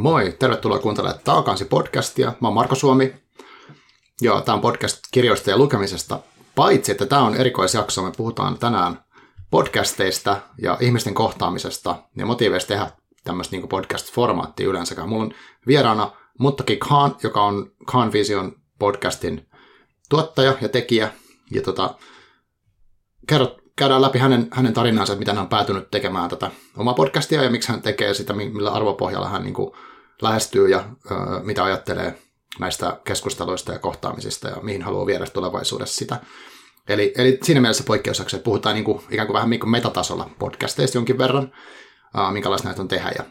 Moi, tervetuloa kuuntelemaan Taakansi podcastia. Mä oon Marko Suomi. Joo, tämä on podcast kirjoista ja lukemisesta. Paitsi, että tämä on erikoisjakso, me puhutaan tänään podcasteista ja ihmisten kohtaamisesta ja motiiveista tehdä tämmöistä niin podcast-formaattia yleensäkään. Mulla on vieraana Muttaki Khan, joka on Khan Vision podcastin tuottaja ja tekijä. Ja tota, kerrot, käydään läpi hänen, hänen tarinansa, että miten hän on päätynyt tekemään tätä omaa podcastia ja miksi hän tekee sitä, millä arvopohjalla hän niin kuin lähestyy ja mitä ajattelee näistä keskusteluista ja kohtaamisista ja mihin haluaa viedä tulevaisuudessa sitä. Eli, eli siinä mielessä poikkeusjakso, että puhutaan niin kuin, ikään kuin vähän niin kuin metatasolla podcasteista jonkin verran, minkälaista näitä on tehdä ja,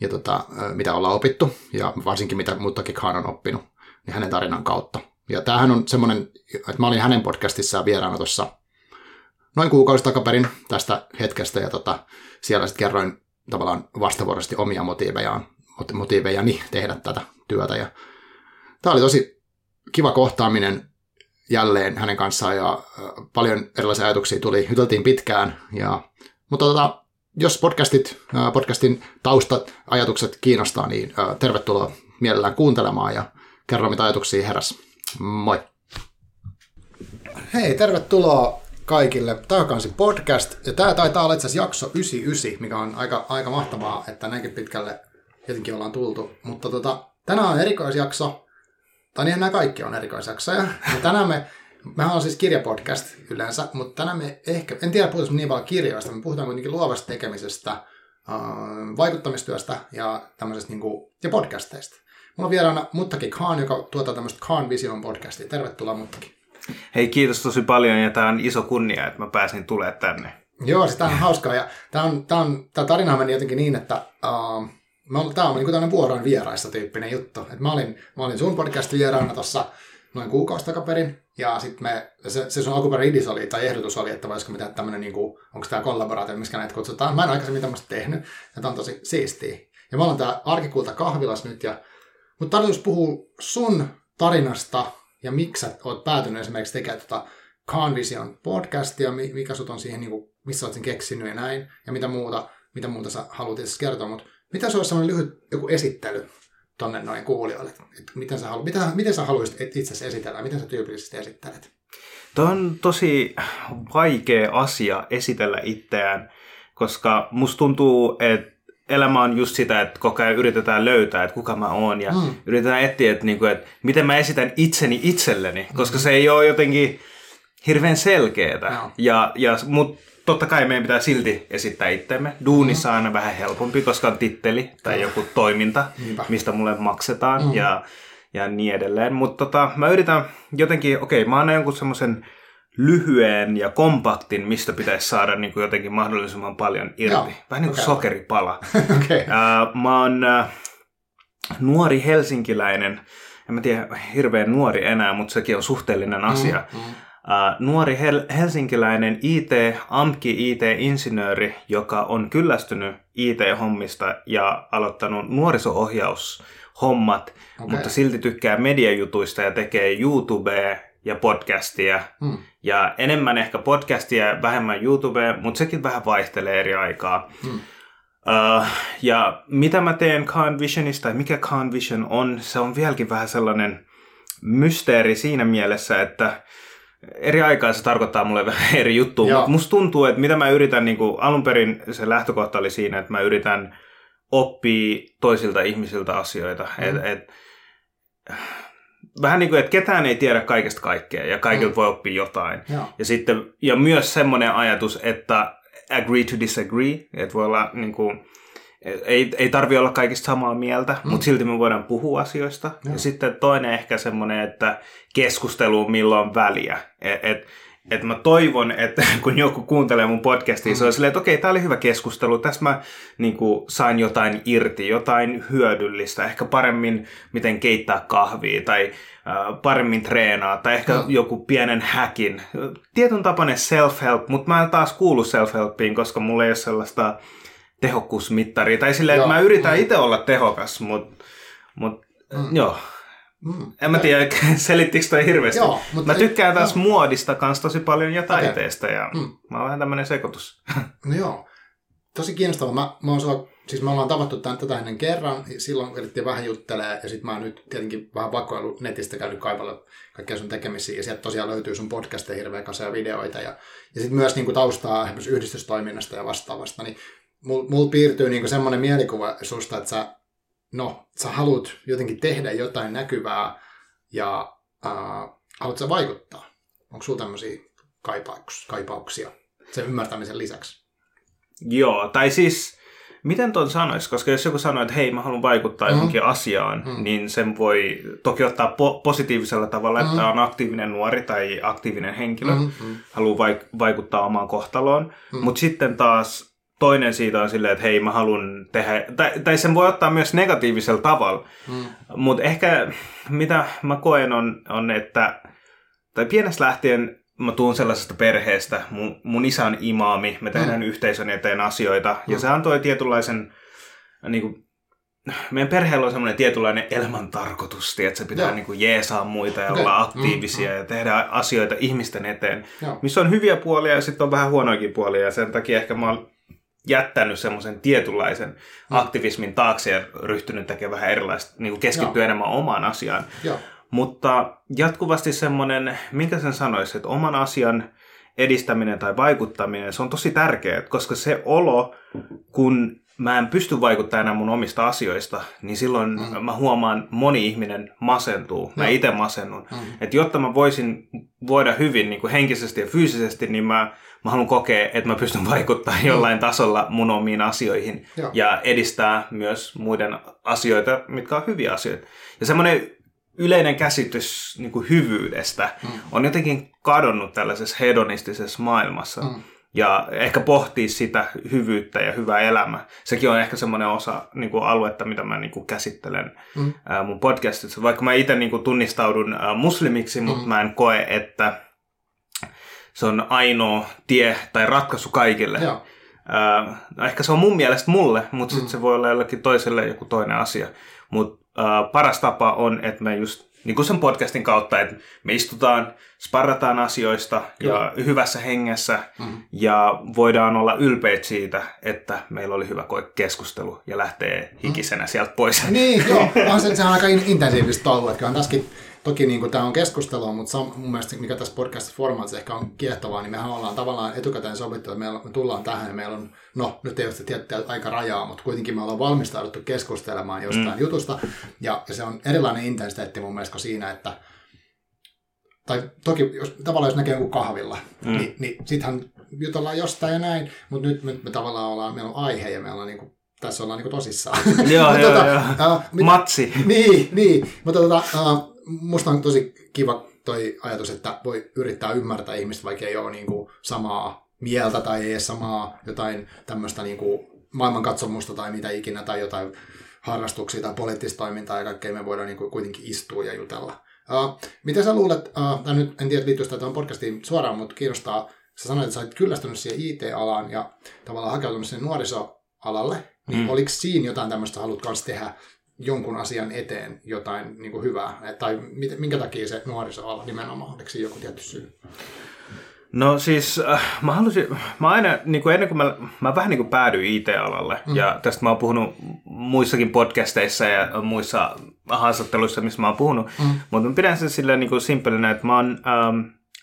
ja tota, mitä ollaan opittu ja varsinkin mitä muutakin Khan on oppinut niin hänen tarinan kautta. Ja tämähän on semmoinen, että mä olin hänen podcastissaan vieraana tuossa noin kuukausi takaperin tästä hetkestä ja tota, siellä sitten kerroin tavallaan vastavuoroisesti omia motiivejaan, motiivejani tehdä tätä työtä. Ja tämä oli tosi kiva kohtaaminen jälleen hänen kanssaan ja paljon erilaisia ajatuksia tuli, juteltiin pitkään. Ja, mutta tota, jos podcastit, podcastin tausta-ajatukset kiinnostaa, niin tervetuloa mielellään kuuntelemaan ja kerro mitä ajatuksia heräs. Moi! Hei, tervetuloa kaikille. Taakansi podcast. Ja tämä taitaa olla itse asiassa jakso 99, mikä on aika, aika mahtavaa, että näinkin pitkälle jotenkin ollaan tultu. Mutta tota, tänään on erikoisjakso. Tai niin nämä kaikki on erikoisjaksoja. Ja tänään me, mehän on siis kirjapodcast yleensä, mutta tänään me ehkä, en tiedä puhutaan niin paljon kirjoista, me puhutaan kuitenkin luovasta tekemisestä, vaikuttamistyöstä ja tämmöisestä niin kuin, ja podcasteista. Mulla on vieraana Muttaki Khan, joka tuottaa tämmöistä Khan Vision podcastia. Tervetuloa Muttaki. Hei, kiitos tosi paljon ja tämä on iso kunnia, että mä pääsin tulemaan tänne. Joo, sitä on hauskaa ja tämä, on, tämä, on, tämä tarina meni jotenkin niin, että uh, tämä on niin tämmöinen vuoroin vieraissa tyyppinen juttu. Et mä, olin, mä olin sun podcast vieraana tuossa noin kuukausi takaperin ja sitten me, se, se sun alkuperäinen idis oli, tai ehdotus oli, että voisiko me tehdä tämmöinen, niin kuin, onko tämä kollaboraatio, missä näitä kutsutaan. Mä en aikaisemmin tämmöistä tehnyt, ja tämä on tosi siistiä. Ja mä olen tää Arkikulta kahvilas nyt, ja, mutta tarkoitus puhua sun tarinasta ja miksi sä oot päätynyt esimerkiksi tekemään tota Convision podcastia, mikä sut on siihen, niin kuin, missä oot sen keksinyt ja näin, ja mitä muuta, mitä muuta sä haluat kertoa, mutta mitä se olisi sellainen lyhyt joku esittely tonne noin kuulijoille, että miten sä, halu, mitä, miten sä haluaisit itse esitellä, miten sä tyypillisesti esittelet? Tuo on tosi vaikea asia esitellä itseään, koska musta tuntuu, että elämä on just sitä, että koko ajan yritetään löytää, että kuka mä oon ja mm. yritetään etsiä, että, niin kuin, että miten mä esitän itseni itselleni, koska mm. se ei ole jotenkin hirveän selkeää. No. Ja, ja, Mutta totta kai meidän pitää silti esittää itsemme. Duunissa on aina vähän helpompi, koska on titteli tai joku toiminta, Niinpä. mistä mulle maksetaan mm. ja, ja niin edelleen. Mutta tota, mä yritän jotenkin, okei, okay, mä annan jonkun semmoisen lyhyen ja kompaktin, mistä pitäisi saada niin kuin jotenkin mahdollisimman paljon irti. Joo, Vähän niin kuin okay. sokeripala. okay. uh, mä oon uh, nuori helsinkiläinen, en mä tiedä hirveän nuori enää, mutta sekin on suhteellinen mm, asia. Mm, mm. Uh, nuori hel- helsinkiläinen IT, AMKI IT-insinööri, joka on kyllästynyt IT-hommista ja aloittanut nuoriso-ohjaushommat, okay. mutta silti tykkää mediajutuista ja tekee YouTubea ja podcastia. Hmm. Ja enemmän ehkä podcastia vähemmän YouTubea, mutta sekin vähän vaihtelee eri aikaa. Hmm. Uh, ja mitä mä teen Khan Visionista ja mikä Khan Vision on, se on vieläkin vähän sellainen mysteeri siinä mielessä, että eri aikaa se tarkoittaa mulle vähän eri juttua, mutta musta tuntuu, että mitä mä yritän, niin kuin, alun perin se lähtökohta oli siinä, että mä yritän oppia toisilta ihmisiltä asioita. Mm. Et, et, vähän niin kuin, että ketään ei tiedä kaikesta kaikkea ja kaikilta mm. voi oppia jotain. Joo. Ja, sitten, ja myös semmoinen ajatus, että agree to disagree, että voi olla niin kuin, ei, ei tarvi olla kaikista samaa mieltä, mm. mutta silti me voidaan puhua asioista. Joo. Ja sitten toinen ehkä semmoinen, että keskustelu milloin väliä. Et, et, et mä toivon, että kun joku kuuntelee mun podcastia, mm. se on silleen, että okei, tää oli hyvä keskustelu, tässä mä niin kuin, sain jotain irti, jotain hyödyllistä, ehkä paremmin miten keittää kahvia tai äh, paremmin treenaa tai ehkä mm. joku pienen häkin. Tietyn tapainen self-help, mutta mä en taas kuulu self-helpiin, koska mulla ei ole sellaista tehokkuusmittari. Tai silleen, että mä yritän mm. itse olla tehokas, mutta mut, mm. joo. Mm. En mä tiedä, selittikö toi hirveästi. Joo, mutta mä tykkään taas joo. muodista kanssa tosi paljon ja taiteesta okay. ja mm. mä oon vähän tämmönen sekoitus. No joo. Tosi kiinnostavaa. Mä, mä oon sua siis me ollaan tavattu tämän, tätä ennen kerran, silloin elettiin vähän juttelee, ja sitten mä oon nyt tietenkin vähän vakoillut netistä käynyt kaivalla kaikkea sun tekemisiä, ja sieltä tosiaan löytyy sun podcasteja hirveä kasa videoita, ja, ja sitten myös niin kuin taustaa esimerkiksi yhdistystoiminnasta ja vastaavasta, niin mulla mul piirtyy niin semmoinen mielikuva susta, että sä, no, sä haluat jotenkin tehdä jotain näkyvää, ja äh, haluat sä vaikuttaa? Onko sulla tämmöisiä kaipauksia sen ymmärtämisen lisäksi? Joo, tai siis Miten tuon sanoisi? Koska jos joku sanoo, että hei, mä haluan vaikuttaa mm. johonkin asiaan, mm. niin sen voi toki ottaa po- positiivisella tavalla, mm. että on aktiivinen nuori tai aktiivinen henkilö, mm. Mm. haluaa vaik- vaikuttaa omaan kohtaloon. Mm. Mutta sitten taas toinen siitä on silleen, että hei, mä haluan tehdä, tai, tai sen voi ottaa myös negatiivisella tavalla. Mm. Mutta ehkä mitä mä koen on, on, että, tai pienestä lähtien mä tuun sellaisesta perheestä, mun, mun isä on imaami, me tehdään mm. yhteisön eteen asioita, mm. ja se antoi tietynlaisen, niin kuin, meidän perheellä on semmoinen tietynlainen elämän tarkoitus, että se pitää niin kuin jeesaa muita ja okay. olla aktiivisia mm. ja tehdä asioita ihmisten eteen, Joo. missä on hyviä puolia ja sitten on vähän huonoikin puolia, ja sen takia ehkä mä oon jättänyt semmoisen tietynlaisen mm. aktivismin taakse ja ryhtynyt tekemään vähän erilaista, niin kuin keskittyä enemmän omaan asiaan. Joo. Mutta jatkuvasti semmoinen, minkä sen sanoisi, että oman asian edistäminen tai vaikuttaminen, se on tosi tärkeää, koska se olo, kun mä en pysty vaikuttamaan enää mun omista asioista, niin silloin mm. mä huomaan, moni ihminen masentuu. Mä itse masennun. Mm. Että jotta mä voisin voida hyvin niin kuin henkisesti ja fyysisesti, niin mä, mä haluan kokea, että mä pystyn vaikuttamaan mm. jollain tasolla mun omiin asioihin Joo. ja edistää myös muiden asioita, mitkä on hyviä asioita. Ja semmoinen yleinen käsitys niin kuin hyvyydestä mm. on jotenkin kadonnut tällaisessa hedonistisessa maailmassa. Mm. Ja ehkä pohtii sitä hyvyyttä ja hyvää elämää. Sekin on ehkä semmoinen osa niin kuin aluetta, mitä mä niin kuin käsittelen mm. ää, mun podcastissa. Vaikka mä itse niin kuin tunnistaudun ää, muslimiksi, mm. mutta mä en koe, että se on ainoa tie tai ratkaisu kaikille. Joo. Ää, no ehkä se on mun mielestä mulle, mutta mm. sitten se voi olla jollekin toiselle joku toinen asia. Mutta uh, paras tapa on, että me just niin kuin sen podcastin kautta, että me istutaan, sparrataan asioista Kyllä. ja hyvässä hengessä mm-hmm. ja voidaan olla ylpeitä siitä, että meillä oli hyvä keskustelu ja lähtee hikisenä mm-hmm. sieltä pois. Niin, joo, on se, se on aika intensiivistä ollut, että on tässäkin toki niin kuin tämä on keskustelua, mutta sam, mun mielestä mikä tässä podcast-formaatissa ehkä on kiehtovaa, niin mehän ollaan tavallaan etukäteen sovittu, että me tullaan tähän ja meillä on, no nyt ei ole tiettyä aika rajaa, mutta kuitenkin me ollaan valmistauduttu keskustelemaan jostain mm. jutusta. Ja, ja se on erilainen intensiteetti mun mielestä siinä, että tai toki jos, tavallaan jos näkee joku kahvilla, mm. niin, niin sittenhän jutellaan jostain ja näin, mutta nyt me, me tavallaan ollaan, meillä on aihe ja me ollaan niin kuin, tässä ollaan niin tosissaan. Joo, joo, tota, joo. Uh, mitä, Matsi. Niin, niin. Mutta tota, uh, musta on tosi kiva toi ajatus, että voi yrittää ymmärtää ihmistä, vaikka ei ole niin kuin samaa mieltä tai ei edes samaa jotain tämmöistä niin kuin maailmankatsomusta tai mitä ikinä tai jotain harrastuksia tai poliittista toimintaa ja kaikkea me voidaan niin kuin kuitenkin istua ja jutella. Uh, mitä sä luulet, uh, tai nyt en tiedä liittyy tähän podcastiin suoraan, mutta kiinnostaa, sä sanoit, että sä olet kyllästynyt siihen IT-alaan ja tavallaan hakeutunut sinne nuorisoalalle, niin mm. oliko siinä jotain tämmöistä, haluat kanssa tehdä jonkun asian eteen jotain niin kuin hyvää? Tai minkä takia se nuorisoala nimenomaan? Oliko joku tietty syy? No siis äh, mä halusin, mä aina, niin kuin ennen kuin mä, mä vähän niin kuin päädyin IT-alalle, mm. ja tästä mä oon puhunut muissakin podcasteissa ja muissa haastatteluissa, missä mä oon puhunut, mm. mutta mä pidän sen silleen niin kuin simpelinä, että mä oon ähm,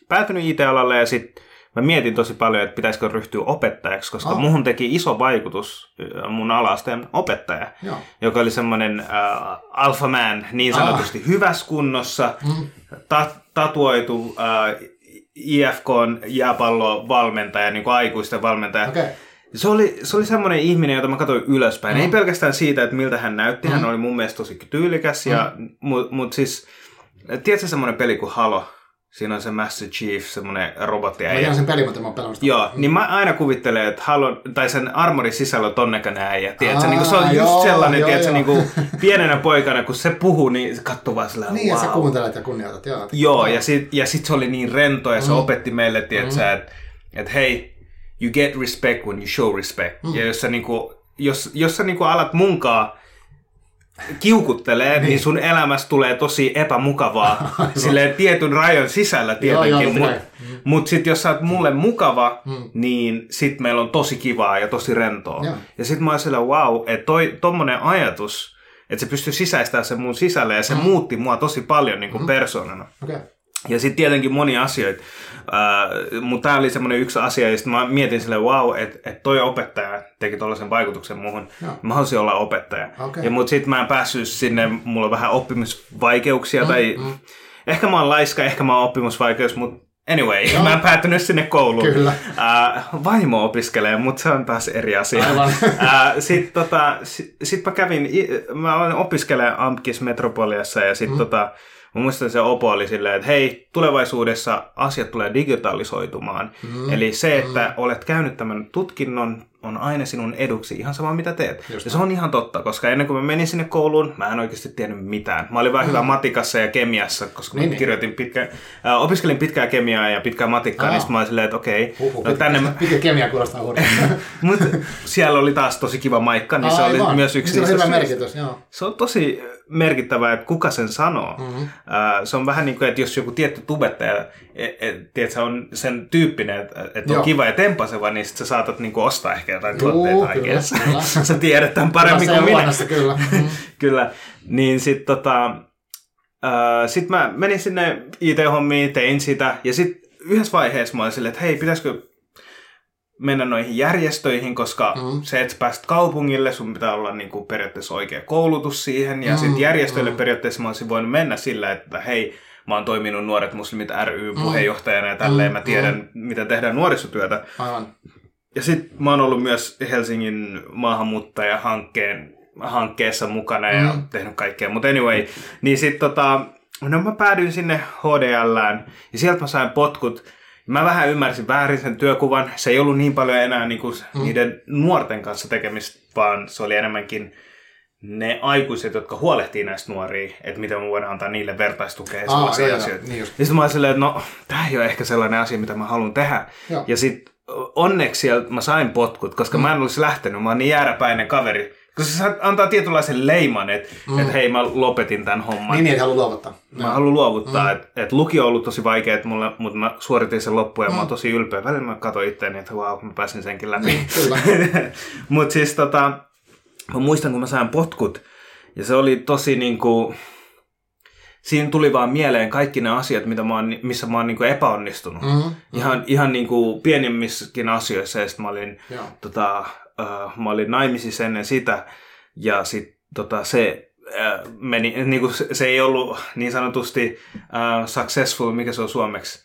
päätynyt IT-alalle ja sitten mä mietin tosi paljon, että pitäisikö ryhtyä opettajaksi, koska oh. muhun teki iso vaikutus mun alasteen opettaja, Joo. joka oli semmoinen äh, alpha man, niin sanotusti ah. hyvässä kunnossa, mm. ta- tatuoitu äh, IFK jääpallovalmentaja, niin kuin aikuisten valmentaja. Okay. Se oli, se oli semmoinen ihminen, jota mä katsoin ylöspäin. Mm. Ei pelkästään siitä, että miltä hän näytti. Mm. Hän oli mun mielestä tosi tyylikäs. Mm. Mutta mut siis, tiedätkö semmoinen peli kuin Halo? Siinä on se Master Chief, semmoinen robotti. Mä tiedän sen pelin, mutta mä oon pelannut Joo, niin mä aina kuvittelen, että Halo, tai sen armorin sisällä on tonnekana äijä. Tiedätkö, niin se on just joo, sellainen, joo, tiedätkö, joo. Niin kuin pienenä poikana, kun se puhuu, niin katsoo vaan sillä Niin, wow. ja sä kuuntelet ja kunnioitat, joo. Joo, ja sit, ja sit se oli niin rento, ja se mm. opetti meille, tiedätkö, mm. että et, hei, you get respect when you show respect. Mm. Ja jos sä, niin kuin, jos, jos sä niin kuin alat munkaa kiukuttelee, niin. niin sun elämästä tulee tosi epämukavaa silleen tietyn rajan sisällä tietenkin. Mutta mut sitten jos sä oot mulle mukava, hmm. niin sit meillä on tosi kivaa ja tosi rentoa. Joo. Ja sit mä oon sillä, wow, että toi, tommonen ajatus, että se pystyy sisäistämään sen mun sisälle ja se hmm. muutti mua tosi paljon niin kuin hmm. persoonana. Okay. Ja sitten tietenkin moni asioita. Mutta tämä oli semmoinen yksi asia, ja sitten mä mietin sille, wow, että et toi opettaja teki tuollaisen vaikutuksen muuhun. Joo. Mä haluaisin olla opettaja. Okay. Ja mutta sitten mä en päässyt sinne, mulla on vähän oppimisvaikeuksia, mm, tai mm. ehkä mä oon laiska, ehkä mä oon oppimisvaikeus, mutta Anyway, Joo. mä en päätynyt sinne kouluun. Kyllä. Uh, vaimo opiskelee, mutta se on taas eri asia. Aivan. uh, sitten tota, sit, sit mä kävin, mä olen opiskelemaan AMKIS Metropoliassa ja sitten mm. tota, Mä muistan se Opo oli silleen, että hei, tulevaisuudessa asiat tulee digitalisoitumaan. Mm. Eli se, että mm. olet käynyt tämän tutkinnon, on aina sinun eduksi, ihan sama mitä teet. Just ja se on ihan totta, koska ennen kuin mä menin sinne kouluun, mä en oikeasti tiennyt mitään. Mä olin vähän mm. hyvä matikassa ja kemiassa, koska niin, mä niin. kirjoitin pitkä, äh, opiskelin pitkää kemiaa ja pitkää matikkaa, Aa. niin mä olin silleen, että okei. Okay, no, tänne... Pitkä kemia kuulostaa Mutta siellä oli taas tosi kiva maikka, niin Aa, se oli aivan. myös yksi niin se on hyvä merkitys, joo. Se on tosi merkittävää, että kuka sen sanoo. Mm-hmm. se on vähän niin kuin, että jos joku tietty tubettaja, et, et, tiedätkö, on sen tyyppinen, että, että on kiva ja tempaseva, niin sit sä saatat niin kuin ostaa ehkä jotain Juu, tuotteita kyllä, kyllä. sä tiedät tämän paremmin kuin minä. kyllä. Mm. kyllä. Niin sit tota, Uh, sitten mä menin sinne IT-hommiin, tein sitä, ja sitten yhdessä vaiheessa mä olin silleen, että hei, pitäisikö mennä noihin järjestöihin, koska mm. se, että pääst kaupungille, sun pitää olla niin kuin periaatteessa oikea koulutus siihen. Ja mm. sitten järjestöille mm. periaatteessa mä olisin voinut mennä sillä, että hei, mä oon toiminut Nuoret Muslimit ry mm. puheenjohtajana ja tälleen mm. mä tiedän, mm. miten tehdään nuorisotyötä. Aivan. Ja sitten mä oon ollut myös Helsingin maahanmuuttajahankkeen hankkeessa mukana ja mm. tehnyt kaikkea. Mutta anyway, niin sitten tota, no mä päädyin sinne HDLään ja sieltä mä sain potkut Mä vähän ymmärsin väärin sen työkuvan. Se ei ollut niin paljon enää niin kuin mm. niiden nuorten kanssa tekemistä, vaan se oli enemmänkin ne aikuiset, jotka huolehtii näistä nuoria, että miten me voidaan antaa niille vertaistukea ja sellaisia asioita. Niin just. ja sitten mä olin silleen, että no, tämä ei ole ehkä sellainen asia, mitä mä haluan tehdä. Joo. Ja sitten onneksi siellä mä sain potkut, koska mm. mä en olisi lähtenyt, mä oon niin jääräpäinen kaveri, koska se antaa tietynlaisen leiman, että mm. et hei mä lopetin tämän homman. Niin, niin haluan luovuttaa. Mä haluan luovuttaa, mm. että et lukio on ollut tosi vaikea, että mulle, mutta mä suoritin sen loppuun ja mm. mä oon mm. tosi ylpeä. Välillä mä katsoin itseäni, että wow, mä pääsin senkin läpi. Niin, mutta siis tota, mä muistan kun mä sain potkut ja se oli tosi niinku, siinä tuli vaan mieleen kaikki ne asiat, mitä mä oon, missä mä oon niinku epäonnistunut. Mm-hmm. Ihan, ihan niinku pienemmissäkin asioissa. Ja mä olin tota, uh, mä olin naimisissa ennen sitä, ja sitten tota, se uh, meni, niin kuin se, se ei ollut niin sanotusti uh, successful, mikä se on suomeksi?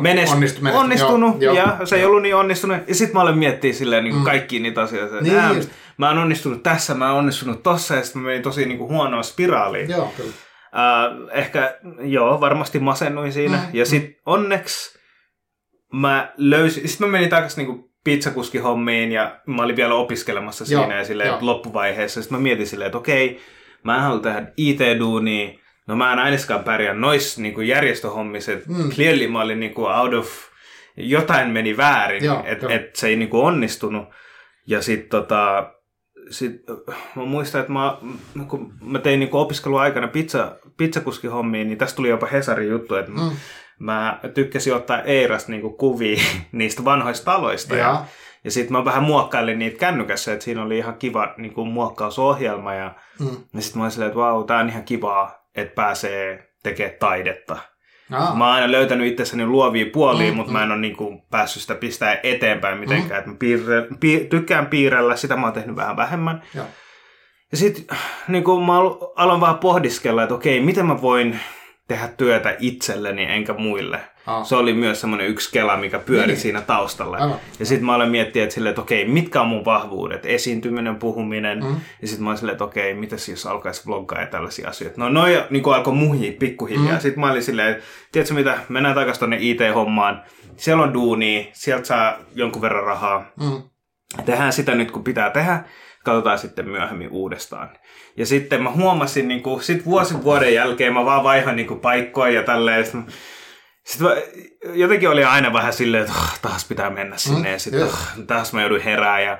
Menest, onnistu, menestu, onnistunut, joo, ja joo, se ei joo. ollut niin onnistunut. Ja sitten mä olen miettinyt silleen niin mm. kaikki niitä asioita. Niin, äh, mä oon onnistunut tässä, mä oon onnistunut tossa, ja sitten mä menin tosi niin kuin huonoa spiraaliin. Joo, kyllä. Uh, ehkä, joo, varmasti masennuin siinä. Mm, ja sitten onneksi mä löysin, sitten mä menin takaisin niin pizzakuskihommiin ja mä olin vielä opiskelemassa siinä joo, ja silleen, loppuvaiheessa. Sitten mä mietin silleen, että okei, mä en halua tehdä IT-duunia, no mä en ainakaan pärjää noissa niin järjestöhommissa, että mm. clearly mä olin niin kuin out of, jotain meni väärin, että et se ei niin kuin onnistunut. Ja sitten tota, sit, mä muistan, että mä, kun mä tein niin opiskeluaikana pizza, pizzakuskihommiin, niin tästä tuli jopa Hesarin juttu, että mm mä tykkäsin ottaa Eirasta niinku kuvia niistä vanhoista taloista. Ja, ja, ja sitten mä vähän muokkailin niitä kännykässä, että siinä oli ihan kiva niinku muokkausohjelma. Ja, mm. ja sitten mä olin silleen, että vau, tää on ihan kivaa, että pääsee tekemään taidetta. Aa. Mä oon aina löytänyt itsessäni luovia puolia, mm, mutta mm. mä en ole niinku päässyt sitä pistää eteenpäin mitenkään. Mm. mä piirre, pi, tykkään piirrellä, sitä mä oon tehnyt vähän vähemmän. Ja, ja sitten niin mä aloin vaan pohdiskella, että okei, miten mä voin tehdä työtä itselleni enkä muille. Ah. Se oli myös semmoinen yksi kela, mikä pyöri niin. siinä taustalla. Ah. Ja sitten mä olen miettinyt, että, silleen, että okei, mitkä on mun vahvuudet? Esiintyminen, puhuminen. Mm. Ja sitten mä olin silleen, että okei, mitä jos alkaisi vloggaa ja tällaisia asioita. No noin niin alkoi muhia pikkuhiljaa. Mm. Sitten mä olin silleen, että tiedätkö mitä, mennään takaisin tonne IT-hommaan. Siellä on duuni, sieltä saa jonkun verran rahaa. Mm. Tehdään sitä nyt, kun pitää tehdä katsotaan sitten myöhemmin uudestaan. Ja sitten mä huomasin, niin kuin, sit vuosi vuoden jälkeen mä vaan vaihan niin kuin, paikkoja ja tälleen. Sitten sitten mä, jotenkin oli aina vähän silleen, että oh, taas pitää mennä sinne mm, ja sitten oh, taas mä joudun herää ja,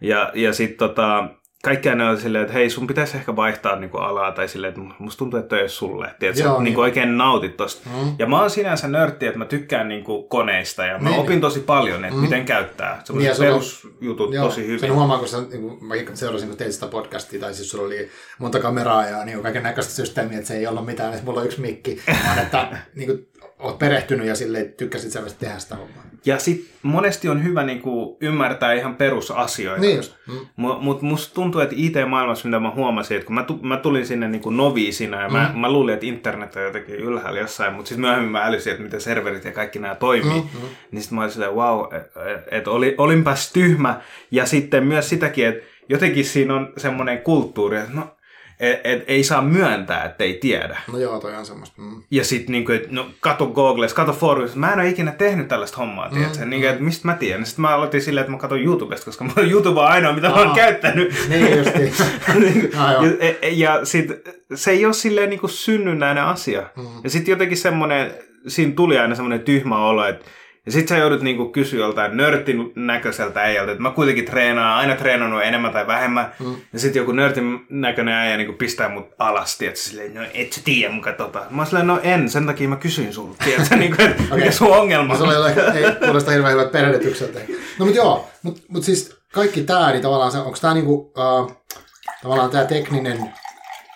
ja, ja sitten tota, kaikki ne on silleen, että hei, sun pitäisi ehkä vaihtaa niinku alaa, tai silleen, että musta tuntuu, että ei ole sulle. Tiedätkö, Joo, Joo, niin. niinku oikein nautit tosta. Mm. Ja mä oon sinänsä nörtti, että mä tykkään niinku koneista, ja mä Niin. opin tosi paljon, että miten käyttää. Niin, sulla on- perusjutut Joo, tosi hyvin. Sen huomaa, kun sä, niin kuin, mä seurasin, kun teit sitä podcastia, tai siis sulla oli monta kameraa ja niin kaiken näköistä systeemiä, että se ei ollut mitään, että mulla on yksi mikki, vaan että niin kuin, oot perehtynyt ja sille tykkäsit selvästi tehdä sitä hommaa. Ja sit monesti on hyvä niinku ymmärtää ihan perusasioita. Niin. Mm. Mutta mut musta tuntuu, että IT-maailmassa, mitä mä huomasin, että kun mä, tu- mä tulin sinne niinku noviisina ja mä, Mm. mä luulin, että internet on jotenkin ylhäällä jossain, mutta sitten myöhemmin mä älysin, että miten serverit ja kaikki nämä toimii. Mm, mm. Niin sitten mä olin silleen, wow, että et oli, olinpas tyhmä. Ja sitten myös sitäkin, että jotenkin siinä on semmoinen kulttuuri, että no, et, et ei saa myöntää, että ei tiedä. No joo, toi on semmoista. Mm. Ja sitten niinku, että no kato Googles, kato Forumista. Mä en ole ikinä tehnyt tällaista hommaa, mm, tiedätkö? Niinku, että mistä mä tiedän. Sitten mä aloitin silleen, että mä katson YouTubesta, koska YouTube on ainoa, mitä mä oon Aa. käyttänyt. Niin justiin. Niinku, Ah, ja, ja, ja sit se ei ole silleen niinku synnynnäinen asia. Mm. Ja sitten jotenkin semmoinen, siinä tuli aina semmoinen tyhmä olo, että ja sit sä joudut niinku kysyä joltain nörtin näköiseltä äijältä, että mä kuitenkin treenaan, aina treenannut enemmän tai vähemmän. Mm. Ja sit joku nörtin näköinen äijä niinku pistää mut alas, tiedätkö, silleen, no et sä tiedä muka tota. Mä oon silleen, no en, sen takia mä kysyin sulta, tiedätkö, niinku, että okay. mikä sun ongelma se oli jotain, ei kuulosta hirveän hyvät perehdytykseltä. No mutta joo, mutta mut siis kaikki tää, niin tavallaan se, onko tää niinku, uh, tavallaan tää tekninen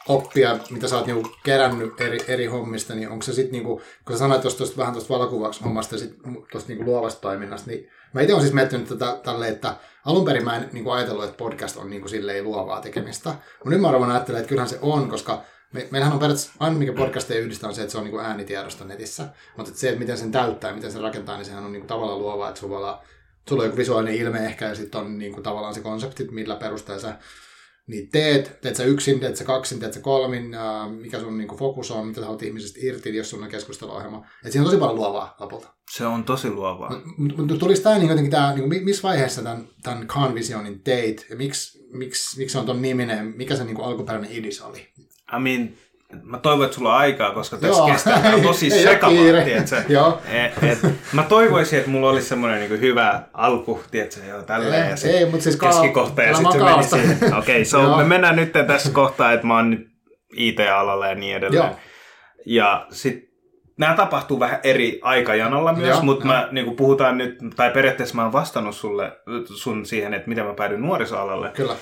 oppia, mitä sä oot niinku kerännyt eri, eri hommista, niin onko se sitten niinku, kun sä sanoit tuosta vähän tuosta valokuvaksi hommasta ja sitten tuosta niinku luovasta toiminnasta, niin mä itse olen siis miettinyt tätä tälle, että alun perin mä en niinku ajatellut, että podcast on niinku silleen luovaa tekemistä, mutta nyt mä arvoin ajattelen, että kyllähän se on, koska me, meillähän on periaatteessa aina mikä podcasteja yhdistää on se, että se on niinku äänitiedosto netissä, mutta se, että miten sen täyttää ja miten sen rakentaa, niin sehän on niinku tavallaan luovaa, että sulla, on joku visuaalinen ilme ehkä ja sitten on niinku tavallaan se konsepti, millä perusteella niin teet, teet sä yksin, teet sä kaksin, teet sä kolmin, ää, mikä sun niinku fokus on, mitä sä haluat ihmisestä irti, jos sun on keskusteluohjelma. Et siinä on tosi paljon luovaa lopulta. Se on tosi luovaa. Mutta mut, tulisi tämä niin jotenkin, tää, niin missä vaiheessa tämän, tämän Convisionin teit, ja miksi, miksi, miksi se on ton niminen, mikä se niin alkuperäinen idis oli? I mean, mä toivon, että sulla on aikaa, koska tässä Joo. kestää. Tää on tosi tiedätkö? Joo. Et, et, mä toivoisin, että mulla olisi semmoinen niinku hyvä alku, tiedätkö, joo, tälleen. Ei, ja sit ei, mut siis keskikohta ja sitten se meni siihen. Okei, okay, so Joo. me mennään nyt tässä kohtaa, että mä oon nyt IT-alalla ja niin edelleen. Joo. Ja sitten nämä tapahtuu vähän eri aikajanalla myös, Joo, mutta mä niin puhutaan nyt, tai periaatteessa mä oon vastannut sulle, sun siihen, että miten mä päädyin nuorisoalalle. Kyllä.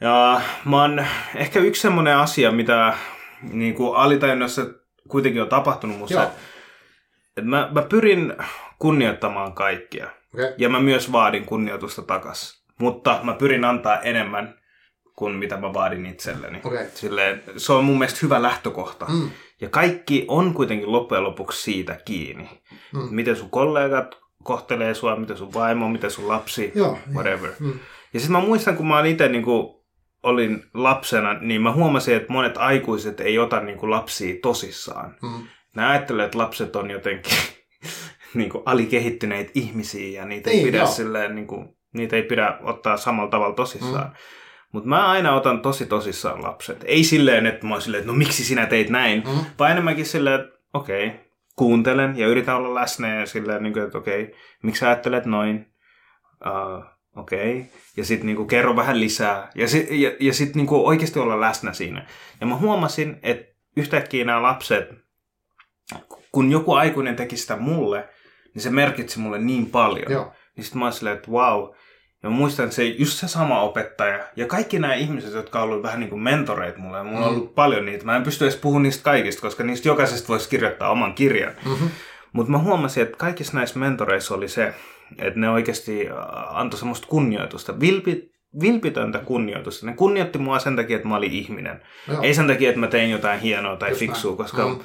Ja mä oon ehkä yksi semmoinen asia, mitä niin kuin alitajunnassa kuitenkin on tapahtunut musta, että mä, mä pyrin kunnioittamaan kaikkia. Okay. Ja mä myös vaadin kunnioitusta takas. Mutta mä pyrin antaa enemmän kuin mitä mä vaadin itselleni. Okei. Silleen, se on mun mielestä hyvä lähtökohta. Mm. Ja kaikki on kuitenkin loppujen lopuksi siitä kiinni. Mm. Miten sun kollegat kohtelee sua, miten sun vaimo, miten sun lapsi, Joo. whatever. Mm. Ja sitten mä muistan, kun mä olin itse niin olin lapsena, niin mä huomasin, että monet aikuiset ei ota niin kuin lapsia tosissaan. Mm. Ne ajattelee, että lapset on jotenkin niin kuin alikehittyneitä ihmisiä ja niitä ei, Niin, pidä joo. silleen, niin kuin, niitä ei pidä ottaa samalla tavalla tosissaan. Mm. Mutta mä aina otan tosi tosissaan lapset. Ei silleen, että mä oon silleen, että no miksi sinä teit näin, Mm. vaan enemmänkin silleen, että okei, okay, kuuntelen ja yritän olla läsnä ja silleen, niin kuin, että okei, okay, miksi sä ajattelet noin? Uh, okei. Okay. Ja sitten niinku kerro vähän lisää. Ja, sit, ja, ja sitten niinku oikeasti olla läsnä siinä. Ja mä huomasin, että yhtäkkiä nämä lapset, kun joku aikuinen teki sitä mulle, niin se merkitsi mulle niin paljon. Joo. Niin sitten mä olin silleen, että wow. Ja mä muistan, että se just se sama opettaja ja kaikki nämä ihmiset, jotka on ollut vähän niin kuin mentoreita mulle, ja mulla on Mm. ollut paljon niitä. Mä en pysty edes puhumaan niistä kaikista, koska niistä jokaisesta voisi kirjoittaa oman kirjan. Mm-hmm. Mutta mä huomasin, että kaikissa näissä mentoreissa oli se, että ne oikeasti äh, antoi semmoista kunnioitusta, vilpi, vilpitöntä kunnioitusta. Ne kunnioitti mua sen takia, että mä olin ihminen. Joo. Ei sen takia, että mä tein jotain hienoa tai Just fiksua, koska Mm.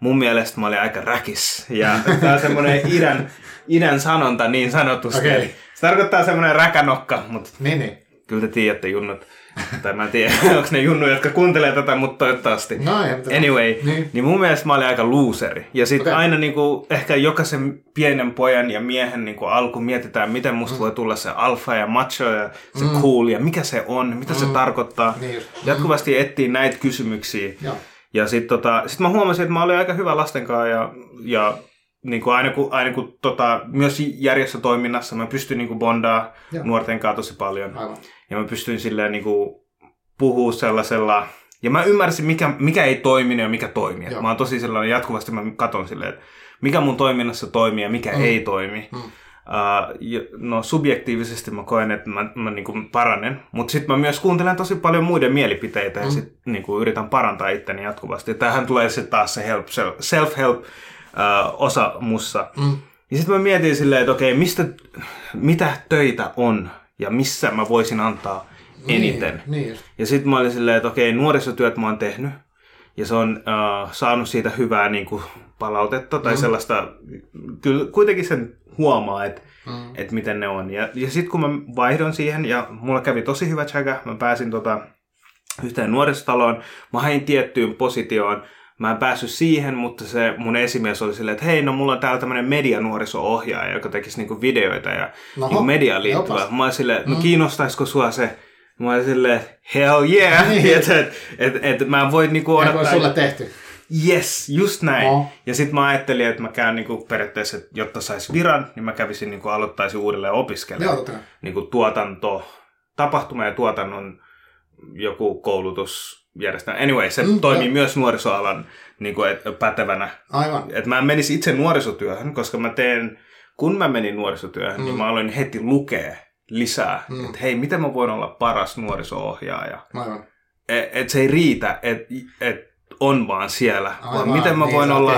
mun mielestä mä olin aika räkis. Ja tää on semmoinen idän, idän sanonta niin sanotusti. Okei. Se tarkoittaa semmoinen räkänokka, mutta Niin, niin. Kyllä te tiedätte junnut. tai mä en tiedä, onko ne junnuja, jotka kuuntelee tätä, mutta toivottavasti. No ei, mutta- Anyway, Niin. niin. mun mielestä mä olin aika looseri. Ja sitten okay. aina niinku, ehkä jokaisen pienen pojan ja miehen niinku alku mietitään, miten musta mm. voi tulla se alfa ja macho ja se mm. cool ja mikä se on, mitä mm. se tarkoittaa. Niin just. Jatkuvasti etsii näitä kysymyksiä. Joo. Ja sitten tota, sit mä huomasin, että mä olin aika hyvä lasten kanssa ja, ja niin kuin aina kun, aina kun tota, myös järjestötoiminnassa mä pystyin niin bondaa Joo. nuorten kanssa tosi paljon. Aivan. Ja mä pystyin silleen niin kuin, puhua sellaisella, ja mä ymmärsin, mikä, mikä ei toiminut ja mikä toimii. Joo. Mä oon tosi sellainen, jatkuvasti mä katon silleen, että mikä mun toiminnassa toimii ja mikä mm. ei toimi. Mm. Uh, no subjektiivisesti mä koen, että mä, mä niin kuin paranen, mutta sitten mä myös kuuntelen tosi paljon muiden mielipiteitä mm. ja sit niin kuin yritän parantaa itteni jatkuvasti. Tähän tulee sitten taas se help, self-help uh, osa mussa. Mm. Ja sitten mä mietin silleen, että okei, mistä, mitä töitä on ja missä mä voisin antaa eniten. Niin, niin. Ja sitten mä olin silleen, että okei, nuorisotyöt mä oon tehnyt ja se on uh, saanut siitä hyvää niin kuin, palautetta tai mm. sellaista, kyllä kuitenkin sen huomaa, että mm. et miten ne on. Ja, ja sitten kun mä vaihdon siihen, ja mulla kävi tosi hyvä chaga, mä pääsin tota, yhteen nuorisotaloon, mä hain tiettyyn positioon, Mä en päässyt siihen, mutta se mun esimies oli silleen, että hei, no mulla on täällä tämmöinen medianuoriso-ohjaaja, joka tekisi niinku videoita ja niinku mediaan liittyvää. Mä olin silleen, no mm. kiinnostaisiko sua se? Mä olin silleen, hell yeah! Niin. että et, et, et, mä en voi niinku odottaa. Ja sulle tehty. Yes, just näin. Oh. Ja sitten mä ajattelin, että mä käyn niinku periaatteessa, että jotta sais viran, niin mä kävisin niinku aloittaisin uudelleen opiskelemaan. Joo, niinku tuotanto, tapahtuma ja tuotannon joku koulutusjärjestelmä. Anyway, se mm, toimii jo. myös nuorisoalan niin kuin, et, pätevänä. Aivan. Et mä menisin itse nuorisotyöhön, koska mä teen, kun mä menin nuorisotyöhön, niin mm. niin mä aloin heti lukea lisää, mm. että hei, miten mä voin olla paras nuoriso-ohjaaja. Aivan. Et, et se ei riitä, että et on vaan siellä, Aivan, vaan miten mä niin voin olla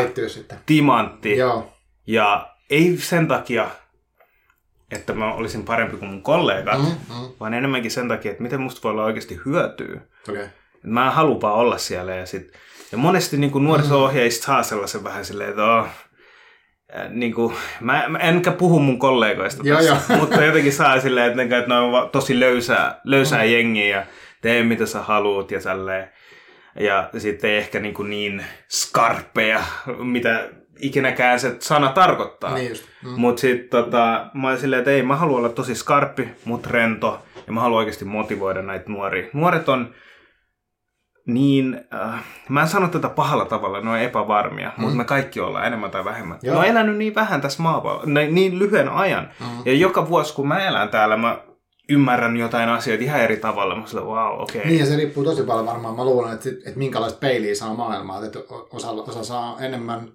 timantti. Joo. Ja ei sen takia, että mä olisin parempi kuin mun kollegat, mm, mm. vaan enemmänkin sen takia, että miten musta voi olla oikeasti hyötyä. Okay. Mä en halupaa olla siellä. Ja, sit, ja monesti niin kuin nuoriso-ohjaajista saa sellaisen vähän silleen, että oh, niin kuin, mä, mä enkä puhu mun kollegoista joo, tässä, joo. mutta jotenkin saa silleen, että, että ne on tosi löysää, löysää mm. jengiä ja tee mitä sä haluut ja tälleen. Ja sitten ei ehkä niin, kuin niin skarppeja, mitä ikinäkään se sana tarkoittaa. Niin mm. Mutta sitten tota, mä olin silleen, että ei, mä haluan olla tosi skarppi, mutta rento. Ja mä haluan oikeasti motivoida näitä nuoria. Nuoret on niin, äh, mä en sano tätä pahalla tavalla, ne on epävarmia, mm. mutta me kaikki ollaan enemmän tai vähemmän. Joo. Ne on elänyt niin vähän tässä maapallolla, niin lyhyen ajan. Mm. Ja joka vuosi, kun mä elän täällä, mä ymmärrän jotain asioita ihan eri tavalla. Mä sanoin, wow, okei. Okay. Niin, ja se riippuu tosi paljon varmaan. Mä luulen, että, että minkälaista peiliä saa maailmaa. Että osa, osa saa enemmän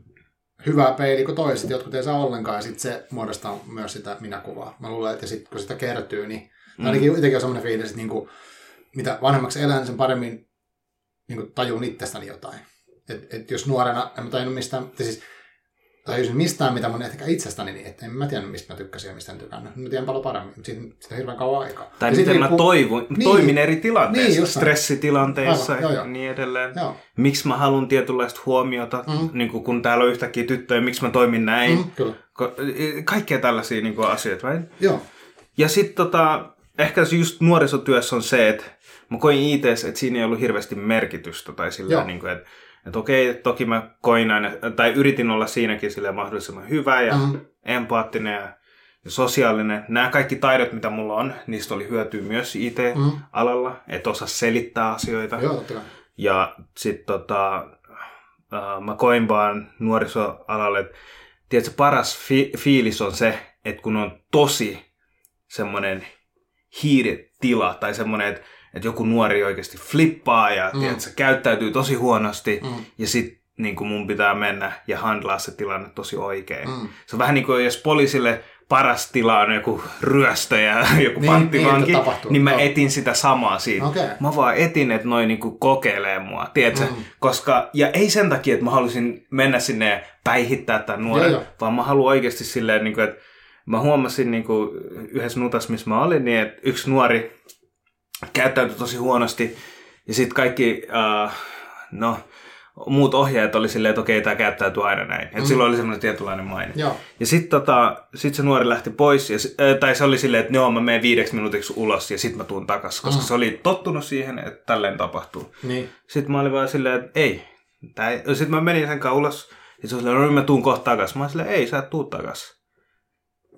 hyvää peiliä kuin toiset, jotkut ei saa ollenkaan, ja sitten se muodostaa myös sitä minäkuvaa. Mä luulen, että sit, kun sitä kertyy, niin mm. ainakin jotenkin on semmoinen fiilis, että niin kuin, mitä vanhemmaksi elän, sen paremmin niin kuin tajun itsestäni jotain. Et, et jos nuorena en mä tajunnut mistään, siis tajusin mistään, mitä mun ehkä itsestäni, niin että en mä tiedä, mistä mä tykkäsin ja mistä en tykännyt. Mä tiedän paljon paremmin, mutta siitä, siitä on hirveän kauan aikaa. Tai miten riippuu... mä toivun, niin, toimin eri tilanteissa, niin, stressitilanteissa Aivan, joo, joo. ja niin edelleen. Joo. Miksi mä haluan tietynlaista huomiota, mm. niin kuin kun täällä on yhtäkkiä tyttöjä, miksi mä toimin näin. Mm, kyllä. Kaikkea tällaisia niin kuin asioita, right? Joo. Ja sitten tota, ehkä just nuorisotyössä on se, että mä koin it että siinä ei ollut hirveästi merkitystä tai sillä niin kuin, että että okei, toki mä koin aina, tai yritin olla siinäkin sille mahdollisimman hyvä ja mm. empaattinen ja, ja sosiaalinen. Nämä kaikki taidot, mitä mulla on, niistä oli hyötyä myös IT-alalla, mm. että osaa selittää asioita. Joo, ja sitten tota, uh, mä koin vaan nuorisoalalle, että tiedätkö, paras fi- fiilis on se, että kun on tosi semmoinen hiiretila tai semmoinen, että että joku nuori oikeasti flippaa ja mm. tiedätkö, käyttäytyy tosi huonosti mm. ja sitten niin kuin mun pitää mennä ja handlaa se tilanne tosi oikein. Mm. Se on vähän niin kuin jos poliisille paras tila on joku ryöstö ja joku niin, panttivanki, niin, niin mä etin sitä samaa siitä. Okay. Mä vaan etin, että noin niin kokeilee mua, tiedätkö? Mm. Koska, ja ei sen takia, että mä halusin mennä sinne ja päihittää tämän nuoren, joo, joo. vaan mä haluan oikeasti silleen, niin kuin, että mä huomasin niin kuin yhdessä nutas, missä mä olin, niin että yksi nuori käyttäytyi tosi huonosti. Ja sitten kaikki, uh, no, muut ohjaajat oli silleen, että okei, tämä käyttäytyy aina näin. Mm. silloin oli semmoinen tietynlainen maine. Joo. Ja sitten tota, sit se nuori lähti pois, ja, äh, tai se oli silleen, että joo, mä menen viideksi minuutiksi ulos, ja sitten mä tuun takaisin, koska mm. se oli tottunut siihen, että tälleen tapahtuu. Niin. Sitten mä olin vaan silleen, että ei. Sitten mä menin sen kanssa ulos, ja se oli silleen, no mä tuun kohta takaisin. Mä olin silleen, ei, sä et tuu takaisin.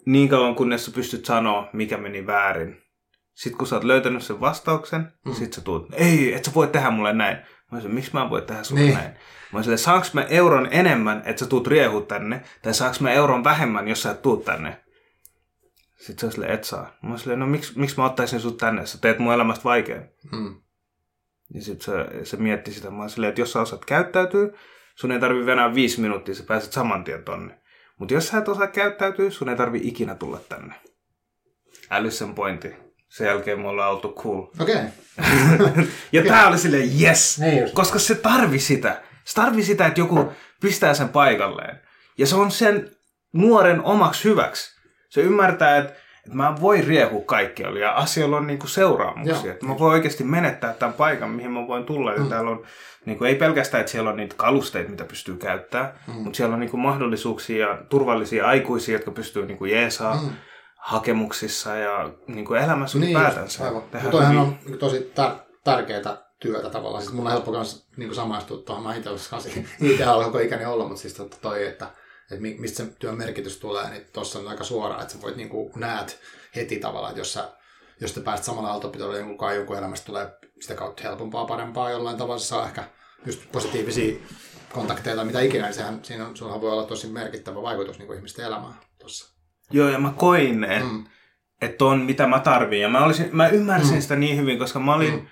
Niin kauan, kunnes sä pystyt sanoa, mikä meni väärin sitten kun sä oot löytänyt sen vastauksen, mm. sit sä tuut, ei, et sä voi tehdä mulle näin. Mä olisin, miksi mä en voi tehdä sulle niin. näin? Mä olisin, saanko mä euron enemmän, että sä tuut riehu tänne, tai saanko mä euron vähemmän, jos sä et tuu tänne? Sitten se on silleen, et saa. Mä olisin, no miksi, miksi mä ottaisin sut tänne, sä teet mun elämästä vaikean. Mm. Ja sitten se, se mietti sitä. Mä silleen, että jos sä osaat käyttäytyä, sun ei tarvi venää viisi minuuttia, sä pääset saman tien tonne. Mutta jos sä et osaa käyttäytyä, sun ei tarvi ikinä tulla tänne. Älysen pointti. Sen jälkeen me ollaan oltu cool. Okei. Okay. ja tää oli silleen yes, Niin just. koska se tarvi sitä. Se tarvi sitä, että joku pistää sen paikalleen. Ja se on sen nuoren omaksi hyväksi. Se ymmärtää, että, että mä voin riehua kaikkialla ja asioilla on niinku seuraamuksia. Joo. Että mä voin oikeasti menettää tämän paikan, mihin mä voin tulla. Ja täällä on niinku, ei pelkästään, että siellä on niitä kalusteita, mitä pystyy käyttämään, mm. mutta siellä on niinku mahdollisuuksia ja turvallisia aikuisia, jotka pystyy niinku jeesaa mm. Hakemuksissa ja niinku elämässä Niin, ylipäätänsä. aivan. toihan hyvin. on niin tosi tar- tärkeää työtä tavallaan. Siis mun on helppo myös niin samaistua tuohon. Mä itse asiassa itse ollut koko ikäni olla, mutta siis totta toi, että, että mi- mistä se työn merkitys tulee, niin tuossa on aika suora, että sä voit niin kuin näet heti tavallaan, että jos sä jos te pääset samalla aaltopitolle jonkun kanssa, jonkun elämästä tulee sitä kautta helpompaa, parempaa jollain tavalla, se saa ehkä just positiivisia kontakteja tai mitä ikinä, niin sehän, siinä on, sulla voi olla tosi merkittävä vaikutus niin kuin ihmisten elämään tuossa. Joo, ja mä koin, että Mm. että on mitä mä tarviin. Ja mä, olisin, mä ymmärsin Mm. sitä niin hyvin, koska mä olin Mm.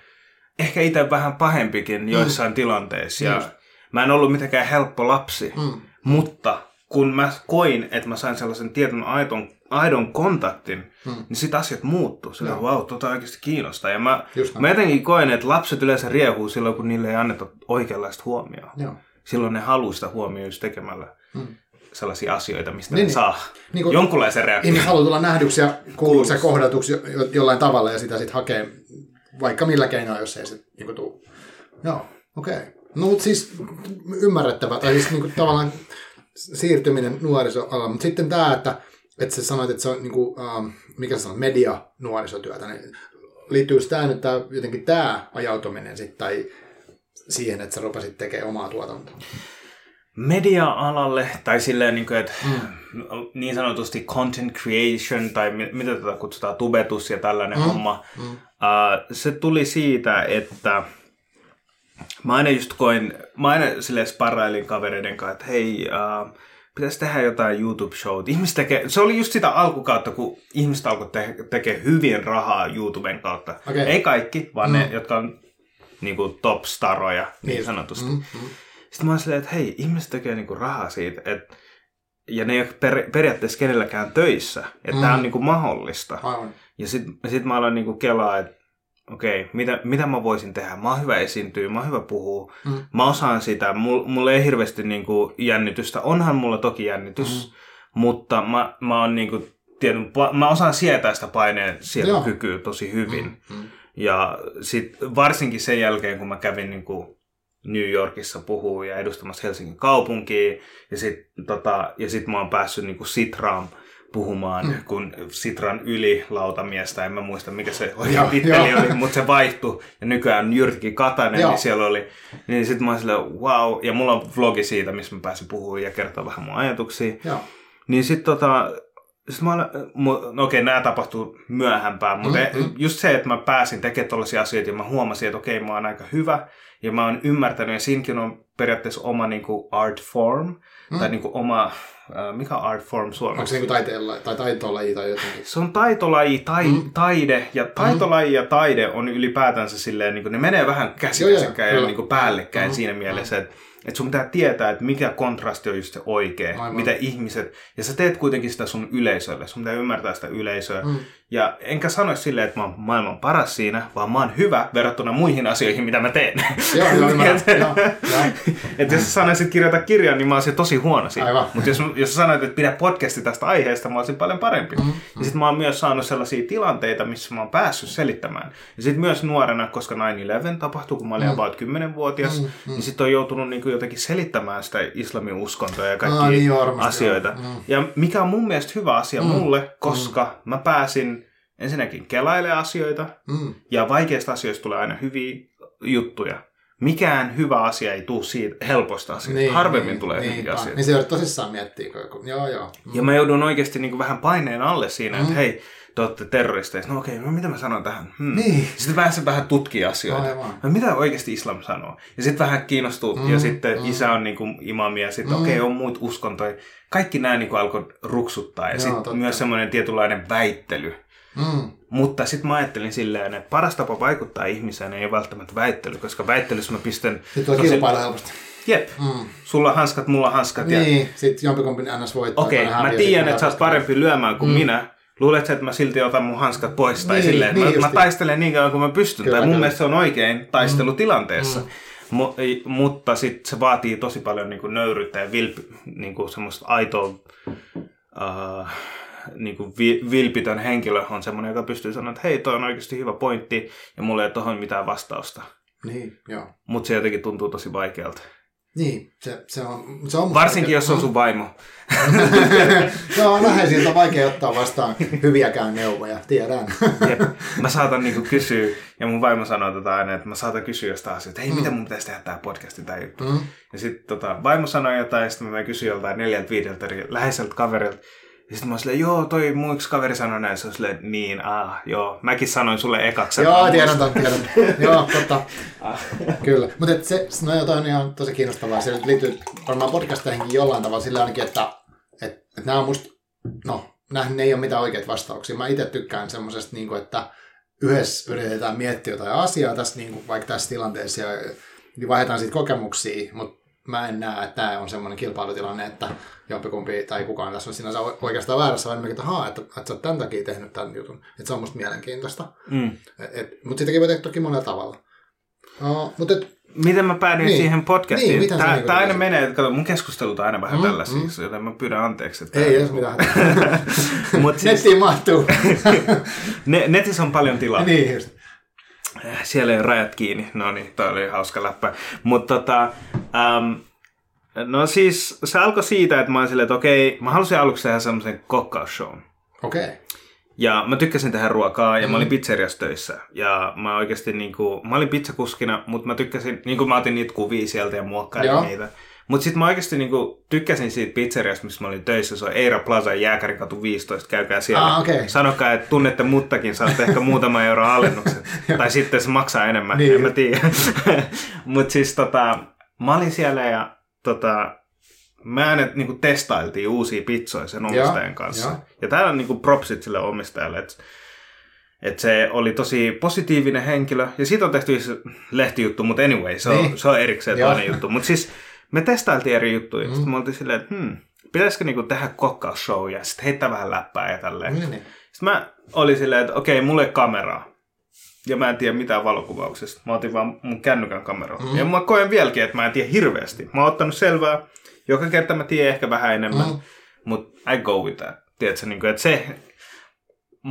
ehkä itse vähän pahempikin joissain tilanteissa. Ja Just. mä en ollut mitenkään helppo lapsi. Mm. Mutta kun mä koin, että mä sain sellaisen tietyn aidon, aidon kontaktin, Mm. niin sit asiat muuttuu. Sillä Joo. wow, tota oikeasti kiinnostaa. Ja mä, Just mä jotenkin koen, että lapset yleensä riehuu silloin, kun niille ei anneta oikeanlaista huomioon. Joo. Silloin ne haluaa sitä huomioon just tekemällä Mm. Sellaisia asioita, mistä Niin, ne niin. saa Niin kuin- jonkunlaisen reaktion. Ihmiset haluaa tulla nähdyksi ja kuulluksi ja kohdatuksi jo, jo, jollain tavalla ja sitä sitten hakee vaikka millä keinoin, jos ei se niin tule. Joo, okei. Okay. No mutta siis ymmärrettävä, tai siis niin kuin, tavallaan siirtyminen nuorisoalalle, mutta sitten tämä, että, että sä sanoit, että se on niin kuin, ähm, mikä sä sanoit, media nuorisotyötä, niin liittyy tämä nyt tää, jotenkin tämä ajautuminen sitten, tai siihen, että sä rupesit tekemään omaa tuotantoa? Media-alalle, tai silleen, niin, kuin, että niin sanotusti content creation, tai mi- mitä tätä kutsutaan, tubetus ja tällainen mm. homma, Mm. uh, se tuli siitä, että mä aina just koin, mä aina silleen sparrailin kavereiden kanssa, että hei, uh, pitäisi tehdä jotain YouTube-showt. Ihmiset tekee, se oli just sitä alkukautta, kun ihmiset alkoi te- tekee hyvin rahaa YouTuben kautta. Okei. Ei kaikki, vaan Mm. ne, jotka on niin kuin top-staroja, niin, Niin. niin sanotusti. Mm, mm. Sitten mä oon silleen, että hei, ihmiset tekee niinku rahaa siitä, että ja ne ei ole per, periaatteessa kenelläkään töissä, että mm. tämä on niinku mahdollista. Aivan. Ja sitten sit mä aloin niinku kelaa, että okei, okay, mitä, mitä mä voisin tehdä? Mä oon hyvä esiintyä, mä oon hyvä puhua, Mm. mä osaan sitä, mulla mul ei hirveästi niinku jännitystä. Onhan mulla toki jännitys, mm. mutta mä, mä oon niinku, tiedän, mä osaan sietää sitä paineen sietokykyä tosi hyvin. Mm, mm. Ja sit varsinkin sen jälkeen, kun mä kävin niin kuin New Yorkissa puhuu ja edustamassa Helsingin kaupunkia, ja sitten tota, ja sit mä oon päässyt niin kuin Sitraan puhumaan, mm. kun Sitran yli lautamiestä, en mä muista mikä se oikein titteli oli, mutta se vaihtui, ja nykyään Jyrki Katainen, Joo. niin siellä oli, niin sitten mä oon silleen, wow, ja mulla on vlogi siitä, missä mä pääsin puhumaan ja kertoa vähän mun ajatuksia, Joo. niin sitten tota, sit mä olen, no okei, nämä tapahtuu myöhempään, mutta Mm, mm. just se, että mä pääsin tekemään tällaisia asioita ja mä huomasin, että okei, mä oon aika hyvä ja mä oon ymmärtänyt ja siinäkin on periaatteessa oma niin kuin art form Mm. tai niin kuin oma, äh, mikä art form Onko suomeksi? se niin taiteella, tai taitolaji tai jotenkin? Se on taitolaji, tai, Mm. taide, ja taitolaji ja taide on ylipäätänsä silleen, niin kuin, ne menee vähän käsi Joo, joo, käsikkäin ja niin kuin päällekkäin Mm. siinä mielessä, että että sun pitää tietää, että mikä kontrasti on just se oikea, Aivan. mitä ihmiset, ja sä teet kuitenkin sitä sun yleisölle, sun pitää ymmärtää sitä yleisöä, Mm. ja enkä sano silleen, että mä oon maailman paras siinä, vaan mä oon hyvä verrattuna muihin asioihin, mitä mä teen. Joo, joo, ymmärrän. Että jos sä sanoisit kirjoita kirjan, niin mä olisin tosi huono siinä. Mutta jos, jos sä sanoit, että pidä podcasti tästä aiheesta, mä olisin paljon parempi. Mm, Ja sitten mä oon myös saanut sellaisia tilanteita, missä mä oon päässyt selittämään. Ja sitten myös nuorena, koska 9-11 tapahtui, kun mä olin Mm. about 10-vuotias, Mm, mm, mm. niin sitten on joutunut niinku jotenkin selittämään sitä islamin uskontoa ja Aa, kaikkia niin varmasti, asioita. joo. Mm. Ja mikä on mun mielestä hyvä asia Mm, mulle, koska mä pääsin ensinnäkin kelailemaan asioita, Mm. ja vaikeista asioista tulee aina hyviä juttuja. Mikään hyvä asia ei tule siitä helposta asioista. Niin, Harvemmin tulee hyviä niinpä. asioita. Niin se joudut tosissaan miettiä. kun- Joo, joo. Mm. Ja mä joudun oikeasti niin kuin vähän paineen alle siinä, Mm. että hei, te olette terroristeja. No okei, no mitä mä sanon tähän? Hmm. Niin. Sitten pääsen vähän tutkia asioita. Aivan. No, mitä oikeasti islam sanoo? Ja sitten vähän kiinnostuu. Mm, ja sitten mm. isä on niin kuin imami ja sitten Mm. okei, on muut uskontoja. Kaikki nämä niin alkoi ruksuttaa. Ja sitten myös semmoinen tietynlainen väittely. Mm. Mutta sitten mä ajattelin silleen, että paras tapa vaikuttaa ihmiseen ei välttämättä väittely, koska väittelyssä mä pistän... Sitten tosi- kilpailu helposti. Jep, Mm. sulla on hanskat, mulla on hanskat. Ja... Niin, sitten jompikumpi ns. voittaa. Okei, okay, mä tiedän, että sä oot parempi lyömään kuin mm. minä. Luulet sä, että mä silti otan mun hanskat pois tai Niin, silleen, niin mä, mä taistelen niin kauan kuin mä pystyn. Kyllä, tai mun kyllä. mielestä se on oikein taistelutilanteessa. Mm. Mu- mutta sitten se vaatii tosi paljon niin kuin nöyryyttä ja vilpi, niin kuin semmoista aitoa, uh, niin kuin vi- vilpitön henkilö on semmoinen, joka pystyy sanoa, että hei, toi on oikeasti hyvä pointti ja mulla ei tohon mitään vastausta. Niin, joo. Mutta se jotenkin tuntuu tosi vaikealta. Niin, se, se on... Se on Varsinkin, jos on sun vaimo. se on läheisiltä vaikea ottaa vastaan hyviäkään neuvoja, tiedän. Jep. Mä saatan niinku kysyä, ja mun vaimo sanoo tota aina, että mä saatan kysyä jostain asioista, hei, miten mun pitäisi tehdä tää podcasti tai juttu. Mm. Ja sitten tota, vaimo sanoi jotain, ja sitten mä kysyä joltain neljältä viideltä läheiseltä kaverilta. Ja sitten mä oon silleen, joo, toi mun yksi kaveri sanoi näin. Se on silleen, niin, ah, joo. Mäkin sanoin sulle ekaksi. Joo, tiedän ton, tiedän. Joo, totta. Kyllä. Mutta se, no joo, toi on ihan tosi kiinnostavaa. Se liittyy varmaan podcasteihinkin jollain tavalla sillä ainakin, että et, et nämä on musta, no, nämähän ei ole mitään oikeita vastauksia. Mä itse tykkään semmoisesta, niin että yhdessä yritetään miettiä jotain asiaa tässä, niin kuin, vaikka tässä tilanteessa, ja niin vaihdetaan siitä kokemuksia, mutta mä en näe, että tämä on semmoinen kilpailutilanne, että jompikumpi tai kukaan tässä on sinänsä oikeastaan väärässä, vaan että, haa, että, että sä oot tämän takia tehnyt tämän jutun. Että se on musta mielenkiintoista. Mm. Mutta sitäkin voi tehdä toki monella tavalla. No, mutta et, Miten mä päädyin Niin. siihen podcastiin? Niin, niinku tää aina menee, kato, mun keskustelut on aina vähän Mm, mm, tällaisia, joten mä pyydän anteeksi. Että ei edes mitään. Mut siis, Nettiin mahtuu. ne, netissä on paljon tilaa. niin just. Siellä ei ole rajat kiinni. No niin, toi oli hauska läppä. Mutta tota, ähm, no siis se alkoi siitä, että mä olin silleen, että okei, mä halusin aluksi tehdä semmoisen kokkausshown. Okei. Okay. Ja mä tykkäsin tehdä ruokaa ja mm. mä olin pizzeriassa töissä. Ja mä oikeasti niinku, mä olin pizzakuskina, mutta mä tykkäsin, niinku mä otin niitä kuvia sieltä ja muokkailin Joo. niitä. Mutta sitten mä oikeasti niinku tykkäsin siitä pizzeriasta, missä mä olin töissä. Se on Eira Plaza Jääkärikatu 15. Käykää siellä. Ah, okei. Sanokaa, että tunnette muttakin, saatte ehkä muutama euro alennuksen. tai sitten se maksaa enemmän, Niin. en mä tiedä. Mutta siis tota, mä olin siellä ja tota, me aina niinku testailtiin uusia pizzoja sen omistajan kanssa. joo. Ja täällä on niinku propsit sille omistajalle, että et se oli tosi positiivinen henkilö. Ja siitä on tehty lehtijuttu, mutta anyway, se on, Niin. se on erikseen Joo. toinen juttu. Mutta siis me testailtiin eri juttuja. Mm. Mm. Sitten me oltiin silleen, että hmm, pitäisikö niinku tehdä kokkausshow ja sitten heittää vähän läppää ja tälleen. Niin, niin. Sitten mä olin silleen, että okei, mulle kameraa. Ja mä en tiedä mitään valokuvauksesta. Mä otin vaan mun kännykän kameralla. Mm. Ja mä koen vieläkin, että mä en tiedä hirveästi. Mä oon ottanut selvää. Joka kerta mä tiedän ehkä vähän enemmän. Mm. Mm. Mutta I go with that. Tiedätkö, niin kuin, että se...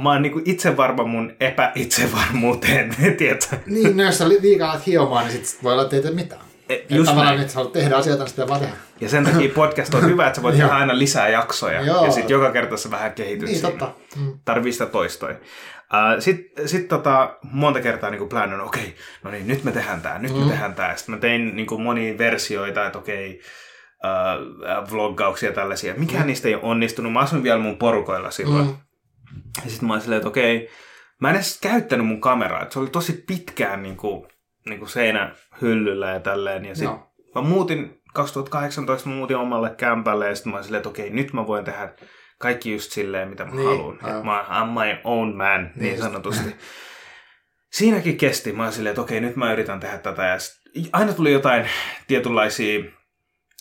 Mä oon niin itse varma mun epäitsevarmuuteen, tiedätkö? Niin, no jos sä li- liikaa alat hiomaan, niin sit voi olla, että ei tee mitään. E, Just tavallaan, näin. että sä haluat tehdä asioita, niin sitten vaan tehdä. Ja sen takia podcast on hyvä, että sä voit tehdä aina lisää jaksoja. Joo. Ja sitten joka kerta sä vähän kehityt Niin, siinä. totta. Mm. tarvii sitä toistoja. Uh, Sitten sit tota, monta kertaa niin plännyt, okei, okay, no niin, nyt me tehdään tämä, nyt mm. me tehdään tämä. Sitten mä tein niin kuin monia versioita, että okei, okay, uh, vloggauksia ja tällaisia. Mikään mm. niistä ei onnistunut. Mä asuin vielä mun porukoilla silloin. Mm. Ja sitten mä olin silleen, että okei, okay, mä en edes käyttänyt mun kameraa. se oli tosi pitkään niin kuin, niin kuin seinähyllyllä ja tälleen. Ja sitten Joo. mä muutin 2018, mä muutin omalle kämpälle ja sitten mä olin silleen, että okei, nyt mä voin tehdä kaikki just silleen, mitä mä Niin, haluan. Aivan. mä I'm my own man, niin, Niin just. sanotusti. Siinäkin kesti. Mä olin silleen, että okei, nyt mä yritän tehdä tätä. Ja sit aina tuli jotain tietynlaisia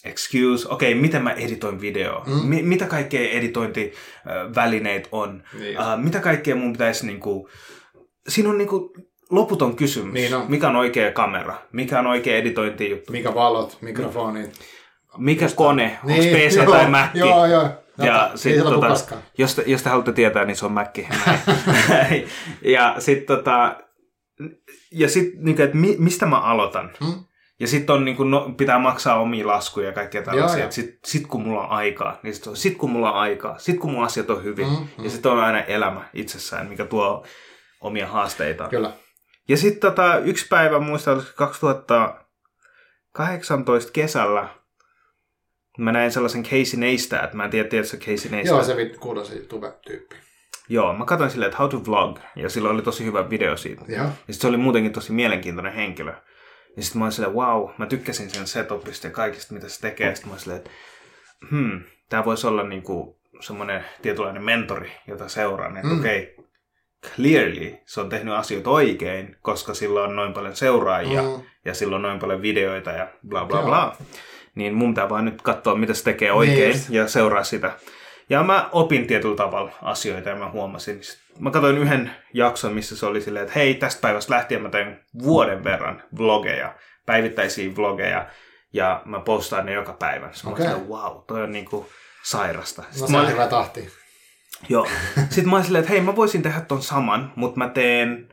excuse, okei, miten mä editoin videoa, Mm. Mi- mitä kaikkea editointivälineitä on, Niin uh, mitä kaikkea mun pitäisi niinku, siinä on niinku loputon kysymys, Niin on. mikä on oikea kamera, mikä on oikea editointijuttu, Mikä valot, mikrofonit. mikä kone, onko Niin, PC joo, tai Mac. Joo, joo. Ja Ei sit, tota, jos, te, jos te haluatte tietää, niin se on Mac. ja sitten tota, ja sitten, niin että mi, mistä mä aloitan. Hmm? Ja sitten on, niin kuin, no, pitää maksaa omia laskuja ja kaikkea tällaisia. joo. Sitten sit kun mulla on aikaa, niin sitten sit kun mulla on aikaa, sitten kun mun asiat on hyvin. Mm, Mm, mm. mm. Ja sitten on aina elämä itsessään, mikä tuo omia haasteita. Kyllä. Ja sitten tota, yksi päivä, muistan, olisiko 2018 kesällä, mä näin sellaisen Casey Neistat, mä en tiedä, tiedätkö Casey Neistat? Joo, se kuulosi tube-tyyppi. Joo, mä katsoin silleen, että how to vlog, ja sillä oli tosi hyvä video siitä. Joo. Ja sitten se oli muutenkin tosi mielenkiintoinen henkilö. Ja sitten mä olin silleen, wow, mä tykkäsin sen setupista ja kaikista, mitä se tekee. Sitten mä olin silleen, että hmm, tää voisi olla niinku semmoinen tietynlainen mentori, jota seuraan. Että Mm. okei, clearly se on tehnyt asioita oikein, koska sillä on noin paljon seuraajia Mm. ja sillä on noin paljon videoita ja bla bla Joo. bla. Niin mun pitää vaan nyt katsoa, mitä se tekee oikein just. ja seuraa sitä. Ja mä opin tietyllä tavalla asioita ja mä huomasin. Mä katsoin yhden jakson, missä se oli silleen, että hei, tästä päivästä lähtien mä teen vuoden verran vlogeja, päivittäisiä vlogeja, ja mä postaan ne joka päivä. Sitten Okei. mä olin wow, toi on niinku sairasta. No Sitten se mä olin, tahti. Joo. Sitten mä olin silleen, että hei, mä voisin tehdä ton saman, mutta mä teen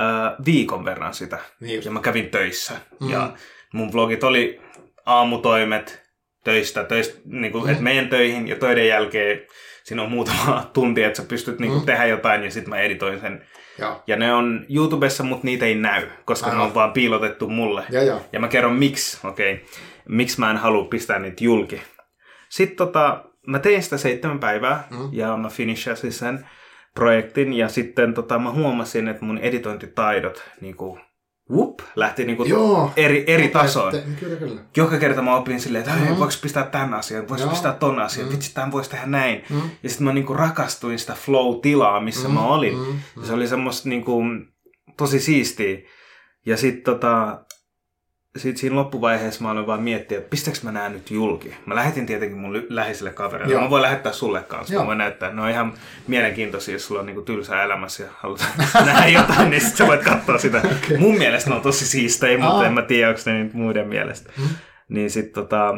äh, viikon verran sitä. Niin. Ja mä kävin töissä. Mm. Ja mun vlogit oli aamutoimet töistä, töistä niin kuin, Mm. että menen töihin ja töiden jälkeen siinä on muutama tunti, että sä pystyt niin kuin, Mm. tehdä jotain ja sitten mä editoin sen. Joo. Ja ne on YouTubessa, mutta niitä ei näy, koska Aivan. ne on vaan piilotettu mulle. Joo, joo. Ja mä kerron miksi, okei, okay. miksi mä en halua pistää niitä julki. Sitten tota, mä tein sitä seitsemän päivää Mm. mm. ja mä finishasin sen projektin ja sitten tota, mä huomasin, että mun editointitaidot niinku, whoop, lähti niinku Joo. eri, eri tasoon. Te- Kyllä, kyllä. Joka kerta mä opin silleen, että Mm. voiko pistää tämän asian, voiko pistää ton asian, Mm. vitsi, tämän voisi tehdä näin. Mm. Ja sitten mä niinku rakastuin sitä flow-tilaa, missä mä olin. Mm. Ja se oli semmoista niinku, tosi siistiä. Ja sitten tota, sit siinä loppuvaiheessa mä aloin vaan miettiä, että pistäks mä nää nyt julki. Mä lähetin tietenkin mun ly- läheisille kavereille. Joo. Mä voin lähettää sulle kanssa. Joo. Mä voin näyttää. Ne on ihan mielenkiintoisia, jos sulla on niinku tylsää elämässä ja haluat nähdä jotain, niin sit sä voit katsoa sitä. Okei. Mun mielestä ne on tosi siistejä, mutta Aa. en mä tiedä, onko ne nyt muiden mielestä. Mm. Niin sit tota...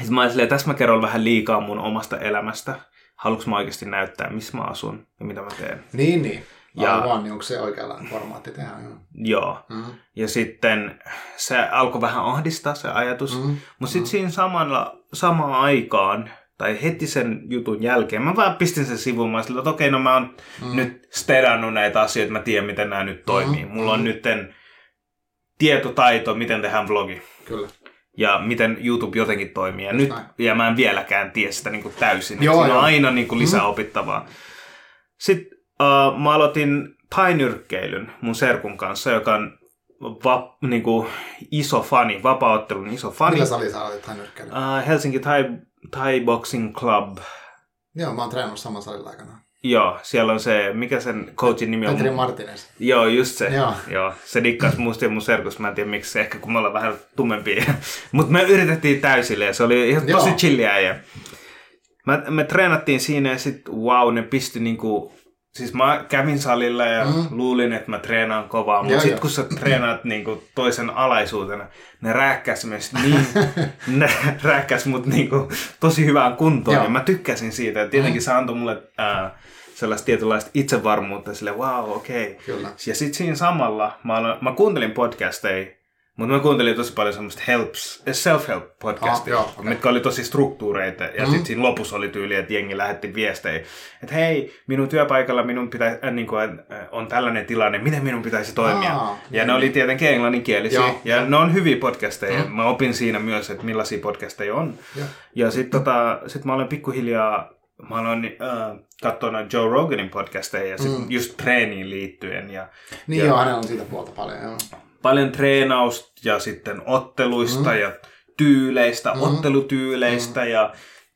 Sit mä olin silleen, tässä mä kerron vähän liikaa mun omasta elämästä. Haluanko mä oikeasti näyttää, missä mä asun ja mitä mä teen. Niin, niin. Ja- Aivan, niin onko se oikeanlainen formaatti tehdä? Joo. Joo. Mm. Ja sitten se alkoi vähän ahdistaa se ajatus. Mm. Mm. Mutta sitten siinä samalla, samaan aikaan, tai heti sen jutun jälkeen, mä vaan pistin sen sivuun. Silleen, että okei, no mä oon Mm. mm. nyt stedannut näitä asioita, mä tiedän, miten nämä nyt toimii. Mm. Mulla on Mm. nytten tietotaito, miten tehdään vlogi. Kyllä. Ja miten YouTube jotenkin toimii. Ja, nyt, näin. ja mä en vieläkään tiedä sitä niin kuin täysin. Joo, Joo, on aina niin kuin lisää Mm. opittavaa. Sitten uh, mä aloitin tainyrkkeilyn mun serkun kanssa, joka on va, niin kuin iso fani, vapaaottelun iso fani. Millä salilla sä olit hänyrkkäinen? Uh, Helsinki Thai, Thai Boxing Club. Joo, mä oon treenannut saman salilla aikana. Joo, siellä on se, mikä sen coachin nimi on? Petri Martinez. Joo, just se. Joo. Joo. Se dikkas musta ja mun serkusta. Mä en tiedä miksi, ehkä kun me ollaan vähän tummempia. Mutta me yritettiin täysille ja se oli ihan tosi chilliä. Ja mä, me treenattiin siinä ja sit wow, ne pisti niinku... Siis mä kävin salilla ja Mm. mm. luulin, että mä treenaan kovaa, mutta sit joo. kun sä treenaat niinku toisen alaisuutena, ne rääkkäs meistä niin, ne rääkkäs mut niinku tosi hyvään kuntoon Joo. ja mä tykkäsin siitä. Ja tietenkin se antoi mulle ää, sellaista tietynlaista itsevarmuutta, sille wow, okei. Okay. Kyllä. Ja sitten siinä samalla mä, mä kuuntelin podcasteja, mutta mä kuuntelin tosi paljon semmoista helps, self-help podcastia, Ah, ah, okei. mitkä oli tosi struktuureita. Ja Mhm. mm. sitten siinä lopussa oli tyyli, että jengi lähetti viestejä, että hei, minun työpaikalla minun pitää, äh, niin kuin, äh, on tällainen tilanne, miten minun pitäisi toimia. Aa, ja niin. ne oli tietenkin englanninkielisiä. Joo. ja ne on hyviä podcasteja. Mhm. Mm. Mä opin siinä myös, että millaisia podcasteja on. Joo. Ja sitten tota, sit mä olen pikkuhiljaa, mä aloin äh, katsoa noita Joe Roganin podcasteja ja sit Mm. just treeniin liittyen. Ja, Niin ja joo, hänellä on siitä puolta paljon. Joo. Paljon treenausta ja sitten otteluista mm. ja tyyleistä, Mm. ottelutyyleistä mm. ja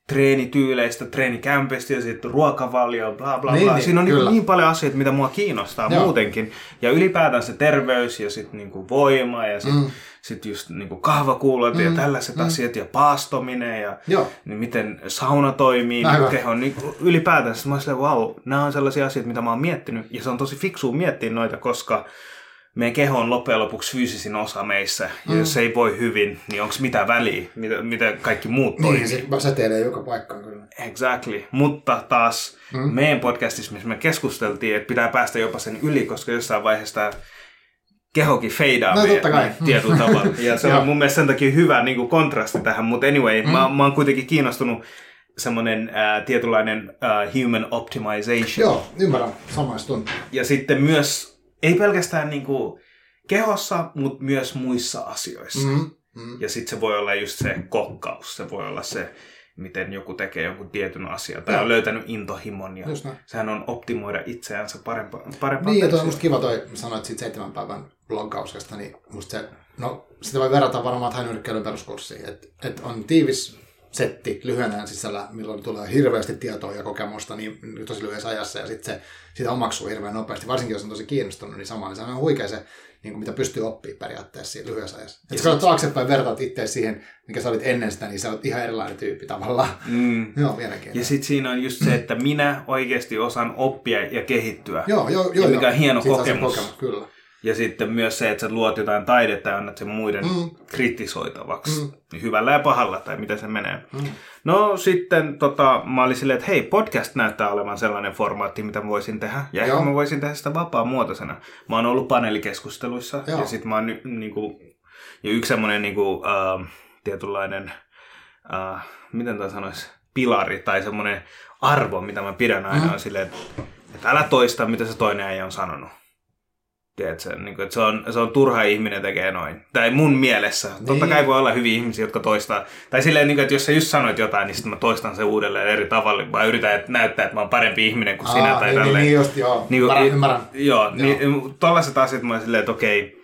treenityyleistä, treenikämpeistä ja sitten ruokavalio, bla bla Niin, bla. niin, Siinä on niin, kyllä. niin paljon asioita, mitä mua kiinnostaa Joo. muutenkin. Ja ylipäätään se terveys ja sitten niinku voima ja sitten Mm. sit just niinku kahvakuulot mm. ja tällaiset mm. asiat ja paastominen ja Joo. niin miten sauna toimii Aivan. kehon, niin ylipäätään sit mä oon silleen, wow, nämä on sellaisia asioita, mitä mä oon miettinyt, ja se on tosi fiksua miettiä noita, koska meidän keho on loppujen lopuksi fyysisin osa meissä, ja Mm. jos se ei voi hyvin, niin onko mitään väliä, mitä, mitä kaikki muut toimii. Niin, se säteilee joka paikkaan kyllä. Exactly. Mutta taas Mm. meidän podcastissa, missä me keskusteltiin, että pitää päästä jopa sen yli, koska jossain vaiheessa kehokin feidaa No, meidän, totta kai. meidän tietyllä tavalla. Ja se on mun mielestä sen takia hyvä niin kuin kontrasti tähän, mutta anyway, mm. mä, mä oon kuitenkin kiinnostunut semmoinen äh, tietynlainen äh, human optimization. Joo, ymmärrän. Samaistun. Ja sitten myös, ei pelkästään niin kuin kehossa, mutta myös muissa asioissa. Mm. Mm. Ja sitten se voi olla just se kokkaus, se voi olla se, miten joku tekee jonkun tietyn asian tai Joo. on löytänyt intohimon ja sehän on optimoida itseänsä parempaan, parempaan Niin, ja toi on musta kiva toi, sanoit siitä seitsemän päivän bloggausesta, niin musta se, no sitä voi verrata varmaan hänyrkkeilyn peruskurssiin, että et on tiivis setti lyhyen ajan sisällä, milloin tulee hirveästi tietoa ja kokemusta niin tosi lyhyessä ajassa ja sitten se sitä omaksuu hirveän nopeasti. Varsinkin jos on tosi kiinnostunut, niin sama, niin se on huikea se, niin kuin mitä pystyy oppimaan periaatteessa siinä lyhyessä ajassa. Että kun taaksepäin vertaat itse siihen, mikä sä olit ennen sitä, niin sä olet ihan erilainen tyyppi tavallaan. Mm. joo, Ja sitten siinä on just se, että minä oikeasti osaan oppia ja kehittyä. Joo, joo, joo. Ja mikä on hieno kokemus. kokemus. Kyllä. Ja sitten myös se, että sä luot jotain taidetta ja annat sen muiden mm. kritisoitavaksi. Mm. Hyvällä ja pahalla, tai miten se menee. Mm. No sitten tota, mä olin silleen, että hei, podcast näyttää olevan sellainen formaatti, mitä mä voisin tehdä. Ja Joo. ehkä mä voisin tehdä sitä vapaa-muotoisena. Mä oon ollut paneelikeskusteluissa. Joo. Ja sitten mä oon niinku, ja yksi semmoinen niinku, uh, tietynlainen, uh, miten tämä sanoisi, pilari tai semmoinen arvo, mitä mä pidän aina, mm. on silleen, että, että älä toista, mitä se toinen ei on sanonut. Tiedätkö, niin kuin, että se, on, se on turha ihminen tekee noin. Tai mun mielessä. Niin. Totta kai voi olla hyviä ihmisiä, jotka toistaa. Tai silleen, niin kuin, että jos sä just sanoit jotain, niin sitten mä toistan se uudelleen eri tavalla. Mä yritän että näyttää, että mä oon parempi ihminen kuin Aa, sinä. Tai niin, niin, niin, just, joo. Niin, ymmärrän, ymmärrän. Joo, joo. niin tollaiset asiat mä oon silleen, että okei,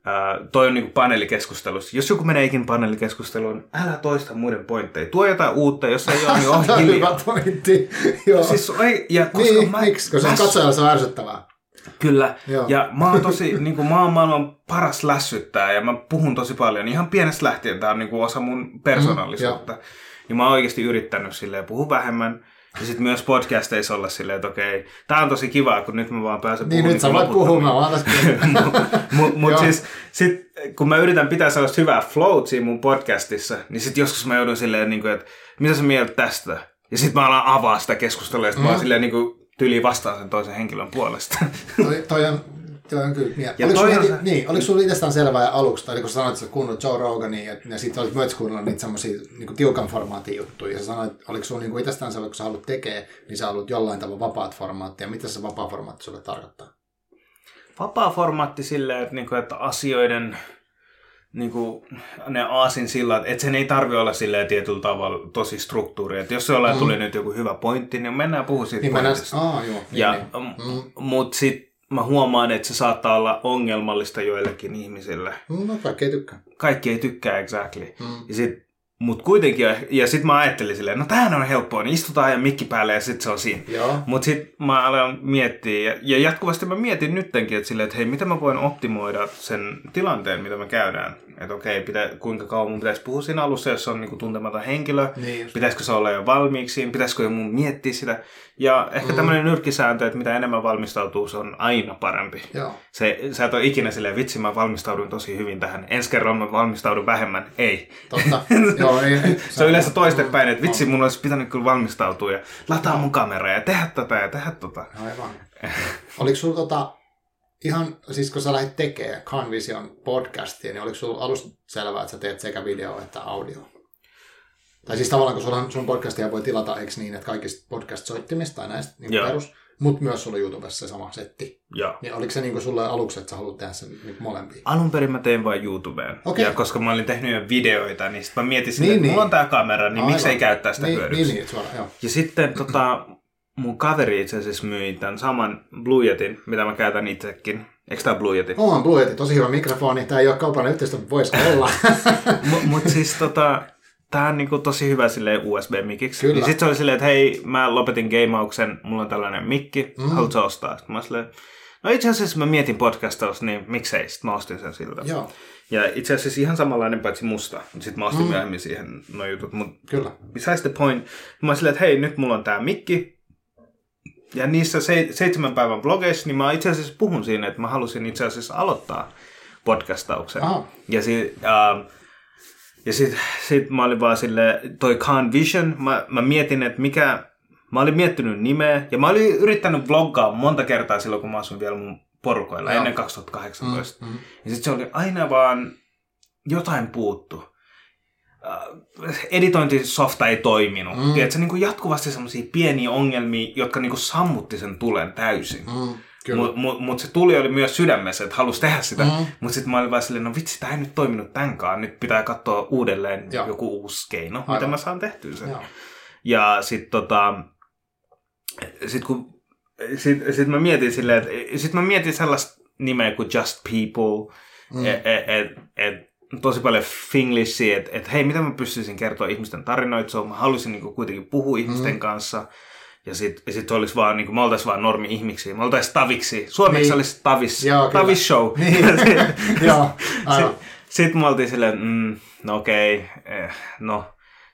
Uh, toi on niinku paneelikeskustelussa. Jos joku menee ikin paneelikeskusteluun, älä toista muiden pointteja. Tuo jotain uutta, jos ei ole, niin on hiljaa. hyvä pointti. Joo. Siis, ei, ja koska niin, mä, miksi? Koska se katsojalle se on ärsyttävää. Kyllä. Joo. Ja mä oon tosi, niin kuin, mä oon maailman paras lässyttää ja mä puhun tosi paljon. Ihan pienestä lähtien tää on niin kuin osa mun persoonallisuutta. Mm, niin mä oon oikeasti yrittänyt silleen puhua vähemmän. Ja sitten myös podcasteissa olla silleen, että okei, tää on tosi kivaa, kun nyt mä vaan pääsen niin, puhumaan. Niin, nyt sä voit puhua, mä vaan Mutta mut siis, sit, kun mä yritän pitää sellaista hyvää flow siinä mun podcastissa, niin sitten joskus mä joudun silleen, niin kuin, että mitä sä mieltä tästä? Ja sitten mä alan avaa sitä keskustelua, ja sitten mm. mä oon silleen, niin kuin, tyyli vastaan sen toisen henkilön puolesta. Toi, toi on, toi on kyllä. Ja oliko, sulla, se... niin, oliko sulla itsestään selvää aluksi, tai kun sanoit, että sä kuunnut Joe Rogania, ja, ja sitten olit myös kuunnellut niitä semmoisia niin tiukan formaatin juttuja, ja sä sanoit, oliko sulla niin itsestään selvää, kun sä haluat tekee, niin sä haluat jollain tavalla vapaat formaattia. Mitä se vapaa formaatti sulle tarkoittaa? Vapaa formaatti silleen, että, niin kuin, että asioiden niin kuin, ne aasin sillä, että sen ei tarvi olla silleen tietyllä tavalla tosi struktuuri. Että jos jollain mm. tuli nyt joku hyvä pointti, niin mennään puhu siitä niin pointista. Mennään, aa, joo, niin, ja, niin. Mm. Mutta sitten mä huomaan, että se saattaa olla ongelmallista joillekin ihmisille. No kaikki ei tykkää. Kaikki ei tykkää, exactly. Mm. Ja sit mutta kuitenkin, ja sitten mä ajattelin silleen, no tämähän on helppoa, niin istutaan ja mikki päälle ja sitten se on siinä. Mutta sitten mä aloin miettiä, ja, ja jatkuvasti mä mietin nyttenkin, että silleen, että hei, miten mä voin optimoida sen tilanteen, mitä me käydään. Että okei, pitä, kuinka kauan mun pitäisi puhua siinä alussa, jos se on niinku tuntematon henkilö. Niin pitäisikö se olla jo valmiiksi, pitäisikö jo mun miettiä sitä. Ja ehkä mm. tämmöinen nyrkkisääntö, että mitä enemmän valmistautuu, se on aina parempi. Joo. Se, sä et ole ikinä silleen, vitsi mä valmistaudun tosi hyvin tähän. Ensi kerralla mä valmistaudun vähemmän. Ei. Totta. Joo, ei, ei. se on yleensä toistepäin, että vitsi mun olisi pitänyt kyllä valmistautua ja lataa mun kamera ja tehdä tätä ja tehdä tota. Aivan. Oliko sulla tota, ihan, siis kun sä lähdit tekemään Convision podcastia, niin oliko sulla alusta selvää, että sä teet sekä video että audio? Tai siis tavallaan, kun sulla, sun podcastia voi tilata, eikö niin, että kaikista podcast-soittimista tai näistä niin perus, mutta myös sulla YouTubessa se sama setti. Joo. Niin oliko se niin sulle aluksi, että sä haluat tehdä sen niin molempia? Alun perin mä tein vain YouTubeen. Okay. Ja koska mä olin tehnyt jo videoita, niin sitten mä mietin niin, että niin. mulla on tää kamera, niin miksi ei käyttää sitä niin, hyödyksi. Niin, niin, suoraan, joo. Ja sitten tota, mun kaveri itse asiassa myi tämän saman Blue Yetin, mitä mä käytän itsekin. Eikö tää Blue Yeti? On Blue Yeti, tosi hyvä mikrofoni. Tää ei ole kaupallinen yhteistyö, voisi olla. Mutta mut siis tota, tää on niinku tosi hyvä sille USB-mikiksi. Kyllä. Niin sit se oli silleen, että hei, mä lopetin gameauksen, mulla on tällainen mikki, mm. haluatko ostaa? Sitten mä silleen, no itse asiassa mä mietin podcastaus, niin miksei, sitten mä ostin sen siltä. Joo. Ja itse asiassa ihan samanlainen paitsi musta. Sitten mä ostin mm. myöhemmin siihen no jutut. Mut Kyllä. Besides the point, mä silleen, että hei, nyt mulla on tää mikki, ja niissä se, seitsemän päivän vlogeissa, niin mä itse asiassa puhun siinä, että mä halusin itse asiassa aloittaa podcastauksen. Ah. Ja, si, uh, ja sit, sit mä olin vaan sille, toi Khan Vision, mä, mä mietin, että mikä, mä olin miettinyt nimeä, ja mä olin yrittänyt vloggaa monta kertaa silloin, kun mä asuin vielä mun porukoilla, Joo. ennen 2018. Mm, mm. Ja sit se oli aina vaan, jotain puuttu. Äh, editointisofta ei toiminut. Mm. Tiedätkö, niin kuin jatkuvasti semmoisia pieniä ongelmia, jotka niin kuin sammutti sen tulen täysin. Mm. Mutta mut, mut se tuli oli myös sydämessä, että halusi tehdä sitä. Mm. Mutta sitten mä olin vaan silleen, no vitsi, tämä ei nyt toiminut tämänkaan. Nyt pitää katsoa uudelleen Joo. joku uusi keino, Aivan. miten mä saan tehtyä sen. Joo. Ja sitten tota, sit kun sit, sit mä mietin silleen, että sit mä mietin sellaista nimeä kuin Just People, mm. että et, et, tosi paljon finglishia, että et, hei, mitä mä pystyisin kertoa ihmisten tarinoita, so, mä haluaisin niin kuin, kuitenkin puhua ihmisten mm. kanssa. Ja sitten sit olisi vaan, niin kuin, me oltaisiin vaan normi-ihmiksi, me oltaisiin taviksi. Suomeksi niin. olisi tavis, Joo, tavis show. Niin. Joo, Sitten sit me oltiin silleen, mm, no okei, okay, eh, no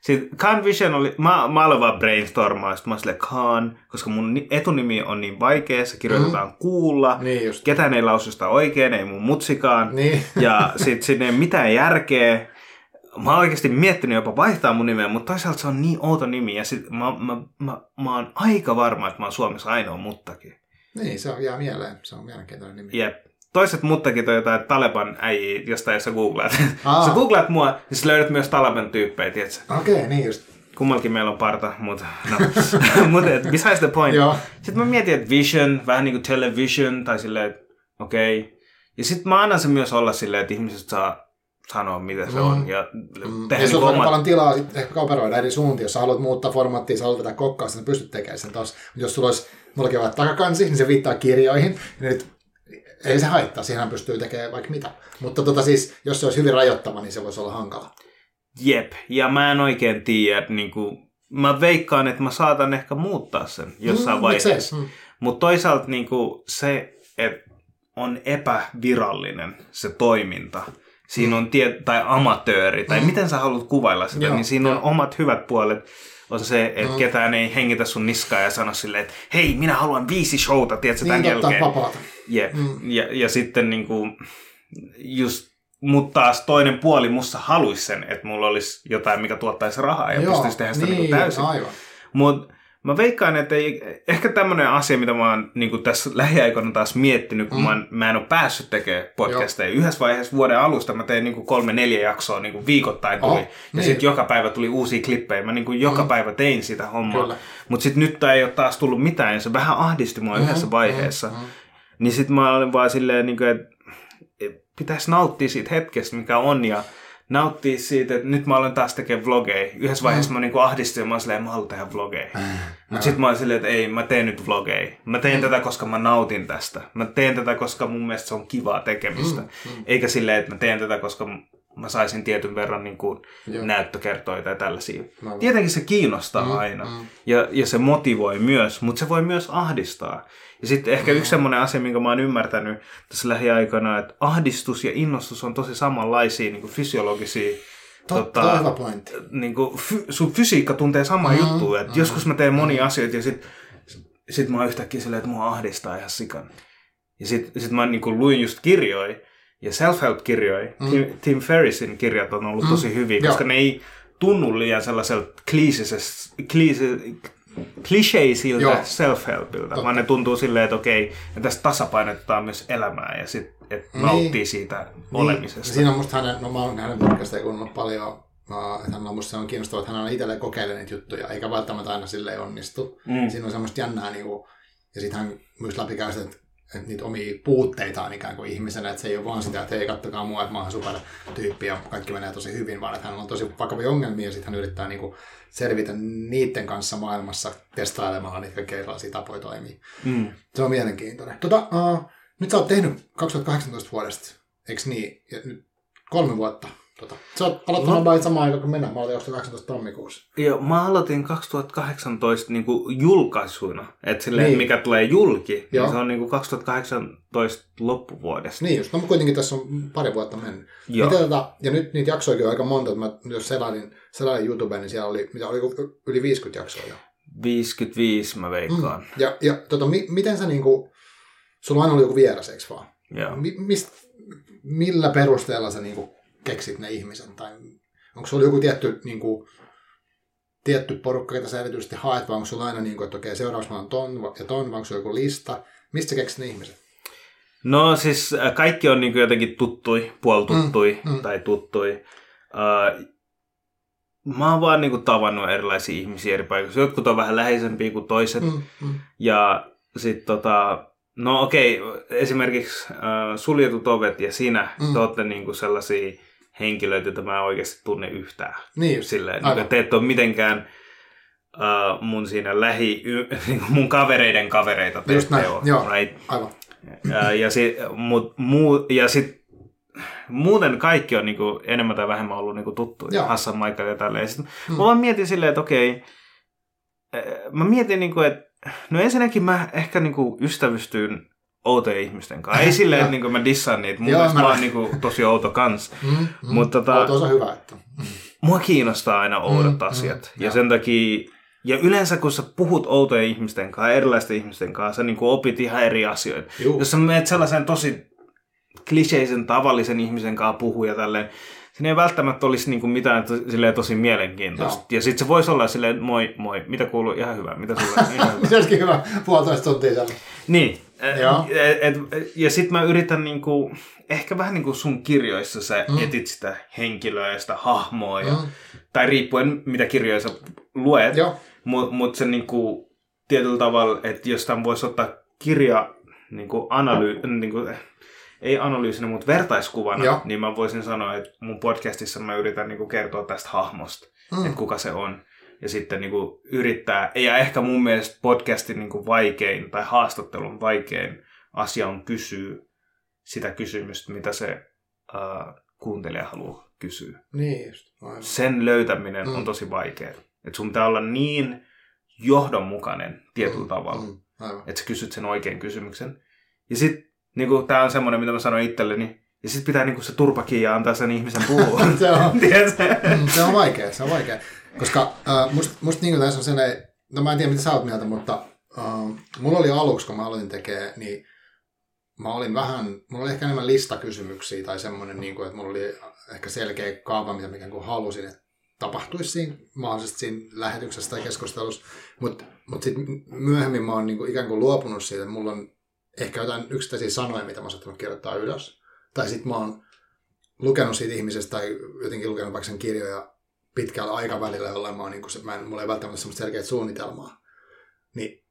sitten Khan Vision oli, mä, mä olen vaan brainstormaa, sitten mä olin Khan, koska mun etunimi on niin vaikea, se kirjoitetaan mm. kuulla, niin just. ketään ei lausu sitä oikein, ei mun mutsikaan, niin. ja sitten sinne ei mitään järkeä. Mä oon oikeasti miettinyt jopa vaihtaa mun nimeä, mutta toisaalta se on niin outo nimi, ja sit mä, mä, mä, mä oon aika varma, että mä oon Suomessa ainoa muttakin. Niin, se on jää mieleen. Se on mielenkiintoinen nimi. Jep toiset muttakin on jotain Taleban äijiä, jostain sä googlaat. Aa. sä googlaat mua, niin sä löydät myös Taleban tyyppejä, tietsä? Okei, okay, niin just. Kummallakin meillä on parta, mutta no. mutta besides the point. Joo. Sitten mä mietin, että vision, vähän niin kuin television, tai silleen, että okei. Okay. Ja sitten mä annan se myös olla silleen, että ihmiset saa sanoa, mitä se mm. on. Ja, mm. ja sulla niin on paljon tilaa sitten ehkä operoida eri suuntiin. Jos sä haluat muuttaa formaattia, sä haluat vetää kokkaa, niin pystyt tekemään sen taas. Jos sulla olisi, mullakin takakansi, niin se viittaa kirjoihin. Ja nyt ei se haittaa, siihen pystyy tekemään vaikka mitä. Mutta tota siis, jos se olisi hyvin rajoittava, niin se voisi olla hankala. Jep, ja mä en oikein tiedä, niin kuin, mä veikkaan, että mä saatan ehkä muuttaa sen jossain mm, vaiheessa. Mm. Mutta toisaalta niin kuin, se, että on epävirallinen se toiminta, siinä mm. on tie- tai amatööri, tai mm. miten sä haluat kuvailla sitä, Joo, niin siinä on omat hyvät puolet on se, että no. ketään ei hengitä sun niskaa ja sano silleen, että hei, minä haluan viisi showta, tiedätkö, niin, tämän jälkeen. vapaata. Jep. Mm. Ja, ja sitten niin kuin, just, mutta taas toinen puoli musta haluaisi sen, että mulla olisi jotain, mikä tuottaisi rahaa ja Joo, pystyisi tehdä sitä niin, niin täysin. Mutta Mä veikkaan, että ei, ehkä tämmöinen asia, mitä mä oon niin tässä lähiaikoina taas miettinyt, kun mm. mä, mä en ole päässyt tekemään podcasteja. Joo. Yhdessä vaiheessa vuoden alusta mä tein niin kolme, neljä jaksoa niin viikoittain tuli. Oh, ja niin. sitten joka päivä tuli uusia klippejä. Mä niin joka mm. päivä tein sitä hommaa. Mutta sitten nyt ei ole taas tullut mitään ja se vähän ahdisti mua mm, yhdessä vaiheessa. Mm, mm. Niin sitten mä olin vaan silleen, niin kuin, että pitäisi nauttia siitä hetkestä, mikä on. Ja nauttia siitä, että nyt mä olen taas tekemään vlogeja. Yhdessä vaiheessa mm. mä niinku ahdistuin ja mä olin silleen, mä haluan tehdä vlogeja. Mm. Mutta sitten mä olin silleen, että ei, mä teen nyt vlogeja. Mä teen mm. tätä, koska mä nautin tästä. Mä teen tätä, koska mun mielestä se on kivaa tekemistä. Mm. Mm. Eikä silleen, että mä teen tätä, koska mä saisin tietyn verran niin kuin näyttökertoja tai tällaisia. Tietenkin se kiinnostaa mm, aina mm. Ja, ja se motivoi myös, mutta se voi myös ahdistaa. Ja sitten ehkä yksi semmoinen asia, minkä mä oon ymmärtänyt tässä lähiaikana, että ahdistus ja innostus on tosi samanlaisia niin kuin fysiologisia Totta, tota, hyvä pointti. Niin kuin, fy, sun fysiikka tuntee samaa mm, juttua. Että mm, joskus mä teen monia mm. asioita ja sitten sit mä oon yhtäkkiä silleen, että mua ahdistaa ihan sikan. Ja sitten sit mä niin kuin luin just kirjoja, ja self-help-kirjoja, mm. Tim, Tim Ferrisin kirjat on ollut mm. tosi hyviä, koska Joo. ne ei tunnu liian sellaiselta kliseisiltä self-helpiltä, vaan ne tuntuu silleen, että okei, ja tässä tasapainotetaan myös elämää ja sitten et niin. nauttii siitä niin. olemisesta. Siinä on musta hänen, no mä oon hänen podcastia kuunnellut paljon, että hän on musta se on kiinnostavaa, että hän on itselleen kokeillut niitä juttuja, eikä välttämättä aina sille onnistu. Mm. Siinä on semmoista jännää, niin kuin, ja sitten hän myös läpikäy sitä, että että niitä omia puutteitaan ikään kuin ihmisenä, että se ei ole vaan sitä, että hei kattokaa mua, että mä oon super tyyppi ja kaikki menee tosi hyvin, vaan että hän on tosi vakavia ongelmia ja sitten hän yrittää niin kuin selvitä niiden kanssa maailmassa testailemalla niitä kaikkia erilaisia tapoja toimia. Mm. Se on mielenkiintoinen. Tota, uh, nyt sä oot tehnyt 2018 vuodesta, eikö niin? Ja nyt kolme vuotta Tota, sä oot aloittanut vain samaan aikaan kuin minä. Mä aloitin 2018 tammikuussa. Joo, mä aloitin 2018 niin kuin julkaisuina. Että silleen, niin. mikä tulee julki, Joo. niin se on niin kuin 2018 loppuvuodesta. Niin just. No kuitenkin tässä on pari vuotta mennyt. Joo. Mitä, tota, ja nyt niitä jaksoja on aika monta. Että mä, jos selailin, selailin YouTubeen, niin siellä oli, mitä, oli yli 50 jaksoa jo. 55 mä veikkaan. Mm. Ja, ja tota, mi, miten sä niinku, sulla on aina ollut joku vieras, eikö vaan? Joo. Mi, mist, millä perusteella sä niinku keksit ne ihmiset? Tai onko sulla joku tietty, niin kuin, tietty porukka, jota sä erityisesti haet, vai onko sulla aina niin kuin, että okei, seuraavaksi mä on ton ja ton, vai onko sulla joku lista? Mistä sä keksit ne ihmiset? No siis äh, kaikki on niin kuin jotenkin tuttui, puoltuttui mm, mm. tai tuttui. Uh, mä oon vaan niin kuin, tavannut erilaisia ihmisiä eri paikoissa. Jotkut on vähän läheisempiä kuin toiset. Mm, mm. Ja sitten tota, no okei, esimerkiksi uh, suljetut ovet ja sinä, mm. te olette niin kuin sellaisia henkilöitä, joita mä oikeasti tunne yhtään. Niin, Silleen, niin, että te et ole mitenkään uh, mun siinä lähi, niin mun kavereiden kavereita. Just näin, ole, joo, right? aivan. Ja, ja, sit, mut, muu, ja sit muuten kaikki on niin kuin, enemmän tai vähemmän ollut niin kuin, tuttu. Joo. Hassan Michael ja tälleen. Sitten mm. Mä vaan mietin silleen, että okei, eh, mä mietin, niin kuin, että no ensinnäkin mä ehkä niin kuin, outojen ihmisten kanssa. Ei silleen, että niin mä dissaan niitä. Mun Joo, mielestä mä- mä oon niin tosi outo kans. Mm, mm. Mutta tota- on hyvä, että... Mua kiinnostaa aina oudot Mm, asiat. mm, ja joo. sen takia, ja yleensä kun sä puhut outojen ihmisten kanssa, erilaisten ihmisten kanssa, sä niin opit ihan eri asioita. Juu. Jos sä menet sellaisen tosi kliseisen tavallisen ihmisen kanssa puhuu ja tälleen, siinä ei välttämättä olisi niin mitään to, silleen tosi mielenkiintoista. Joo. Ja sitten se voisi olla silleen, moi, moi, mitä kuuluu, ihan hyvä, mitä sulla ihan hyvä. Se olisikin hyvä puolitoista tuntia siellä. Niin. Ä- Joo. Et, et, ja sitten mä yritän niinku, ehkä vähän niin kuin sun kirjoissa sä Mm. etit sitä henkilöä ja sitä hahmoa, ja, Mm. tai riippuen mitä kirjoja sä luet, mutta mut se niinku, tietyllä tavalla, että jos tämän voisi ottaa kirja niinku analy, niinku, ei analyysinä, mutta vertaiskuvana, Joo. niin mä voisin sanoa, että mun podcastissa mä yritän niinku kertoa tästä hahmosta, mm. että kuka se on. Ja sitten niinku yrittää, ja ehkä mun mielestä podcastin niinku vaikein tai haastattelun vaikein asia on kysyä sitä kysymystä, mitä se uh, kuuntelija haluaa kysyä. Niin just. Aivan. Sen löytäminen Mm. on tosi vaikeaa. Että sun pitää olla niin johdonmukainen tietyllä Mm, tavalla, mm, että sä kysyt sen oikean kysymyksen. Ja sit, niinku, tää on semmoinen, mitä mä sanoin itselleni, ja sit pitää niinku se turpakin ja antaa sen ihmisen puhua. Se on. Mm, se on vaikea, se on vaikea. Koska äh, musta must niin tässä on sellainen, no mä en tiedä mitä sä oot mieltä, mutta äh, mulla oli aluksi, kun mä aloitin tekemään, niin mä olin vähän, mulla oli ehkä enemmän listakysymyksiä tai semmoinen, niin kuin, että mulla oli ehkä selkeä kaava, mitä mä ikään kuin halusin, että tapahtuisi siinä mahdollisesti siinä lähetyksessä tai keskustelussa. Mutta mut sitten myöhemmin mä oon niin kuin ikään kuin luopunut siitä, että mulla on ehkä jotain yksittäisiä sanoja, mitä mä oon saattanut kirjoittaa ylös. Tai sitten mä oon lukenut siitä ihmisestä tai jotenkin lukenut vaikka sen kirjoja pitkällä aikavälillä, jolla mä oon, niin se, mä en, mulla ei välttämättä semmoista selkeää suunnitelmaa. Niin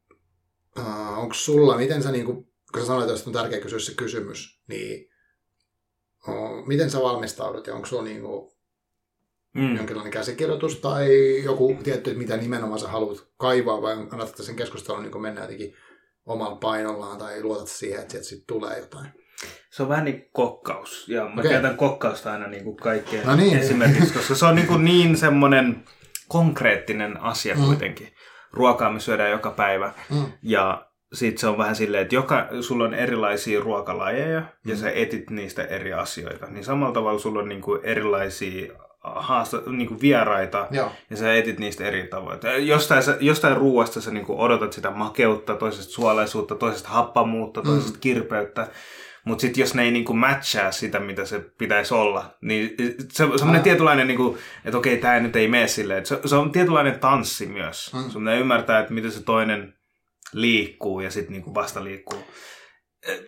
äh, onko sulla, miten sä, niin kuin, kun sä sanoit, että on tärkeä kysyä se kysymys, niin uh, miten sä valmistaudut ja onko sulla niin kuin, Mm. jonkinlainen käsikirjoitus tai joku tietty, että mitä nimenomaan sä haluat kaivaa vai annatko sen keskustelun niin mennä jotenkin omalla painollaan tai luotat siihen, että sieltä sitten tulee jotain. Se on vähän niin kuin kokkaus. Ja mä okay. käytän kokkausta aina niin kuin kaikkeen No niin. esimerkiksi, koska se on niin, kuin niin semmoinen konkreettinen asia Mm. kuitenkin. Ruokaa me syödään joka päivä. Mm. Ja sitten se on vähän silleen, että joka, sulla on erilaisia ruokalajeja ja Mm. sä etit niistä eri asioita. Niin samalla tavalla sulla on niin kuin erilaisia haasta, niin kuin vieraita Joo. ja sä etit niistä eri tavoin. Jostain, sä- jostain ruoasta sä niinku odotat sitä makeutta, toisesta suolaisuutta, toisesta happamuutta, Mm. toisesta kirpeyttä. Mutta sitten jos ne ei niinku matchaa sitä, mitä se pitäisi olla, niin se on semmoinen Ah. tietynlainen, niinku, että okei, tämä nyt ei mene silleen. Se, se on tietynlainen tanssi myös. Mm. Mm. Pitää ymmärtää, että miten se toinen liikkuu ja sitten niinku vasta liikkuu.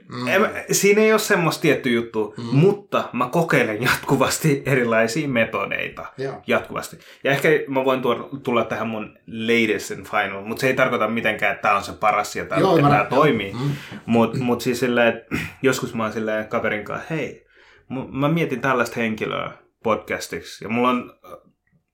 Mm. En, siinä ei ole semmoista tiettyä juttua, Mm. mm. mutta mä kokeilen jatkuvasti erilaisia metodeita Joo. jatkuvasti. Ja ehkä mä voin tuoda, tulla tähän mun latest and final, mutta se ei tarkoita mitenkään, että tämä on se paras ja tämä, Joo, tämä toimii. Mm. Mutta mut siis silleen, että joskus mä oon silleen kaverin kanssa, hei, mä mietin tällaista henkilöä podcastiksi. Ja mulla on äh,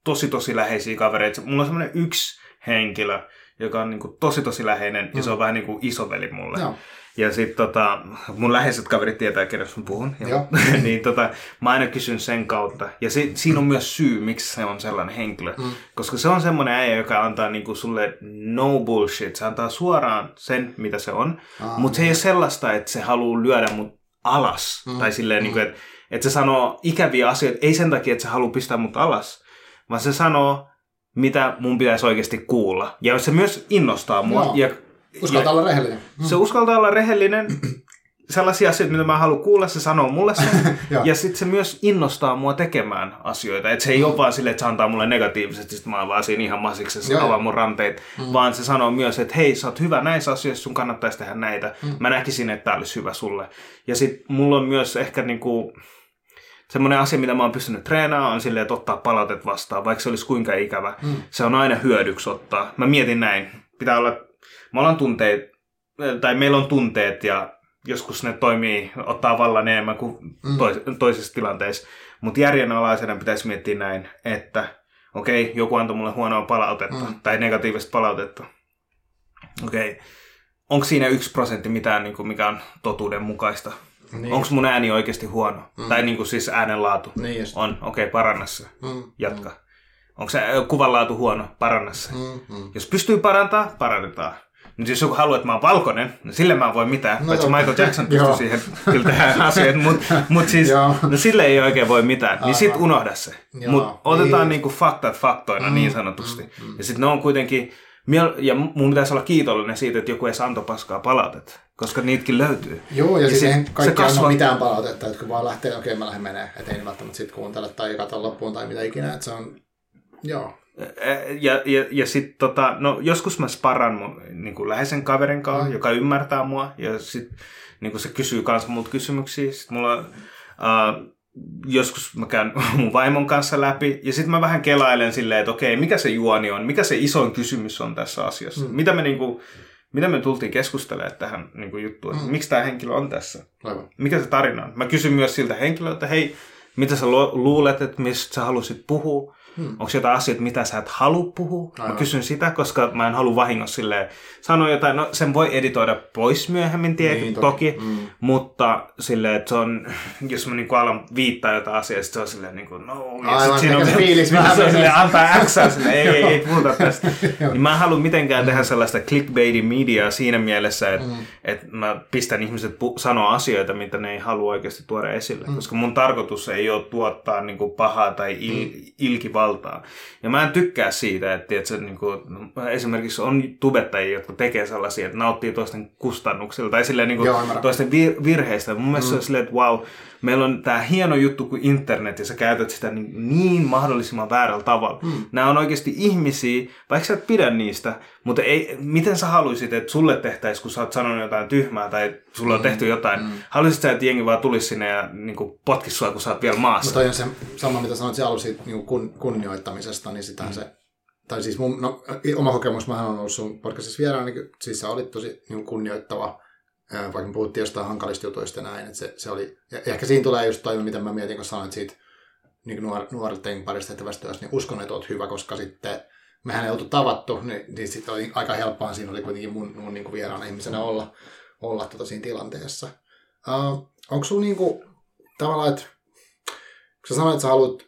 tosi tosi läheisiä kavereita. Mulla on semmoinen yksi henkilö, joka on niinku tosi tosi läheinen ja se on vähän niin kuin isoveli mulle. Joo. Ja sitten tota, mun läheiset kaverit tietää, kenestä mä puhun. Ja, niin tota, mä aina kysyn sen kautta. Ja se, siinä on myös syy, miksi se on sellainen henkilö. Mm. Koska se on semmoinen äijä, joka antaa niinku sulle no bullshit. Se antaa suoraan sen, mitä se on. Aa, Mutta se ei ole sellaista, että se haluaa lyödä mut alas. Mm, Tai silleen, mm. niinku, että että se sanoo ikäviä asioita. Ei sen takia, että se haluaa pistää mut alas. Vaan se sanoo, mitä mun pitäisi oikeasti kuulla. Ja se myös innostaa mua. Joo. Ja, Uskaltaa olla rehellinen. Mm. se uskaltaa olla rehellinen. Sellaisia asioita, mitä mä haluan kuulla, se sanoo mulle sen. Ja sitten se myös innostaa mua tekemään asioita. Että se ei ole vaan silleen, että se antaa mulle negatiivisesti, sitten mä oon vaan siinä ihan masiksessa, Joo. avaa mun ranteet. Mm. Vaan se sanoo myös, että hei, sä oot hyvä näissä asioissa, sun kannattaisi tehdä näitä. Mm. Mä näkisin, että tää olisi hyvä sulle. Ja sitten mulla on myös ehkä niinku, semmoinen asia, mitä mä oon pystynyt treenaamaan, on silleen, että ottaa palautet vastaan, vaikka se olisi kuinka ikävä. Mm. Se on aina hyödyksi ottaa. Mä mietin näin. Pitää olla, me ollaan tunteet, tai meillä on tunteet ja joskus ne toimii, ottaa vallan enemmän kuin Mm. tois, toisissa tilanteissa. Mutta järjenalaisena pitäisi miettiä näin, että okei, okay, joku antoi mulle huonoa palautetta Mm. mm. tai negatiivista palautetta. Okei, okay. onko siinä yksi prosentti mitään, niin kuin, mikä on totuuden mukaista? Niin Onko mun ääni oikeasti huono? Mm. Tai niin kuin siis äänenlaatu? Niin just. On, okei, okay, paranna se. Mm. Jatka. Mm. Onko se kuvanlaatu huono? Paranna se. Mm. Mm. Jos pystyy parantaa, parannetaan. Nyt jos joku haluaa, että mä oon valkoinen, niin sille mä en voi mitään. No, paitsi Michael Jackson pystyi siihen kyllä tähän asiaan. Mutta mut siis, no sille ei oikein voi mitään. Niin sit unohda se. Mutta otetaan niin. niinku faktat faktoina mm, niin sanotusti. Mm, mm. Ja sitten ne on kuitenkin, ja mun pitäisi olla kiitollinen siitä, että joku edes antoi paskaa palautetta. Koska niitäkin löytyy. Joo, ja, ja sitten kaikki se kasva... mitään palautetta, että kun vaan lähtee, okei okay, mä lähden menee, että ei välttämättä sitten kuuntele tai katso loppuun tai mitä ikinä, että se on, joo. Ja, ja, ja sitten tota, no, joskus mä sparan mun niin kuin läheisen kaverin kanssa, mm. joka ymmärtää mua, ja sitten niin se kysyy kanssa multa kysymyksiä. Sitten mulla, uh, joskus mä käyn mun vaimon kanssa läpi, ja sitten mä vähän kelailen silleen, että okei, mikä se juoni on, mikä se isoin kysymys on tässä asiassa. Mm. Mitä me niin kuin, mitä me tultiin keskustelemaan tähän niin kuin juttuun, mm. miksi tämä henkilö on tässä? Aivan. Mikä se tarina on? Mä kysyn myös siltä henkilöltä, että hei, mitä sä luulet, että mistä sä halusit puhua? Hmm. Onko jotain asioita, mitä sä et halua puhua? Aivan. Mä kysyn sitä, koska mä en halua vahingossa silleen sanoa jotain. No sen voi editoida pois myöhemmin, tie, niin, toki. toki. Mm. Mutta silleen, että se on, jos mä niinku alan viittaa jotain asiaa, se on silleen niin kuin, no. Ja Aivan, siinä on se fiilis vähän. Se on silleen, antaa X, silleen, ei, ei, ei puhuta tästä. niin mä en halua mitenkään tehdä sellaista clickbaitin mediaa siinä mielessä, että mm. et mä pistän ihmiset pu- sanoa asioita, mitä ne ei halua oikeasti tuoda esille. Mm. Koska mun tarkoitus ei ole tuottaa niin kuin pahaa tai il- mm. ilkivaa valtaa. Ja mä en tykkää siitä, että tiedätkö, niin kuin, esimerkiksi on tubettajia, jotka tekee sellaisia, että nauttii toisten kustannuksilla tai silleen, niin kuin, Joo, toisten vir- virheistä. Mun mielestä mm. se on silleen, että wow, meillä on tämä hieno juttu kuin internet ja sä käytät sitä niin, niin mahdollisimman väärällä tavalla. Mm. Nämä on oikeasti ihmisiä, vaikka sä et pidä niistä, mutta ei, miten sä haluaisit, että sulle tehtäisiin, kun sä oot sanonut jotain tyhmää tai sulla on mm. tehty jotain. Mm. Haluaisit sä, että jengi vaan tulisi sinne ja niin potkisi sua, kun sä oot vielä maassa? No on se sama, mitä sanoit siellä alussa niin kun, kunnioittamisesta, niin sitä mm. se tai siis mun, no, oma kokemus, mä olen ollut sun podcastissa vieraan, niin siis sä olit tosi niin kunnioittava vaikka me puhuttiin jostain hankalista jutuista ja näin, että se, se oli, ja ehkä siinä tulee just toi, mitä mä mietin, kun sanoin, siitä niin nuor, nuorten parista tehtävästä työstä, niin uskon, että olet hyvä, koska sitten mehän ei oltu tavattu, niin, niin sitten oli aika helppoa, siinä oli kuitenkin mun, mun niin kuin vieraana ihmisenä olla, olla tota siinä tilanteessa. Uh, onko sulla niin kuin, tavallaan, että kun sä sanoit, että sä haluat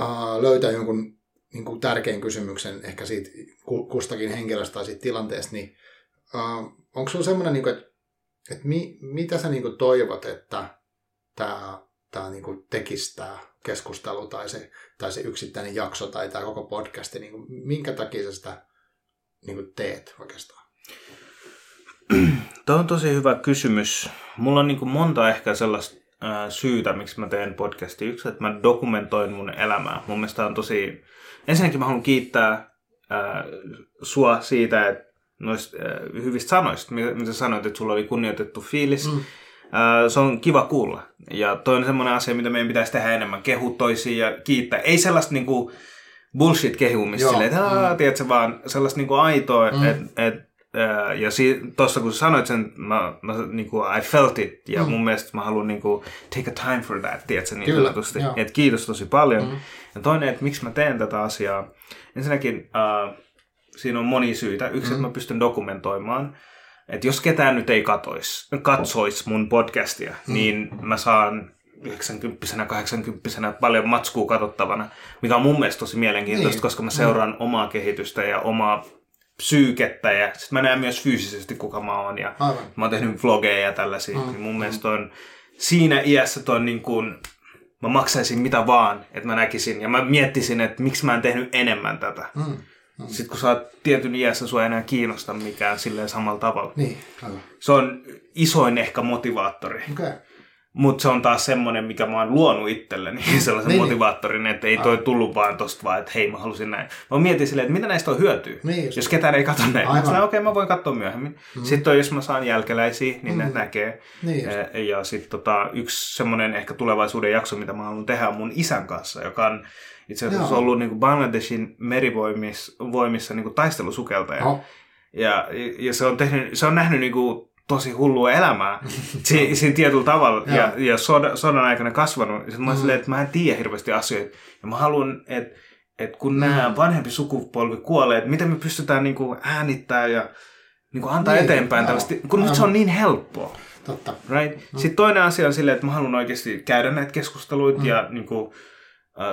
uh, löytää jonkun niin kuin tärkeän kysymyksen ehkä siitä kustakin henkilöstä tai siitä tilanteesta, niin uh, onko sulla semmoinen, niin kuin, että et mi, mitä sä niinku toivot, että tämä tää niinku tekisi tämä keskustelu tai se, tai se yksittäinen jakso tai tämä koko podcasti, niinku, minkä takia sä sitä niinku teet oikeastaan? Tuo on tosi hyvä kysymys. Mulla on niinku monta ehkä sellaista syytä, miksi mä teen podcastia. Yksi, että mä dokumentoin mun elämää. Mun mielestä on tosi... Ensinnäkin mä haluan kiittää äh, sua siitä, että noista äh, hyvistä sanoista, mitä sanoit, että sulla oli kunnioitettu fiilis. Mm. Äh, se on kiva kuulla. Ja toi on semmoinen asia, mitä meidän pitäisi tehdä enemmän. Kehu toisiin ja kiittää. Ei sellaista niinku bullshit-kehumista silleen, että mm. tiedätkö, vaan sellaista niinku aitoa, mm. että et, äh, ja si- tossa kun sanoit sen, mä, mä niinku, I felt it, ja mm. mun mielestä mä haluan niinku, take a time for that, tiedätkö, niin Kyllä, että kiitos tosi paljon. Mm. Ja toinen, että miksi mä teen tätä asiaa. Ensinnäkin, uh, siinä on moni syitä. Yksi, mm. että mä pystyn dokumentoimaan. Että jos ketään nyt ei katois, katsois mun podcastia, mm. niin mä saan 90 80 paljon matskua katsottavana, mikä on mun mielestä tosi mielenkiintoista, niin. koska mä seuraan mm. omaa kehitystä ja omaa psyykettä ja sit mä näen myös fyysisesti kuka mä oon ja Aivan. mä oon tehnyt vlogeja ja tällaisia, mm. niin mun mm. mielestä on siinä iässä ton niin kuin, mä maksaisin mitä vaan, että mä näkisin ja mä miettisin, että miksi mä en tehnyt enemmän tätä. Mm. Mm. Sitten kun sä oot tietyn iässä, sua ei enää kiinnosta mikään silleen samalla tavalla. Niin, aivan. Se on isoin ehkä motivaattori. Okay. Mutta se on taas semmoinen, mikä mä oon luonut itselleni, sellaisen niin, niin. motivaattorin, että ei toi tullut vaan tosta vaan, että hei mä halusin näin. Mä mietin silleen, että mitä näistä on hyötyä, niin, jos ketään ei katso näin. Mä okei, okay, mä voin katsoa myöhemmin. Mm. Sitten toi, jos mä saan jälkeläisiä, niin mm. ne näkee. Niin ja sitten tota, yksi semmoinen ehkä tulevaisuuden jakso, mitä mä haluan tehdä mun isän kanssa, joka on itse asiassa Joo. ollut niin kuin Bangladeshin merivoimissa niin kuin taistelusukeltaja. No. Ja, ja se, on tehnyt, se on nähnyt niin kuin tosi hullua elämää si, siinä tietyllä tavalla ja, ja sodan, sodan aikana kasvanut. Ja mä mm. silleen, että mä en tiedä hirveästi asioita. Ja mä haluan, että, että kun mm. nämä vanhempi sukupolvi kuolee, että miten me pystytään niin kuin äänittämään ja niin kuin antaa niin, eteenpäin tällaista, kun nyt se on niin helppoa. Totta. Right? No. Sitten toinen asia on silleen, että mä haluan oikeasti käydä näitä keskusteluita mm. ja niin kuin,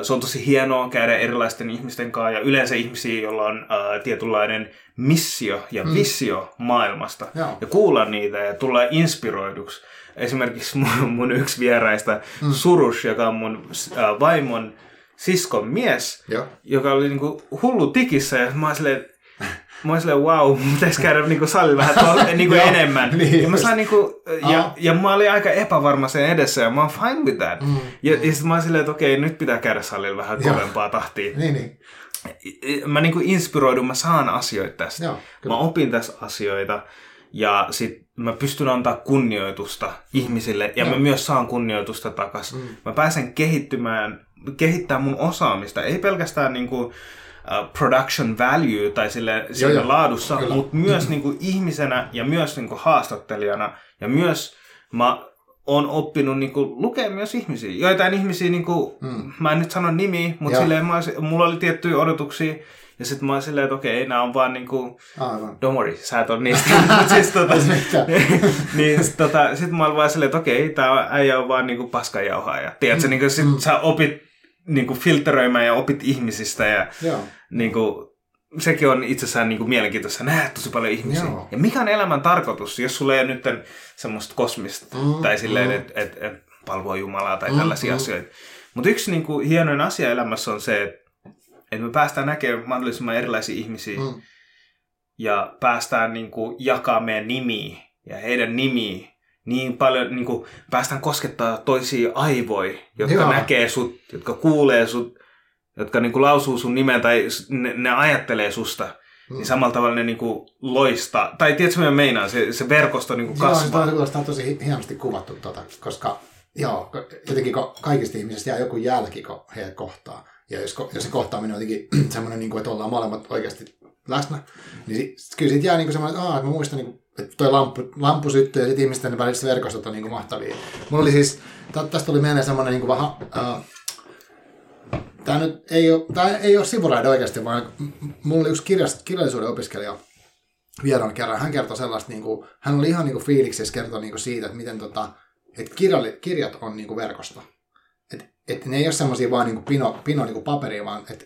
se on tosi hienoa käydä erilaisten ihmisten kanssa ja yleensä ihmisiä, joilla on uh, tietynlainen missio ja mm. visio maailmasta. Joo. Ja kuulla niitä ja tulla inspiroiduksi. Esimerkiksi mun, mun yksi vieraista, mm. Surush, joka on mun uh, vaimon siskon mies, Joo. joka oli niinku hullu tikissä ja mä olin Mä olin silleen, wow, pitäisi käydä niinku salilla vähän tuolla, niinku enemmän. niin, ja, mä sain niinku, ja, ah. ja mä olin aika epävarma sen edessä ja mä oon fine with that. Mm. Ja, ja sitten mä olin silleen, että okei, nyt pitää käydä salilla vähän kovempaa tahtia. Niin, niin. Mä niinku inspiroidun, mä saan asioita tästä. Joo, mä opin tässä asioita. Ja sit mä pystyn antaa kunnioitusta ihmisille ja Joo. mä myös saan kunnioitusta takaisin. Mm. Mä pääsen kehittymään, kehittämään mun osaamista. Ei pelkästään niinku, production value tai sille, sille joo, laadussa, mutta myös niin kuin ihmisenä ja myös niin kuin haastattelijana ja myös mä oon oppinut niin kuin, lukea myös ihmisiä. Joitain ihmisiä, niin kuin, mm. mä en nyt sano nimiä, mutta silleen, mä, mulla oli tiettyjä odotuksia ja sitten mä oon silleen, että okei, nämä on vaan niinku, Aivan. don't worry, sä et ole niistä. siis, tota, niin, tota, sitten mä oon vaan silleen, että okei, tää äijä on vaan niinku paskajauhaaja. Tiedätkö, mm. niinku, sit mm. sä opit niin kuin filteröimään ja opit ihmisistä ja Niin kuin, sekin on itsessään niin kuin mielenkiintoista. Näet tosi paljon ihmisiä. Joo. Ja mikä on elämän tarkoitus, jos sulla ei ole nyt semmoista kosmista mm, tai silleen, mm. että et, et, palvoa Jumalaa tai mm, tällaisia mm. asioita. Mutta yksi niin kuin, hienoin asia elämässä on se, että et me päästään näkemään mahdollisimman erilaisia ihmisiä mm. ja päästään niin kuin, jakaa meidän nimiä ja heidän nimiä niin paljon niin kuin, päästään koskettaa toisia aivoja, jotka Joo. näkee sut, jotka kuulee sut, jotka niin kuin, lausuu sun nimen tai ne, ne ajattelee susta. Niin mm. Niin samalla tavalla ne niin kuin, loistaa. Tai tiedätkö mitä meinaan? Se, se verkosto niin kuin, kasvaa. Joo, se on tosi hienosti kuvattu, tuota, koska joo, jotenkin kaikista ihmisistä jää joku jälki, kun he kohtaa. Ja jos, jos se kohtaaminen on jotenkin semmoinen, niin kuin, että ollaan molemmat oikeasti läsnä, niin kyllä siitä jää niin kuin semmoinen, että, että mä muistan niin kuin, toi lampu, lampu syttyy ja sitten ihmisten väliset verkostot on niinku mahtavia. Mulla oli siis, tästä tuli mieleen semmoinen niinku vähän, uh, tämä nyt ei ole, tää ei ole sivuraide oikeasti, vaan mulla oli yksi kirjast, kirjallisuuden opiskelija vieraan kerran. Hän kertoi sellaista, niinku, hän oli ihan niinku fiiliksissä kertoi niinku siitä, että miten tota, että kirjalli, kirjat on niinku verkosto. Että et ne ei ole semmoisia vaan niinku pino, pino niinku paperia, vaan että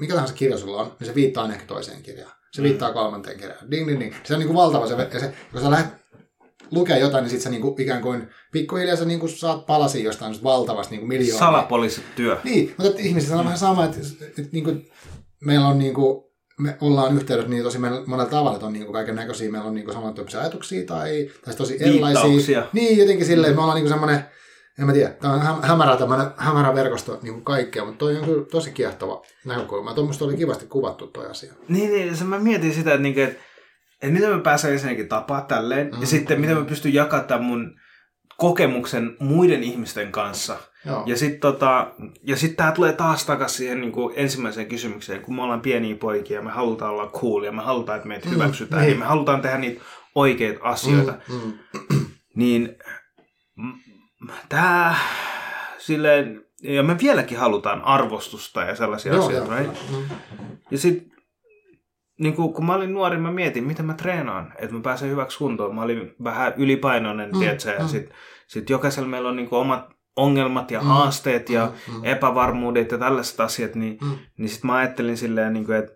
mikä tahansa kirja sulla on, niin se viittaa ehkä toiseen kirjaan. Se viittaa kolmanteen kirjaan. Ding, ding, ding. Se on niin kuin valtava se, ja se, kun sä lähdet lukea jotain, niin sitten sä niin kuin, ikään kuin pikkuhiljaa sä niin kuin saat palasia jostain valtavasti niin miljoonia. Salapoliisityö. Niin, mutta ihmiset on vähän sama, että, että, että niin kuin, meillä on niin kuin, me ollaan yhteydessä niin tosi monella tavalla, että on niin kaiken näköisiä, meillä on niin samantyyppisiä ajatuksia tai, tai tosi erilaisia. Niin, jotenkin silleen, mm. me ollaan niin semmoinen en mä tiedä, tämä on hämärä, tämmöinen hämärä verkosto niin kuin kaikkea, mutta toi on kyllä tosi kiehtova näkökulma. Tuommoista oli kivasti kuvattu toi asia. Niin, niin se mä mietin sitä, että, niin kuin, että, että miten mä pääsen ensinnäkin tapaa tälleen, mm. ja sitten miten mä pystyn jakamaan tämän mun kokemuksen muiden ihmisten kanssa. Joo. Ja sitten tota, ja sit tää tulee taas takaisin siihen niin kuin ensimmäiseen kysymykseen, kun me ollaan pieniä poikia, me halutaan olla cool, ja me halutaan, että meitä mm. hyväksytään, niin. ja me halutaan tehdä niitä oikeita asioita. Mm. Mm. Niin tämä silleen, ja me vieläkin halutaan arvostusta ja sellaisia Joo, asioita, right? Mm. Ja sitten niin kun, kun mä olin nuori, mä mietin, miten mä treenaan, että mä pääsen hyväksi kuntoon. Mä olin vähän ylipainoinen, mm, tiedätkö, ja mm. sitten sit jokaisella meillä on niin omat ongelmat ja mm, haasteet ja mm, mm. epävarmuudet ja tällaiset asiat, niin, mm. niin sitten mä ajattelin silleen, niin että,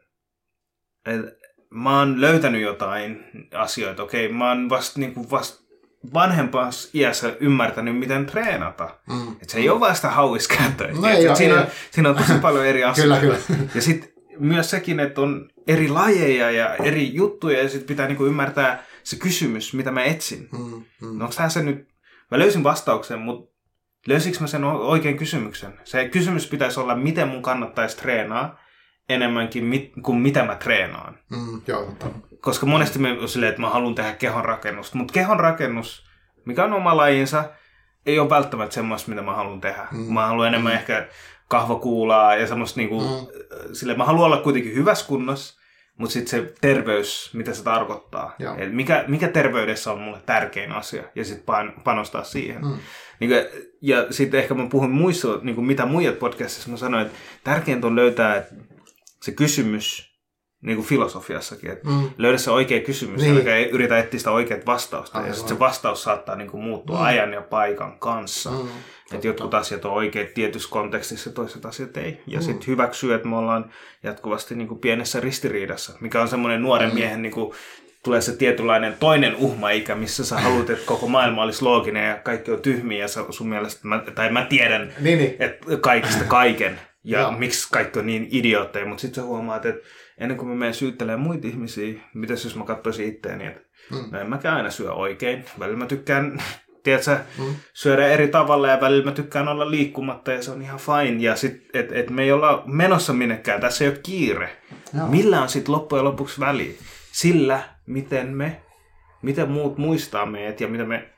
että mä oon löytänyt jotain asioita, okei, okay, mä oon vasta, niin vasta vanhempassa iässä ymmärtänyt, miten treenata. Mm. Et se ei ole vain sitä hauiskääntöä. No siinä, on, siinä on tosi paljon eri asioita. kyllä, kyllä. Ja sitten myös sekin, että on eri lajeja ja eri juttuja, ja sitten pitää niinku ymmärtää se kysymys, mitä mä etsin. Mm, mm. No, onko se nyt... Mä löysin vastauksen, mutta löysikö mä sen oikean kysymyksen? Se kysymys pitäisi olla, miten mun kannattaisi treenaa, enemmänkin mit, kuin mitä mä treenaan. Mm, joo, totta. Koska monesti me on silleen, että mä haluan tehdä kehonrakennusta, mutta kehonrakennus, mikä on oma lajinsa, ei ole välttämättä semmoista, mitä mä haluan tehdä. Mm. Mä haluan enemmän mm. ehkä kahvakuulaa ja semmoista niinku, mm. sille mä haluan olla kuitenkin hyvässä kunnossa, mutta sitten se terveys, mitä se tarkoittaa. Et mikä, mikä terveydessä on mulle tärkein asia ja sitten pan, panostaa siihen. Mm. Niin kuin, ja sitten ehkä mä puhun muissa, niin kuin mitä muijat podcastissa, mä sanoin, että tärkeintä on löytää, että se kysymys, niin kuin filosofiassakin, että Mm. löydä se oikea kysymys, Niin. eikä yritä etsiä sitä oikeat vastausta. Aivan. Ja sitten se vastaus saattaa niin kuin muuttua Mm. ajan ja paikan kanssa. Mm. Että jotkut asiat on oikeat tietyssä kontekstissa toiset asiat ei. Ja Mm. sitten hyväksyy, että me ollaan jatkuvasti niin kuin pienessä ristiriidassa, mikä on semmoinen nuoren Mm. miehen niin kuin, tulee se tietynlainen toinen uhmaikä, missä sä haluat, että koko maailma olisi looginen ja kaikki on tyhmiä ja sun mielestä, mä, tai mä tiedän, Niin, niin. että kaikista kaiken ja Joo. miksi kaikki on niin idiootteja, mutta sitten sä huomaat, että ennen kuin mä menen syyttelemään muita ihmisiä, mitäs jos mä katsoisin itteeni, että Mm. no en mäkään aina syö oikein. Välillä mä tykkään, tiedätkö, Mm. syödä eri tavalla ja välillä mä tykkään olla liikkumatta ja se on ihan fine. Ja sit, et, et me ei olla menossa minnekään, tässä ei ole kiire. Joo. Millä on sitten loppujen lopuksi väliä? Sillä, miten me, miten muut muistaa meidät ja mitä me,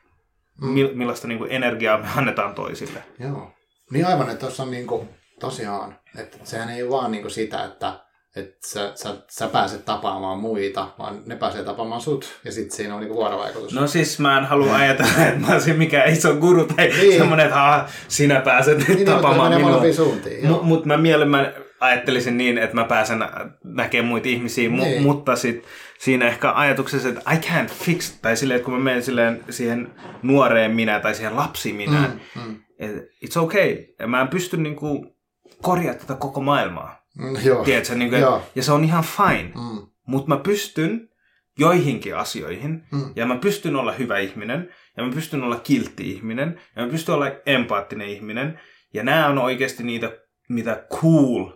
Mm. millaista niin kuin energiaa me annetaan toisille. Joo. Niin aivan, että tuossa on niinku, tosiaan, että sehän ei ole vaan niinku sitä, että että sä, sä, sä pääset tapaamaan muita, vaan ne pääsee tapaamaan sut, ja sitten siinä on niinku vuorovaikutus. No siis mä en halua ajatella, että mä olisin mikään iso guru tai Niin. niin. semmoinen, että "Aa, sinä pääset nyt niin, mutta tapaamaan menee minua. Mutta mut mä mielemmän ajattelisin niin, että mä pääsen näkemään muita ihmisiä, mu- Niin. mutta sit siinä ehkä ajatuksessa, että I can't fix, tai silleen, että kun mä menen silleen siihen nuoreen minä tai siihen lapsi minä, Mm, mm, it's okay. Mä en pysty niinku korjaamaan tätä koko maailmaa. mm, joo. Tiedätkö? Niinku, Joo. ja se on ihan fine. Mm, Mutta mä pystyn joihinkin asioihin, Mm. ja mä pystyn olla hyvä ihminen, ja mä pystyn olla kiltti ihminen, ja mä pystyn olla empaattinen ihminen, ja nämä on oikeasti niitä, mitä cool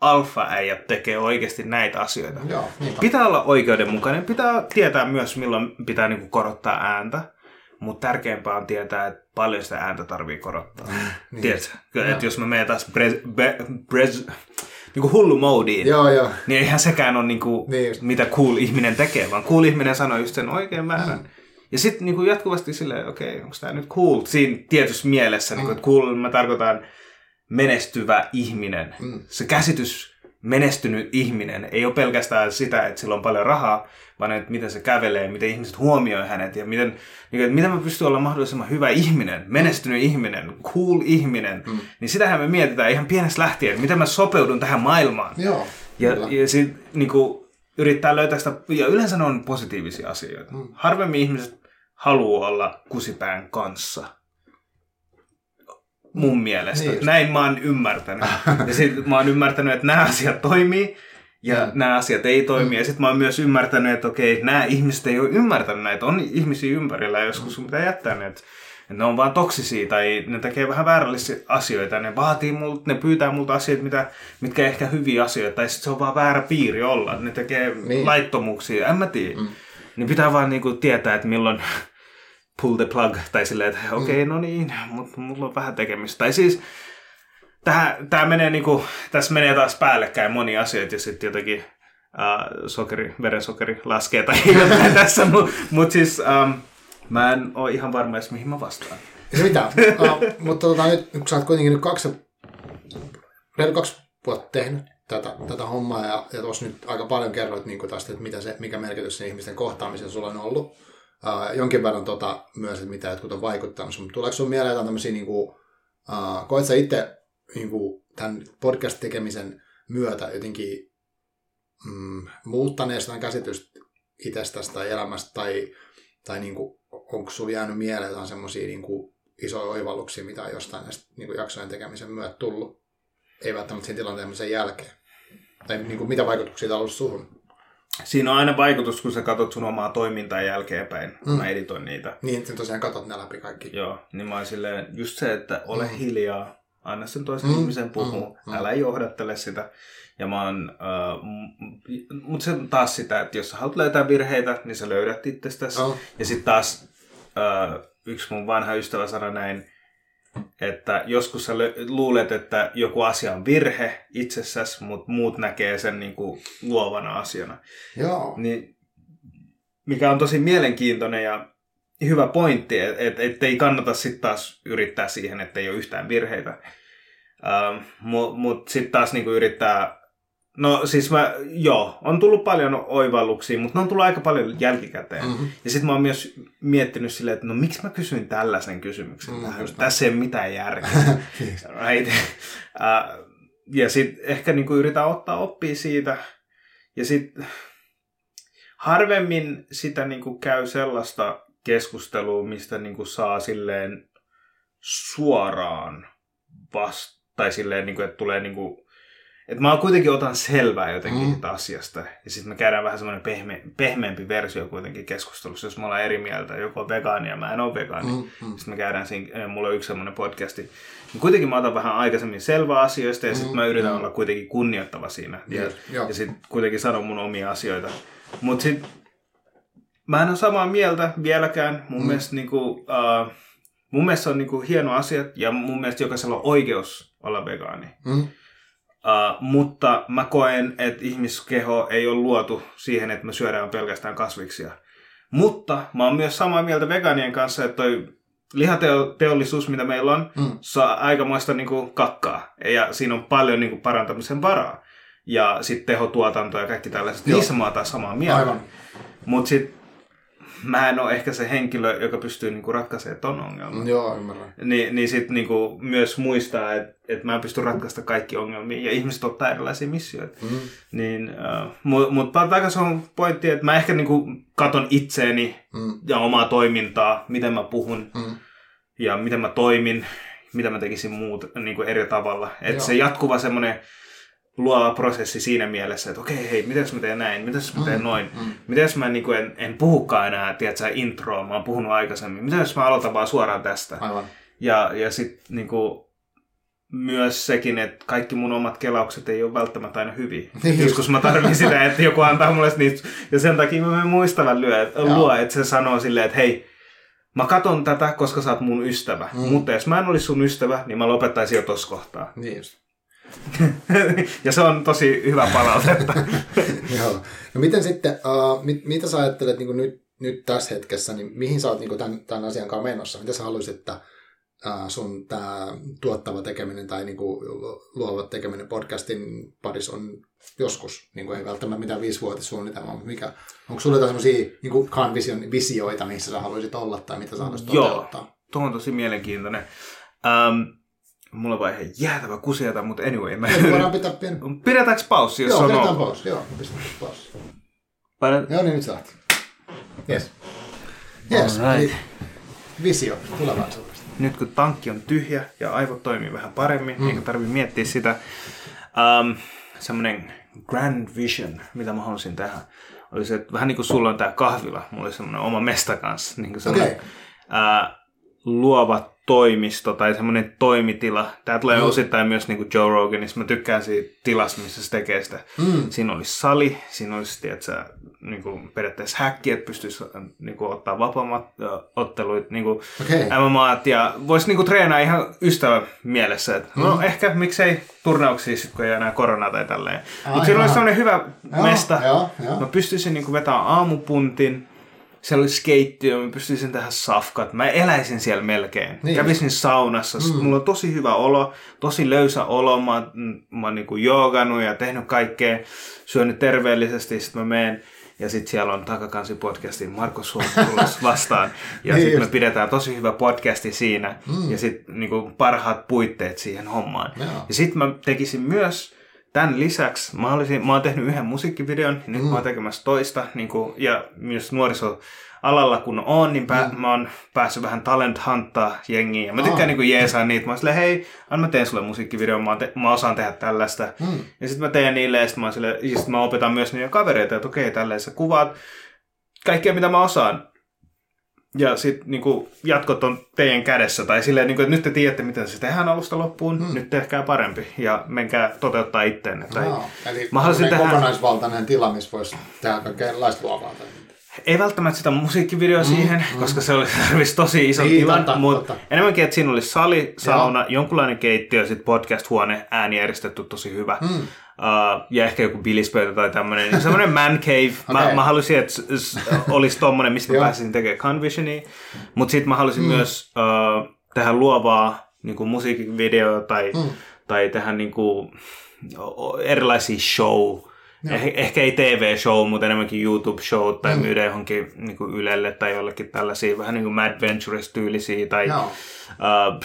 alfa-äijät tekee oikeasti näitä asioita. joo, niinpä. Pitää olla oikeudenmukainen, pitää tietää myös milloin pitää niinku korottaa ääntä, mutta tärkeämpää on tietää, että paljon sitä ääntä tarvii korottaa. Niin. Tiedätkö? Että jos mä menen taas brez, be, brez, niinku hullu moodiin, Joo, joo. niin eihän sekään ole niinku, Niin just. mitä cool ihminen tekee, vaan cool ihminen sanoo just sen oikein määrän. Mm. Ja sitten niinku jatkuvasti silleen, okei, okay, onko tämä nyt cool? Siinä tietyssä mielessä, Mm. niinku, että cool mä tarkoitan menestyvä ihminen. Mm. Se käsitys menestynyt ihminen ei ole pelkästään sitä, että sillä on paljon rahaa, vaan että miten se kävelee, miten ihmiset huomioi hänet ja miten, niin, että miten mä pystyn olla mahdollisimman hyvä ihminen, menestynyt ihminen, cool ihminen. Mm. Niin sitähän me mietitään ihan pienestä lähtien, että miten mä sopeudun tähän maailmaan. Joo, Ja, kyllä. ja sitten niinku, yrittää löytää sitä, ja yleensä ne on positiivisia asioita. Mm. Harvemmin ihmiset haluaa olla kusipään kanssa. Mun mielestä. Niin Niin just. Näin mä oon ymmärtänyt. ja sitten mä oon ymmärtänyt, että nämä asiat toimii ja Mm. mm. nämä asiat ei toimi. Mm. Ja sitten mä oon myös ymmärtänyt, että okei, nämä ihmiset ei ole ymmärtänyt näitä. On ihmisiä ympärillä ja joskus sun pitää jättää ne. Että että ne on vaan toksisia tai ne tekee vähän väärällisiä asioita. Ne vaatii multa, ne pyytää multa asioita, mitä, mitkä ei ehkä hyviä asioita. Tai sitten se on vaan väärä piiri olla. Ne tekee Niin. niin. laittomuuksia. En mä tiedä. Mm. Mm. Niin pitää vaan niinku tietää, että milloin pull the plug. Tai silleen, että okei, okay, no niin, mutta mulla on vähän tekemistä. Tai siis tää, tää menee niinku, tässä menee taas päällekkäin moni asioita ja sitten jotenkin uh, sokeri, verensokeri laskee tai jotain tässä. Mutta mut siis um, mä en ole ihan varma edes mihin mä vastaan. Ei se mitään. uh, mutta tota, nyt, kun sä oot kuitenkin nyt kaksi, reilu kaksi vuotta tehnyt tätä, tätä hommaa ja, ja tuossa nyt aika paljon kerroit niin tästä, että mitä se, mikä merkitys sen ihmisten kohtaamisella sulla on ollut. Uh, jonkin verran tota, myös, että mitä jotkut on vaikuttanut sun. Tuleeko sun mieleen jotain tämmöisiä, niin kuin, uh, koet sä itse niin kuin, tämän podcast-tekemisen myötä jotenkin mm, muuttaneesta tämän käsitystä itsestäsi tai elämästä tai, tai niin kuin, onko sulla jäänyt mieleen jotain semmoisia niin isoja oivalluksia, mitä on jostain näistä niin kuin jaksojen tekemisen myötä tullut? Ei välttämättä sen tilanteen sen jälkeen. Tai niin kuin, mitä vaikutuksia on ollut suhun? Siinä on aina vaikutus, kun sä katsot sun omaa toimintaa jälkeenpäin, kun Mm. mä editoin niitä. Niin, että tosiaan katot ne läpi kaikki. Joo, niin mä oon silleen, just se, että ole Mm. hiljaa, anna sen toisen Mm, ihmisen puhua, mm, mm. mm. älä johdattele sitä. Ja mä oon, äh, mutta se on taas sitä, että jos sä haluat löytää virheitä, niin sä löydät itsestäsi. Oh. Ja sitten taas äh, yksi mun vanha ystävä sanoi näin, että joskus sä luulet, että joku asia on virhe itsessäsi, mutta muut näkee sen niinku luovana asiana. Joo. Niin, mikä on tosi mielenkiintoinen ja hyvä pointti, että et, et ei kannata sitten taas yrittää siihen, että ei ole yhtään virheitä. Ähm, Mutta mut sitten taas niinku yrittää, no siis mä, joo, on tullut paljon oivalluksia, mutta ne on tullut aika paljon jälkikäteen. Mm. Mm-hmm. Ja sitten mä oon myös miettinyt silleen, että no miksi mä kysyin tällaisen kysymyksen Mm, mm, tähän? just Tässä ei ole mitään järkeä. right? uh, ja sitten ehkä niinku yritän ottaa oppia siitä. Ja sitten harvemmin sitä niin kuin käy sellaista keskustelua, mistä niin kuin saa silleen suoraan vasta, tai silleen, niin kuin, että tulee niin että mä kuitenkin otan selvää jotenkin mm. asiasta. Ja sitten me käydään vähän semmoinen pehme, pehmeämpi versio kuitenkin keskustelussa, jos me ollaan eri mieltä. Joku on vegaani ja mä en ole vegaani. Mm. Mm. Sitten me käydään siinä, eh, mulla on yksi semmoinen podcasti. Niin kuitenkin mä otan vähän aikaisemmin selvää asioista ja mm. sitten mä yritän mm. olla kuitenkin kunnioittava siinä. Ja, ja sitten kuitenkin sanon mun omia asioita. Mutta sitten mä en ole samaa mieltä vieläkään. Mun mm. mielestä niinku, uh, mun mielestä se on niinku hieno asia ja mun mielestä jokaisella on oikeus olla vegaani. Mm. Uh, mutta mä koen, että ihmiskeho ei ole luotu siihen, että me syödään pelkästään kasviksia. Mutta mä oon myös samaa mieltä vegaanien kanssa, että toi lihateollisuus, mitä meillä on, mm. saa aikamoista niin kuin, kakkaa. Ja siinä on paljon niin kuin, parantamisen varaa. Ja sitten tehotuotanto ja kaikki tällaiset. Joo. Niissä mä oon samaa mieltä. Mutta sitten mä en ole ehkä se henkilö, joka pystyy niinku ratkaisemaan ton ongelman. Joo, ymmärrän. Ni, niin sitten niinku myös muistaa, että et mä en pysty ratkaista kaikki ongelmia ja ihmiset ottaa erilaisia missioita. Mm. Niin, uh, Mutta mut se on pointti, että mä ehkä niinku katon itseeni mm. ja omaa toimintaa, miten mä puhun mm. ja miten mä toimin, mitä mä tekisin muut niinku eri tavalla. Että se jatkuva semmoinen luova prosessi siinä mielessä, että okei, hei, miten mä teen näin, miten mä teen mm, noin, mm. miten mä niin kuin en, en puhukaan enää, tiedätkö, introa, mä oon puhunut aikaisemmin, miten jos mä aloitan vaan suoraan tästä. Aivan. Ja, ja sitten niin kuin, myös sekin, että kaikki mun omat kelaukset ei ole välttämättä aina hyviä. Niin Joskus mä tarvitsen sitä, että joku antaa mulle niitä, ja sen takia mä muistavan lyö, luo, että se sanoo silleen, että hei, mä katon tätä, koska sä oot mun ystävä, mm. mutta jos mä en olisi sun ystävä, niin mä lopettaisin jo tossa kohtaa. Niin just. Ja se on tosi hyvä palautetta. Joo. No miten sitten, uh, mit, mitä sä ajattelet niin nyt, nyt tässä hetkessä, niin mihin sä oot niin tämän, tämän asian kanssa menossa? Mitä sä haluaisit, että uh, sun tämä tuottava tekeminen tai niin kuin, luova tekeminen podcastin parissa on joskus, niin kuin ei välttämättä mitään viisivuotissuunnitelmaa, mutta mikä, onko sulla jotain semmoisia niin vision, visioita, missä sä haluaisit olla tai mitä sä haluaisit toteuttaa? Joo, tuo on tosi mielenkiintoinen. Um, Mulla vaan ihan jäätävä kusiata, mutta anyway. Mä... Voidaan pitää pieni... Pidetäänkö paussi, jos joo, on pidetään paussi, joo. Pistetään paussi. Painat... Joo, niin nyt saat. Yes. Yes, right. eli visio tulevaisuudesta. Nyt kun tankki on tyhjä ja aivot toimii vähän paremmin, mm. eikä tarvitse miettiä sitä. Um, semmoinen grand vision, mitä mä haluaisin tehdä, oli se, että vähän niin kuin sulla on tämä kahvila, mulla oli semmoinen oma mesta kanssa. Niin kuin okay. uh, luovat toimisto tai semmoinen toimitila. Tämä tulee mm. osittain myös niin kuin Joe Roganissa. Mä tykkään siitä tilasta, missä se tekee sitä. Mm. Siinä olisi sali, siinä olisi tiedätkö, niin kuin periaatteessa häkki, että pystyisi niin kuin, ottaa vapaammat otteluit, niin kuin okay. MMAt ja voisi niin kuin, treenaa ihan ystävä mielessä. Että, no, mm. No ehkä miksei turnauksia sit, kun ei enää korona tai tälleen. Mutta siinä olisi sellainen hyvä joo, mesta. Joo, joo. Mä pystyisin niin kuin, vetämään aamupuntin siellä oli skeitti ja mä pystyisin tehdä safkat. Mä eläisin siellä melkein. Niin. Kävisin saunassa. Mm. Mulla on tosi hyvä olo, tosi löysä olo. Mä, mä oon niinku joogannut ja tehnyt kaikkea, syönyt terveellisesti. Sitten mä menen ja sitten siellä on Takakansi podcastin Marko Suomi vastaan. Ja niin sitten me pidetään tosi hyvä podcasti siinä. Mm. Ja sitten niinku parhaat puitteet siihen hommaan. Joo. Ja sitten mä tekisin myös Tämän lisäksi mä, olisin, mä oon tehnyt yhden musiikkivideon, ja nyt mm. mä oon tekemässä toista, niin kuin, ja myös nuorisoalalla kun on, niin pää, mm. mä oon päässyt vähän talent hunttaa jengiä. Ja mä tykkään oh. niin kuin jeesaa niitä. Mä oon silleen, hei, anna mä teen sulle musiikkivideon, mä, te, mä osaan tehdä tällaista. Mm. Ja sitten mä teen niille, ja sitten mä, sille, ja sit mä opetan myös niiden kavereita, että okei, tälleen sä kuvaat kaikkea, mitä mä osaan ja sitten niinku, jatkot on teidän kädessä. Tai silleen, niinku, että nyt te tiedätte, miten se tehdään alusta loppuun, hmm. nyt tehkää parempi ja menkää toteuttaa itteenne. Tai no, eli mä tehdä... kokonaisvaltainen tila, missä voisi tehdä kaikenlaista luovaa. Ei välttämättä sitä musiikkivideoa mm, siihen, mm. koska se olisi tosi iso niin, tilan, mutta enemmänkin, että siinä olisi sali, sauna, Joo. jonkunlainen keittiö, sitten podcast-huone, ääni eristetty tosi hyvä. Mm. Uh, ja ehkä joku bilispöytä tai tämmöinen. Niin semmoinen man cave. okay. mä, mä halusin, että olisi tommonen, mistä mä pääsisin tekemään convisionia. Mutta sitten mä halusin mm. myös uh, tehdä luovaa niin kuin musiikkivideoa tai, mm. tai tehdä niin kuin, erilaisia show Eh, ehkä ei TV-show, mutta enemmänkin YouTube-show tai mm. myydä johonkin niin kuin Ylelle tai jollekin tällaisia vähän niin kuin Mad Ventures-tyylisiä tai no. uh,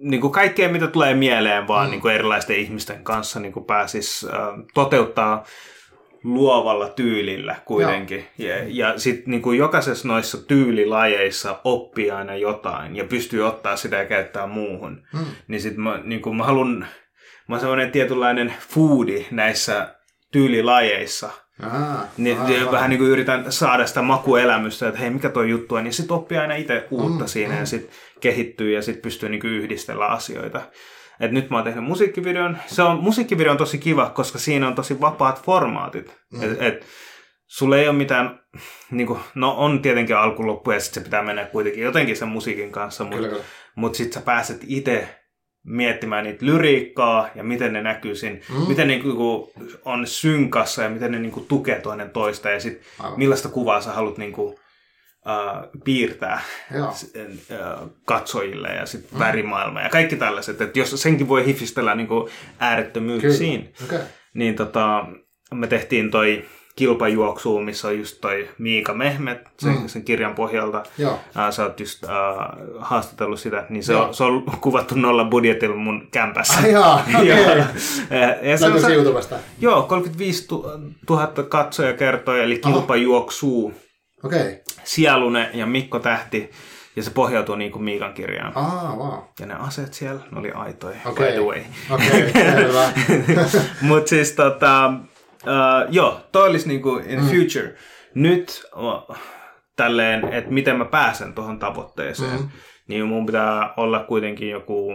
niin kuin kaikkea, mitä tulee mieleen, vaan mm. niin kuin erilaisten ihmisten kanssa niin kuin pääsis uh, toteuttaa luovalla tyylillä kuitenkin. Ja, ja sitten niin jokaisessa noissa tyylilajeissa oppii aina jotain ja pystyy ottaa sitä ja käyttää muuhun. Mm. Niin sitten mä, niin kuin mä haluan, mä oon sellainen tietynlainen foodi näissä tyylilajeissa. Aha, niin, aha, vähän niin kuin yritän saada sitä makuelämystä, että hei, mikä tuo juttu on, niin sitten oppii aina itse uutta mm, siinä mm. ja sitten kehittyy ja sitten pystyy niin kuin yhdistellä asioita. Et nyt mä oon tehnyt musiikkivideon. Se on, musiikkivideo on tosi kiva, koska siinä on tosi vapaat formaatit. Mm. Et, et, sulla ei ole mitään, niin kuin, no on tietenkin alkuloppu ja sitten se pitää mennä kuitenkin jotenkin sen musiikin kanssa, mutta mut sitten sä pääset itse miettimään niitä lyriikkaa ja miten ne näkyy siinä, mm. miten ne niin kuin, on synkassa ja miten ne niin kuin, tukee toinen toista ja sitten millaista kuvaa sä haluat niin kuin, uh, piirtää uh, katsojille ja sitten mm. värimaailma ja kaikki tällaiset. Että jos senkin voi hifistellä niin kuin äärettömyyksiin, okay. niin tota, me tehtiin toi kilpajuoksuun, missä on just toi Miika Mehmet sen, mm. sen kirjan pohjalta. Joo. Uh, sä oot just uh, haastatellut sitä, niin se on, se on kuvattu nolla budjetilla mun kämpässä. Ah, joo, okay. ja, ja se on, YouTubesta? Joo, 35 000 katsoja kertoja, eli kilpajuoksuu. Okei. Okay. Sielune ja Mikko Tähti. Ja se pohjautuu niin kuin Miikan kirjaan. Ah, wow. Ja ne aseet siellä, ne oli aitoja, okay. by the way. Okei, okay, Mutta siis tota, uh, joo, toi olisi niin kuin in mm. future. Nyt uh, tälleen, että miten mä pääsen tuohon tavoitteeseen, mm. niin mun pitää olla kuitenkin joku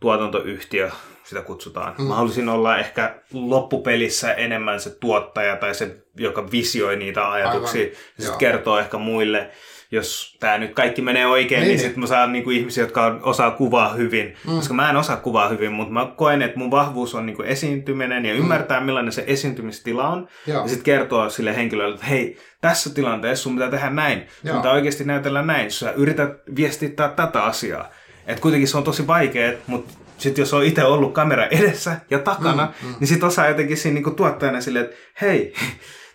tuotantoyhtiö, sitä kutsutaan. Mm. Mä haluaisin olla ehkä loppupelissä enemmän se tuottaja tai se, joka visioi niitä ajatuksia Aivan. ja sitten kertoo ehkä muille jos tämä nyt kaikki menee oikein, niin, niin sitten mä saan niinku ihmisiä, jotka osaa kuvaa hyvin. Mm. Koska mä en osaa kuvaa hyvin, mutta mä koen, että mun vahvuus on niinku esiintyminen ja mm. ymmärtää, millainen se esiintymistila on. Joo. Ja sitten kertoa sille henkilölle, että hei, tässä tilanteessa sun pitää tehdä näin. Sun pitää oikeasti näytellä näin. Sä yrität viestittää tätä asiaa. Että kuitenkin se on tosi vaikea, mutta sitten jos on itse ollut kamera edessä ja takana, mm, mm. niin sitten osaa jotenkin siinä niinku tuottajana silleen, että hei,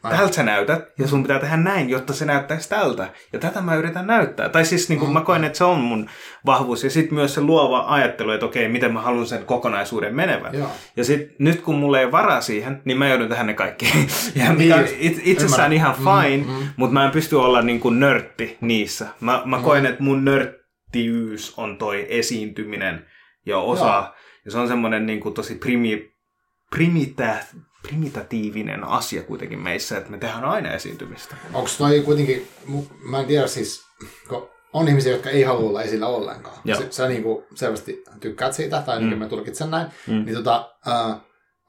tältä sä näytät, ja sun pitää tehdä näin, jotta se näyttäisi tältä. Ja tätä mä yritän näyttää. Tai siis niin kuin mm. mä koen, että se on mun vahvuus. Ja sitten myös se luova ajattelu, että okei, miten mä haluan sen kokonaisuuden menevän. Joo. Ja sitten nyt kun mulla ei varaa siihen, niin mä joudun tähän ne kaikki. ja mikä on it, itsessään ihan mm, fine, mm, mm. mutta mä en pysty olla niin kuin nörtti niissä. Mä, mä mm. koen, että mun nörttiys on toi esiintyminen ja osa. Joo. Ja se on semmoinen niin kuin tosi primi, primitä, primitatiivinen asia kuitenkin meissä, että me tehdään aina esiintymistä. Onko toi kuitenkin, mä en tiedä siis, kun on ihmisiä, jotka ei halua olla esillä ollenkaan. Joo. Sä, sä niin kuin selvästi tykkäät siitä, tai mm. mä tulkitsen näin, mm. niin tota, äh,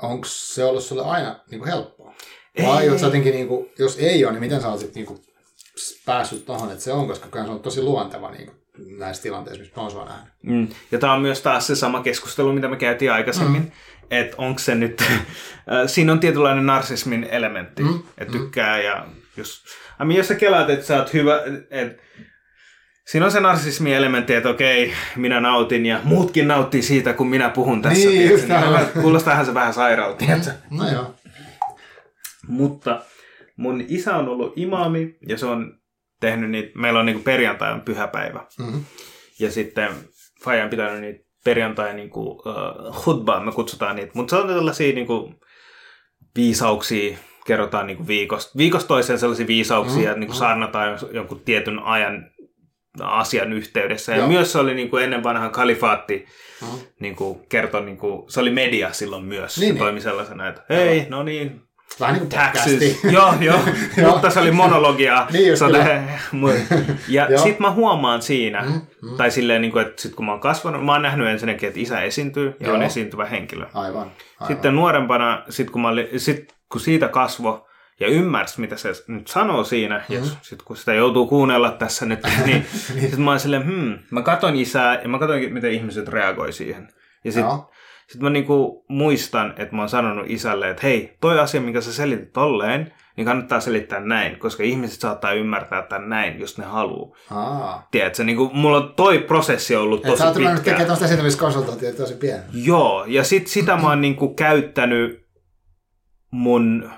onko se ollut sulle aina niin kuin helppoa? Vai ei. jotenkin, niin kuin, jos ei ole, niin miten sä oot niin kuin, päässyt tuohon, että se on, koska se on tosi luonteva niin kuin, näissä tilanteissa, missä mä oon sua nähnyt. Mm. Ja tämä on myös taas se sama keskustelu, mitä me käytiin aikaisemmin, mm että onko se nyt, äh, siinä on tietynlainen narsismin elementti, mm, että mm. tykkää mm. ja jos, I mean, jos sä kelaat, että sä oot hyvä, että Siinä on se narsismi elementti, että okei, minä nautin ja muutkin nauttii siitä, kun minä puhun tässä. Niin, just niin, kuulostaahan se vähän sairaalta. Mm, no joo. Mutta mun isä on ollut imaami ja se on tehnyt niitä, meillä on niinku perjantai on pyhäpäivä. Mm-hmm. Ja sitten Faija on pitänyt niitä perjantai niin kuin, uh, hutbaa, me kutsutaan niitä. Mutta se on tällaisia niin kuin, viisauksia, kerrotaan niin kuin viikosta, viikosta toiseen sellaisia viisauksia, mm, niin kuin mm. saarnataan jonkun tietyn ajan asian yhteydessä. Ja Joo. myös se oli niin kuin ennen vanhan kalifaatti, mm. niin kuin kertoi, niin kuin, se oli media silloin myös. Niin, se niin. toimi sellaisena, että hei, no niin, Vähän niin kuin taxes. joo, joo, mutta se oli monologia. niin oli, ja sit mä huomaan siinä, mm, mm. tai silleen, niin kuin, että sit kun mä oon kasvanut, mä oon nähnyt ensinnäkin, että isä esiintyy ja joo. on esiintyvä henkilö. Aivan, aivan. Sitten nuorempana, sit kun, mä olin, sit kun siitä kasvo ja ymmärsi, mitä se nyt sanoo siinä, mm. ja sit kun sitä joutuu kuunnella tässä nyt, niin, niin. sit mä oon silleen, hmm, mä katon isää ja mä katon, miten ihmiset reagoi siihen. Ja sit, sitten mä niinku muistan, että mä oon sanonut isälle, että hei, toi asia, minkä sä selitit tolleen, niin kannattaa selittää näin, koska ihmiset saattaa ymmärtää tämän näin, jos ne haluaa. Aa. Tiedätkö, niin kuin, mulla on toi prosessi ollut tosi pitkä. Sä oot tekemään tuosta esiintymiskonsultointia tosi pieni. Joo, ja sit sitä mä oon niin kuin käyttänyt mun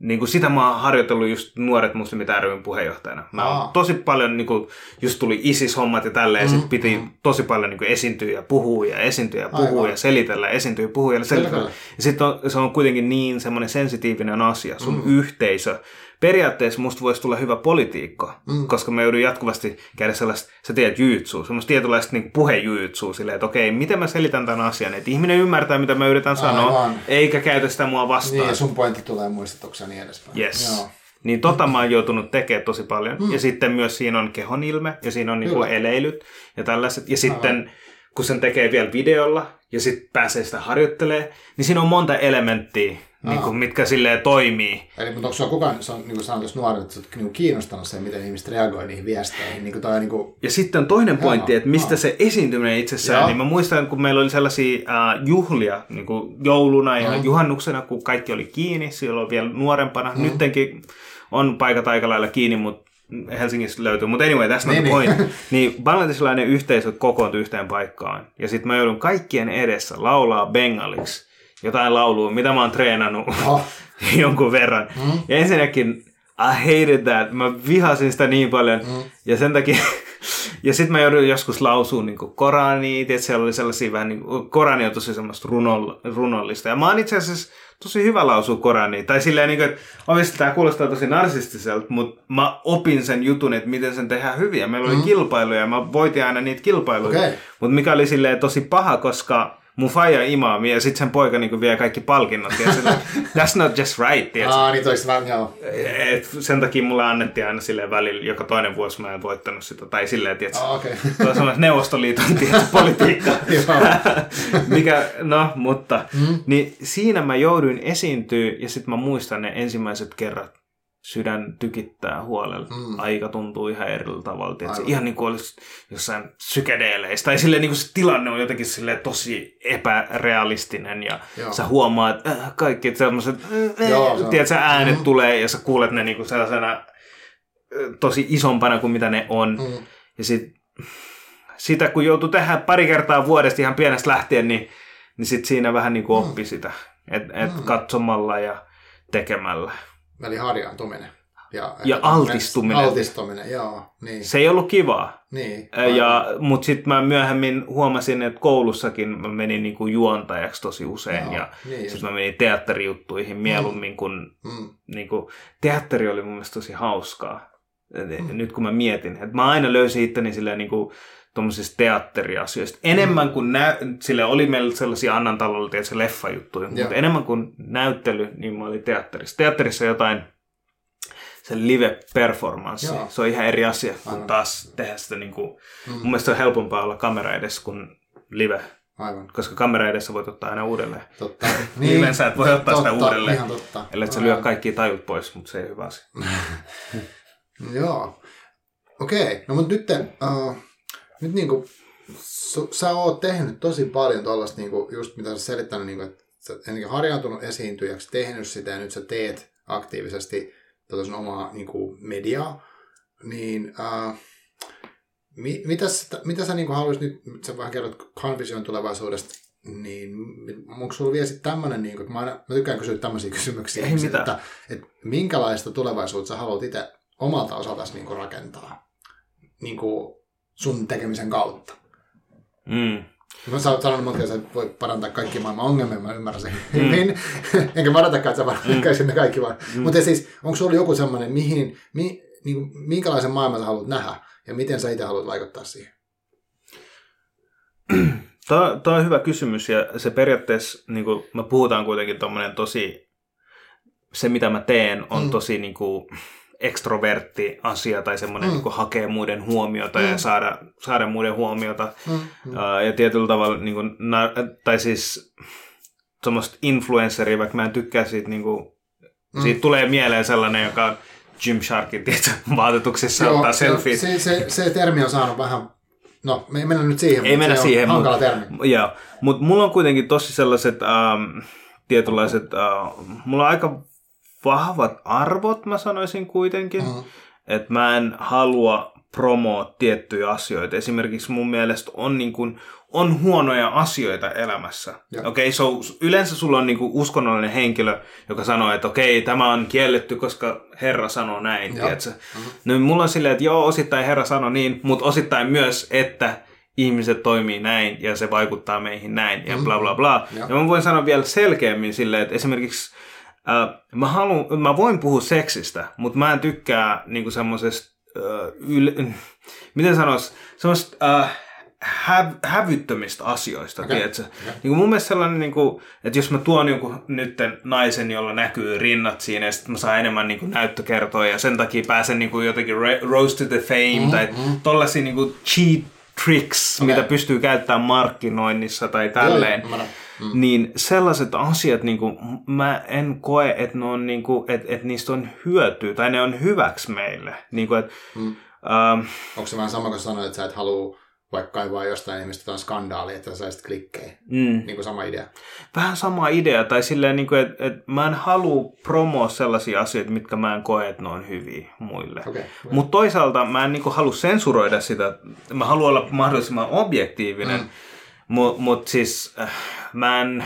niin kuin sitä mä oon harjoitellut just nuoret muslimit ryn puheenjohtajana. Mä oon Aa. tosi paljon, niin kuin, just tuli ISIS-hommat ja tälleen, mm, ja sit piti mm. tosi paljon niin kuin esiintyä ja puhua ja esiintyä ja puhua Aivan. ja selitellä, esiintyä ja puhua ja selitellä. kyllä. Ja sitten on, se on kuitenkin niin semmoinen sensitiivinen asia, sun mm. yhteisö. Periaatteessa musta voisi tulla hyvä politiikko, mm. koska mä joudun jatkuvasti käydä sellaista, sä tiedät jyytsuu, semmoista tietynlaista niin puhejyytsuu, silleen, että okei, miten mä selitän tämän asian, että ihminen ymmärtää, mitä mä yritän sanoa, Aivan. eikä käytä sitä mua vastaan. Niin, ja sun pointti tulee muistetuksi ja niin edespäin. Yes. Joo. Niin tota mä oon joutunut tekemään tosi paljon. Mm. Ja sitten myös siinä on kehon ilme ja siinä on niinku eleilyt ja tällaiset. Ja sitten kun sen tekee vielä videolla ja sitten pääsee sitä harjoittelee, niin siinä on monta elementtiä, niinku, mitkä silleen toimii. Eli, mutta onko sulla kukaan, se on, niin kuin sanoit, jos nuoret, että oot niin kiinnostanut se, miten ihmiset reagoi niihin viesteihin, niin kuin toi, niin kuin, Ja sitten toinen pointti, että mistä joo. se esiintyminen itsessään, Joo. niin mä muistan, kun meillä oli sellaisia äh, juhlia niin kuin jouluna ja Mm. juhannuksena, kun kaikki oli kiinni, silloin vielä nuorempana. Mm. Nyttenkin on paikat aika lailla kiinni, mutta Helsingissä löytyy. Mutta anyway, that's not Niin, the niin. point. Niin bangladesilainen yhteisö kokoontui yhteen paikkaan. Ja sitten mä joudun kaikkien edessä laulaa bengaliksi jotain laulua, mitä mä oon treenannut oh, jonkun verran. Mm. Ja ensinnäkin, I hated that. Mä vihasin sitä niin paljon. Mm. Ja sen takia... Ja sitten mä joudun joskus lausuun niin Korania, että siellä oli sellaisia vähän niin kuin, Korani on tosi semmoista runoll, runollista. Ja mä oon itse asiassa tosi hyvä lausua Korania. Tai silleen, niin kuin, että oikeasti tämä kuulostaa tosi narsistiselta, mutta mä opin sen jutun, että miten sen tehdään hyviä. Meillä oli mm. kilpailuja ja mä voitin aina niitä kilpailuja. Okei. Mutta mikä oli silleen tosi paha, koska mun faija imaami ja sitten sen poika niin vie kaikki palkinnot. Ja sille, that's not just right, tiedätkö? aa, niin toista vähän, joo. Et sen takia mulle annettiin aina silleen välillä, joka toinen vuosi mä en voittanut sitä. Tai silleen, tiedätkö? Ah, okei. Se on semmoinen Neuvostoliiton tiedätkö, politiikka. Joo. Mikä, no, mutta. Mm. Niin siinä mä jouduin esiintyä ja sitten mä muistan ne ensimmäiset kerrat. Sydän tykittää huolella. Mm. Aika tuntuu ihan eri tavalla. Aivan. Ihan niin kuin olisi jossain psykedeeleistä. Tai silleen niin kuin se tilanne on jotenkin silleen tosi epärealistinen. Ja Joo. sä huomaat äh, kaikki sellaiset äh, Joo, se on- tiedätkö, äänet mm. tulee ja sä kuulet ne niin kuin sellaisena äh, tosi isompana kuin mitä ne on. Mm. Ja sit, sitä kun joutuu tehdä pari kertaa vuodesta ihan pienestä lähtien, niin, niin sit siinä vähän niin kuin oppi sitä. Et, et Mm. katsomalla ja tekemällä. Eli harjaantuminen. Ja, Ja altistuminen. Altistuminen, joo. Niin. Se ei ollut kivaa. niin. Ja, mutta sitten mä myöhemmin huomasin, että koulussakin mä menin niin kuin juontajaksi tosi usein. Joo, ja niin sitten mä menin teatterijuttuihin mieluummin, kun Mm. niin kuin, teatteri oli mun mielestä tosi hauskaa. Mm. Nyt kun mä mietin, että mä aina löysin itteni silleen niin kuin, tuommoisista teatteriasioista. Enemmän kuin nä- sille oli meillä sellaisia Annan talolla tietysti leffajuttuja, Joo. mutta enemmän kuin näyttely, niin mä olin teatterissa. Teatterissa jotain se live-performanssi. Se on ihan eri asia kuin Aivan. taas tehdä sitä niin kuin, mm. mun mielestä on helpompaa olla kamera edessä kuin live, Aivan, koska kamera edessä voit ottaa aina uudelleen. totta. Niin, sä et voi ottaa sitä totta, uudelleen. Ihan totta. Ellei sä lyö kaikki tajut pois, mutta se ei ole hyvä asia. Joo. Okei, no mutta nyt, uh, nyt niinku, su, sä oot tehnyt tosi paljon tuollaista, niinku, just mitä sä selittänyt, niinku, että sä ennenkin harjaantunut esiintyjäksi, tehnyt sitä ja nyt sä teet aktiivisesti tätä sun omaa niinku, mediaa, niin uh, mi, mitä, mitä sä niinku haluaisit nyt, sä vähän kerrot Convision tulevaisuudesta, niin onko sulla vielä sitten tämmöinen, niinku, että mä, aina, mä tykkään kysyä tämmöisiä kysymyksiä, Ei mitään. että, että minkälaista tulevaisuutta sä haluat itse omalta osaltasi niin rakentaa niin kuin sun tekemisen kautta. Mm. Mä sanon sanon monta kertaa, että sä voit parantaa kaikki maailman ongelmia, mä ymmärrän sen hyvin. Enkä varatakaan, että sä ne kaikki vaan. Mm. Mutta siis, onko sulla joku semmoinen, mihin, mi, niin kuin, minkälaisen maailman sä haluat nähdä ja miten sä itse haluat vaikuttaa siihen? Tämä, tämä on hyvä kysymys ja se periaatteessa, niin kuin, me puhutaan kuitenkin tommonen tosi, se mitä mä teen on Mm. mm. tosi niin kuin, ekstrovertti asia tai semmoinen Mm. niin hakee muiden huomiota Mm. ja saada, saada muiden huomiota. Mm. Mm. Uh, ja tietyllä tavalla, niin kuin, na, tai siis semmoista influenceria, vaikka mä en tykkää siitä, niin kuin, Mm. mm. siitä tulee mieleen sellainen, joka on Gymsharkin tiedätkö, vaatetuksessa Joo, ottaa se, selfie. se, se, se, termi on saanut vähän, no me ei mennä nyt siihen, Ei mennä se siihen, on hankala mut- termi. Joo, mutta mulla on kuitenkin tosi sellaiset ähm, tietynlaiset, äh, mulla on aika vahvat arvot, mä sanoisin kuitenkin. Mm. Että mä en halua promoa tiettyjä asioita. Esimerkiksi mun mielestä on, niin kuin, on huonoja asioita elämässä. Okei, okay, so, yleensä sulla on niin kuin uskonnollinen henkilö, joka sanoo, että okei, okay, tämä on kielletty, koska Herra sanoo näin. Mm-hmm. No mulla on silleen, että joo, osittain Herra sanoo niin, mutta osittain myös, että ihmiset toimii näin ja se vaikuttaa meihin näin ja bla bla bla. Ja, ja mä voin sanoa vielä selkeämmin silleen, että esimerkiksi äh, mä, haluun, mä voin puhua seksistä, mutta mä en tykkää niinku semmoisesta, äh, yl- miten sanois, semmoista äh, hä- hävyttömistä asioista, okay. tiedätkö? Okay. Niin kuin mun mielestä sellainen, niin kuin, että jos mä tuon jonkun nytten naisen, jolla näkyy rinnat siinä, ja sitten mä saan enemmän niin kuin näyttökertoja, ja sen takia pääsen niin kuin jotenkin rose to the fame, mm-hmm. tai tollaisia niin kuin cheat tricks, okay. mitä pystyy käyttämään markkinoinnissa tai tälleen. Joo, mm. Niin sellaiset asiat, niin kuin, mä en koe, että, ne on, niin kuin, että, että niistä on hyötyä tai ne on hyväksi meille. Niin kuin, että, mm. ähm, Onko se vähän sama kuin sanoit, että sä et halua vaikka kaivaa jostain ihmistä jotain skandaalia, että saisit klikkejä. Mm. Niin kuin sama idea. Vähän sama idea, tai silleen, niin kuin, että, että mä en halua promoa sellaisia asioita, mitkä mä en koe, että ne on hyviä muille. Okay, Mutta toisaalta mä en niin kuin, halua sensuroida sitä. Mä haluan olla mahdollisimman objektiivinen, mm. Mutta mut siis äh, mä en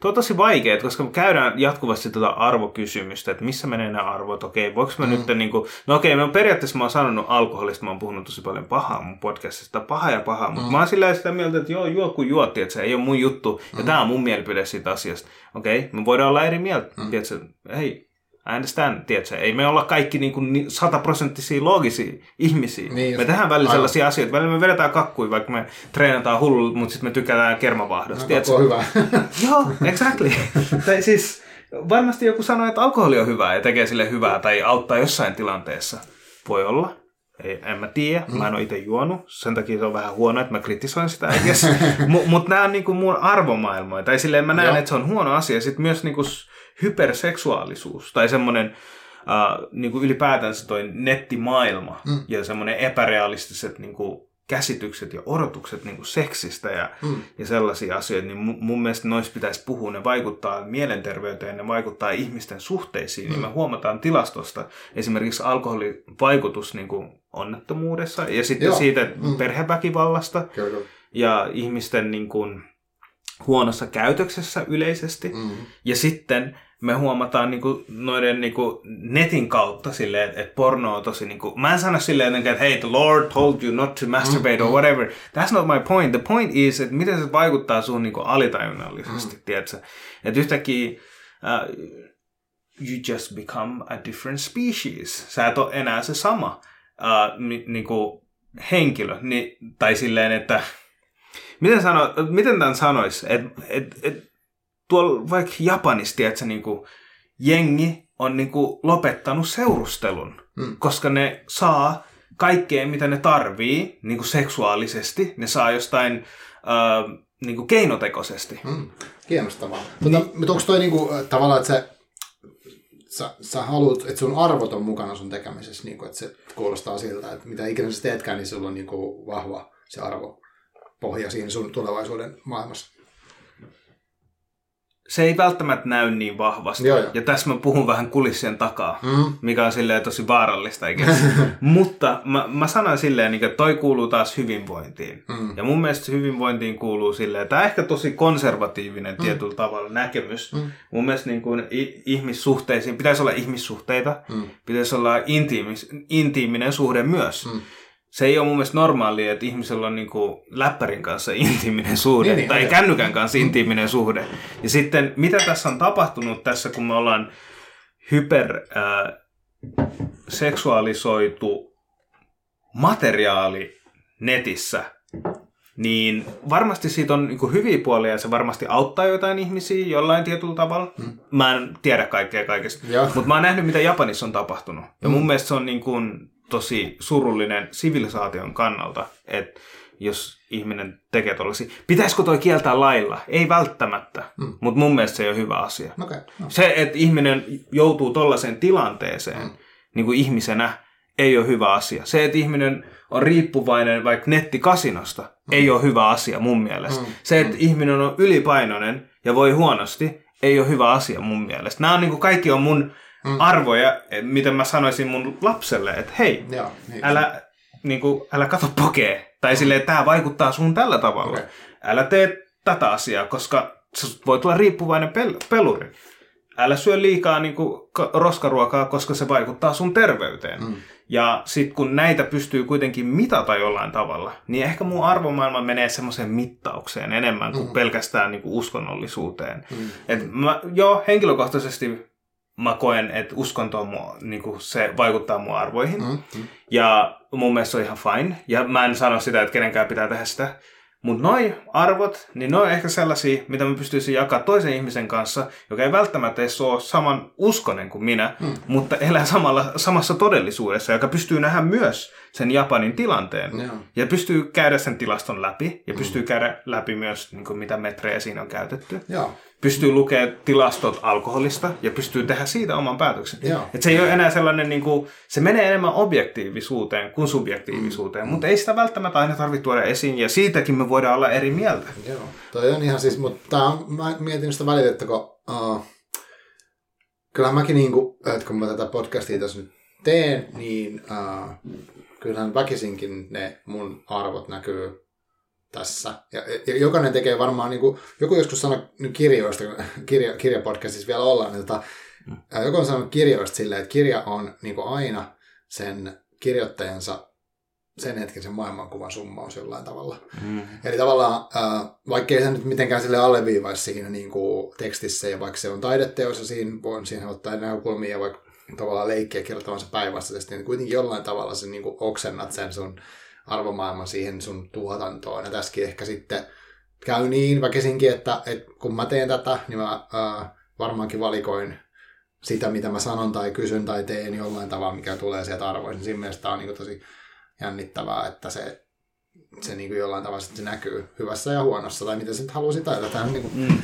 Tuo on tosi vaikeaa, koska me käydään jatkuvasti tuota arvokysymystä, että missä menee nämä arvot, okei, voiko mä mm. nyt niin kuin, no okei, mä periaatteessa mä oon sanonut alkoholista, mä oon puhunut tosi paljon pahaa mun podcastista, paha ja paha, mm. mutta mä oon sillä sitä mieltä, että joo, juo kun juotti, että se ei ole mun juttu, ja mm. tämä on mun mielipide siitä asiasta. Okei, me voidaan olla eri mieltä, mm. tiedätkö, hei, I understand, tiedätkö? Ei me olla kaikki niin kuin sataprosenttisia loogisia ihmisiä. Niin, me tehdään välillä sellaisia asioita. Välillä me vedetään kakkuja, vaikka me treenataan hullu, mutta sitten me tykätään kermavahdosta. No, on hyvä. Joo, exactly. tai siis varmasti joku sanoo, että alkoholi on hyvää ja tekee sille hyvää tai auttaa jossain tilanteessa. Voi olla. Ei, en mä tiedä, mm. mä en ole itse juonut, sen takia se on vähän huono, että mä kritisoin sitä, Mutta mut nämä on niinku mun arvomaailmoja, tai silleen mä näen, että se on huono asia. Sitten myös niinku hyperseksuaalisuus tai semmoinen uh, niin kuin ylipäätänsä toi nettimaailma mm. ja semmoinen epärealistiset niin kuin käsitykset ja odotukset niin kuin seksistä ja, mm. ja sellaisia asioita, niin mun, mun mielestä noissa pitäisi puhua. Ne vaikuttaa mielenterveyteen, ne vaikuttaa ihmisten suhteisiin. Mm. Ja me huomataan tilastosta esimerkiksi alkoholin vaikutus niin kuin onnettomuudessa ja sitten Joo. siitä mm. perheväkivallasta Kyllä. ja ihmisten niin kuin, huonossa käytöksessä yleisesti. Mm. Ja sitten me huomataan niinku noiden niinku netin kautta silleen, että et porno on tosi niinku, mä en sano silleen että hei, the Lord told you not to masturbate mm, or whatever. That's not my point. The point is, että miten se vaikuttaa sun niinku alitajunnallisesti, mm. tiedätkö? Että yhtäkkiä uh, you just become a different species. Sä et ole enää se sama uh, ni, niinku henkilö. Ni, tai silleen, että miten, sano, miten tämän sanoisi? Että et, et, tuolla vaikka Japanissa, että niin kuin, jengi on niin kuin, lopettanut seurustelun, mm. koska ne saa kaikkea, mitä ne tarvii niin kuin seksuaalisesti. Ne saa jostain äh, niin kuin keinotekoisesti. Mm. Kiinnostavaa. Niin, mutta, mutta onko toi niin kuin, tavallaan, että se, sä, sä haluat, että sun arvot on mukana sun tekemisessä, niin kuin, että se kuulostaa siltä, että mitä ikinä sä teetkään, niin sulla on niin kuin, vahva se arvo pohja siinä sun tulevaisuuden maailmassa se ei välttämättä näy niin vahvasti. Joo, joo. Ja tässä mä puhun vähän kulissien takaa, mm. mikä on silleen tosi vaarallista. Mutta mä, mä sanon silleen, että toi kuuluu taas hyvinvointiin. Mm. Ja mun mielestä hyvinvointiin kuuluu silleen, tämä ehkä tosi konservatiivinen mm. tietyllä tavalla näkemys. Mm. Mun mielestä niin kuin ihmissuhteisiin, pitäisi olla ihmissuhteita, mm. pitäisi olla intiimis, intiiminen suhde myös. Mm se ei ole mun mielestä normaalia, että ihmisellä on niinku läppärin kanssa intiiminen suhde, niin, niin, tai niin, kännykän kanssa intiiminen suhde. Ja sitten, mitä tässä on tapahtunut tässä, kun me ollaan hyper äh, seksuaalisoitu materiaali netissä, niin varmasti siitä on niin hyviä puolia ja se varmasti auttaa jotain ihmisiä jollain tietyllä tavalla. Mm. Mä en tiedä kaikkea kaikesta, mutta mä oon nähnyt, mitä Japanissa on tapahtunut. Ja mun mm. mielestä se on niin kuin tosi surullinen sivilisaation kannalta, että jos ihminen tekee tuollaisia. Pitäisikö toi kieltää lailla? Ei välttämättä, mm. mutta mun mielestä se ei ole hyvä asia. Okay, no. Se, että ihminen joutuu tollaiseen tilanteeseen mm. niin kuin ihmisenä, ei ole hyvä asia. Se, että ihminen on riippuvainen vaikka nettikasinosta, mm. ei ole hyvä asia mun mielestä. Mm. Se, että mm. ihminen on ylipainoinen ja voi huonosti, ei ole hyvä asia mun mielestä. Nämä on niin kuin, kaikki on mun mm. arvoja, miten mä sanoisin mun lapselle, että hei, Joo, niin. älä niin kuin, älä kato pokee. Tai silleen, että tämä vaikuttaa sun tällä tavalla. Okei. Älä tee tätä asiaa, koska se voi tulla riippuvainen pel- peluri. Älä syö liikaa niin kuin, ka- roskaruokaa, koska se vaikuttaa sun terveyteen. Mm. Ja sitten kun näitä pystyy kuitenkin mitata jollain tavalla, niin ehkä mun arvomaailma menee semmoiseen mittaukseen enemmän kuin mm. pelkästään niin kuin uskonnollisuuteen. Mm. Et mä, joo, henkilökohtaisesti mä koen, että uskonto on mua, niin kuin se vaikuttaa mun arvoihin. Mm, mm. Ja mun mielestä se on ihan fine. Ja mä en sano sitä, että kenenkään pitää tehdä sitä. Mutta noi arvot, niin ne on ehkä sellaisia, mitä mä pystyisin jakaa toisen ihmisen kanssa, joka ei välttämättä edes ole saman uskonen kuin minä, mm. mutta elää samalla, samassa todellisuudessa, joka pystyy nähdä myös sen Japanin tilanteen. Joo. Ja pystyy käydä sen tilaston läpi, ja pystyy käydä läpi myös, niin kuin mitä metrejä siinä on käytetty. Joo. Pystyy lukemaan tilastot alkoholista ja pystyy tehdä siitä oman päätöksen. Joo. Et se ei ole enää sellainen, niin kuin, se menee enemmän objektiivisuuteen kuin subjektiivisuuteen, mutta ei sitä välttämättä aina tarvitse tuoda esiin, ja siitäkin me voidaan olla eri mieltä. Joo. Toi on ihan siis, mutta tää on, mä mietin sitä välillä, että kun, uh, kyllähän mäkin niinku, että kun mä tätä podcastia tässä nyt teen, niin uh, kyllähän väkisinkin ne mun arvot näkyy tässä. Ja, ja jokainen tekee varmaan, niin kuin, joku joskus sanoi kirjoista, kun kirja, kirjapodcastissa vielä ollaan, niin tota, ää, joku on sanonut kirjoista silleen, että kirja on niin kuin aina sen kirjoittajansa sen hetkisen maailmankuvan summaus jollain tavalla. Mm. Eli tavallaan, ää, vaikkei se nyt mitenkään sille alleviivaisi siinä niin kuin tekstissä, ja vaikka se on taideteos, ja siinä voin siihen ottaa näkökulmia, ja vaikka tavallaan leikkiä kirjoittavansa päinvastaisesti, niin kuitenkin jollain tavalla sen niin oksennat sen sun arvomaailman siihen sun tuotantoon. Ja tässäkin ehkä sitten käy niin väkisinkin, että, että kun mä teen tätä, niin mä ää, varmaankin valikoin sitä, mitä mä sanon tai kysyn tai teen jollain tavalla, mikä tulee sieltä arvoihin. Siinä mielessä tää on niin tosi jännittävää, että se, se niin jollain tavalla sitten se näkyy hyvässä ja huonossa, tai mitä sä nyt haluaisit ajatella. Tämä on niin kuin Mm.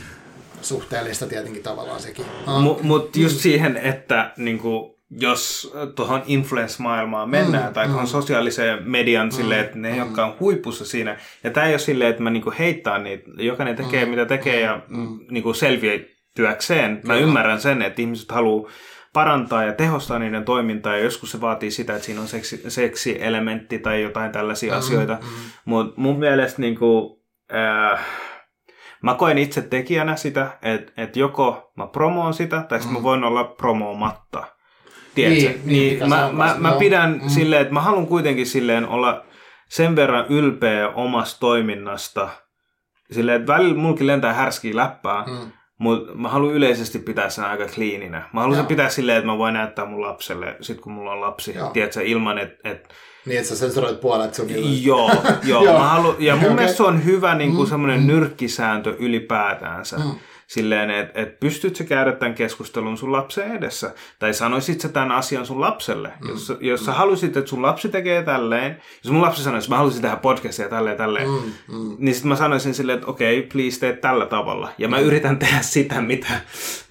Suhteellista tietenkin tavallaan sekin. Mutta mut just siihen, että niinku, jos tuohon influence-maailmaan mennään, Mm, tai tuohon mm. sosiaaliseen median silleen, että ne, mm. jotka on huipussa siinä, ja tämä ei ole silleen, että mä niinku heittaa niitä, jokainen tekee Mm, mitä tekee, ja mm. niinku selviätyäkseen. Mä Kyllä. ymmärrän sen, että ihmiset haluaa parantaa ja tehostaa niiden toimintaa, ja joskus se vaatii sitä, että siinä on seksi, seksi-elementti tai jotain tällaisia Mm, asioita. mm. Mutta mun mielestä niinku, äh, mä koen itse tekijänä sitä, että et joko mä promoon sitä, tai sitten mä voin olla promoomatta. Tiedätkö? Mm. Niin, niin, se mä, mä, mä pidän Mm. silleen, että mä haluan kuitenkin silleen olla sen verran ylpeä omasta toiminnasta, silleen, että välillä mulkin lentää härskiä läppää, Mm. Mutta mä haluan yleisesti pitää sen aika kliininä. Mä haluan sen pitää silleen, että mä voin näyttää mun lapselle, sit kun mulla on lapsi, Joo. tiedätkö, ilman, että et, Niin, että sä sensuroit puolet sun Joo, joo. Joo. Mä halu, ja mun Okei. mielestä se on hyvä niin kuin Mm, semmoinen mm. nyrkkisääntö ylipäätäänsä. Mm. Silleen, että et pystyt sä käydä tämän keskustelun sun lapsen edessä. Tai sanoisit sä tämän asian sun lapselle. Mm. Jos, jos sä halusit, että sun lapsi tekee tälleen. Jos mun lapsi sanoisi, että mä haluaisin tehdä podcastia tälleen tälleen. Mm, mm. Niin sitten mä sanoisin silleen, että okei, okay, please tee tällä tavalla. Ja mä yritän tehdä sitä, mitä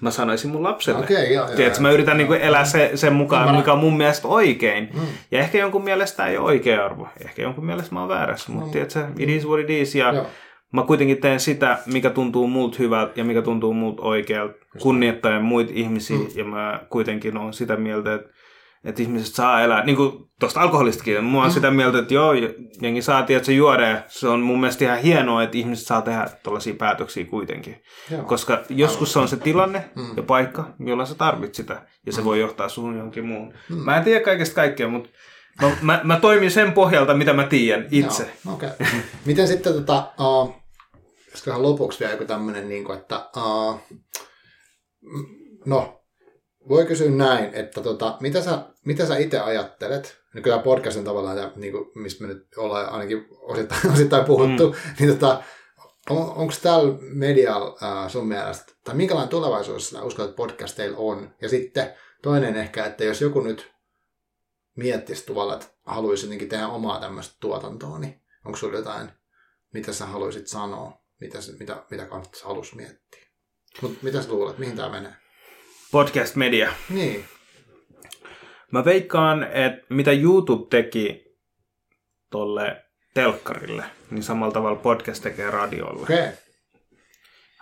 mä sanoisin mun lapselle. Okei, joo, joo, Tiedätkö, joo. mä yritän niinku elää se, sen mukaan, mikä on mun mielestä oikein. Mm. Ja ehkä jonkun mielestä ei ole oikea arvo. Ehkä jonkun mielestä mä oon väärässä. Mutta tiedätkö, it is what it is. Ja Joo. Mä kuitenkin teen sitä, mikä tuntuu muut hyvältä ja mikä tuntuu muut oikealta. Kunnioittaen muita ihmisiä. Mm. Ja mä kuitenkin on sitä mieltä, että että ihmiset saa elää, niin kuin tuosta alkoholistakin, mä oon sitä mieltä, että joo, jengi saa tietysti juoda, ja se on mun mielestä ihan hienoa, että ihmiset saa tehdä tällaisia päätöksiä kuitenkin. Joo. Koska joskus se on se tilanne Mm. ja paikka, jolla sä tarvit sitä, ja se voi johtaa sun johonkin muuhun. Mä en tiedä kaikesta kaikkea, mutta mä, mä, mä toimin sen pohjalta, mitä mä tiedän itse. Joo, okei. Miten sitten, tota, uh, olisikohan lopuksi vielä joku tämmöinen, niin kuin, että uh, no, voi kysyä näin, että tota, mitä sä, mitä sä itse ajattelet, niin kyllä podcast on tavallaan, tämä, niin kuin, missä me nyt ollaan ainakin osittain, osittain puhuttu, mm. niin tota, on, onko tällä medialla uh, sun mielestä, tai minkälainen tulevaisuus sä uskot, että podcasteilla on, ja sitten toinen ehkä, että jos joku nyt miettisi tavallaan, että haluaisi jotenkin tehdä omaa tämmöistä tuotantoa, niin onko sulla jotain, mitä sä haluaisit sanoa, mitä, mitä, mitä kannattaisi halus miettiä? Mutta mitä sä luulet, mihin tämä menee? Podcast media. Niin, Mä veikkaan, että mitä YouTube teki tolle telkkarille, niin samalla tavalla podcast tekee radiolle. okei. Okay.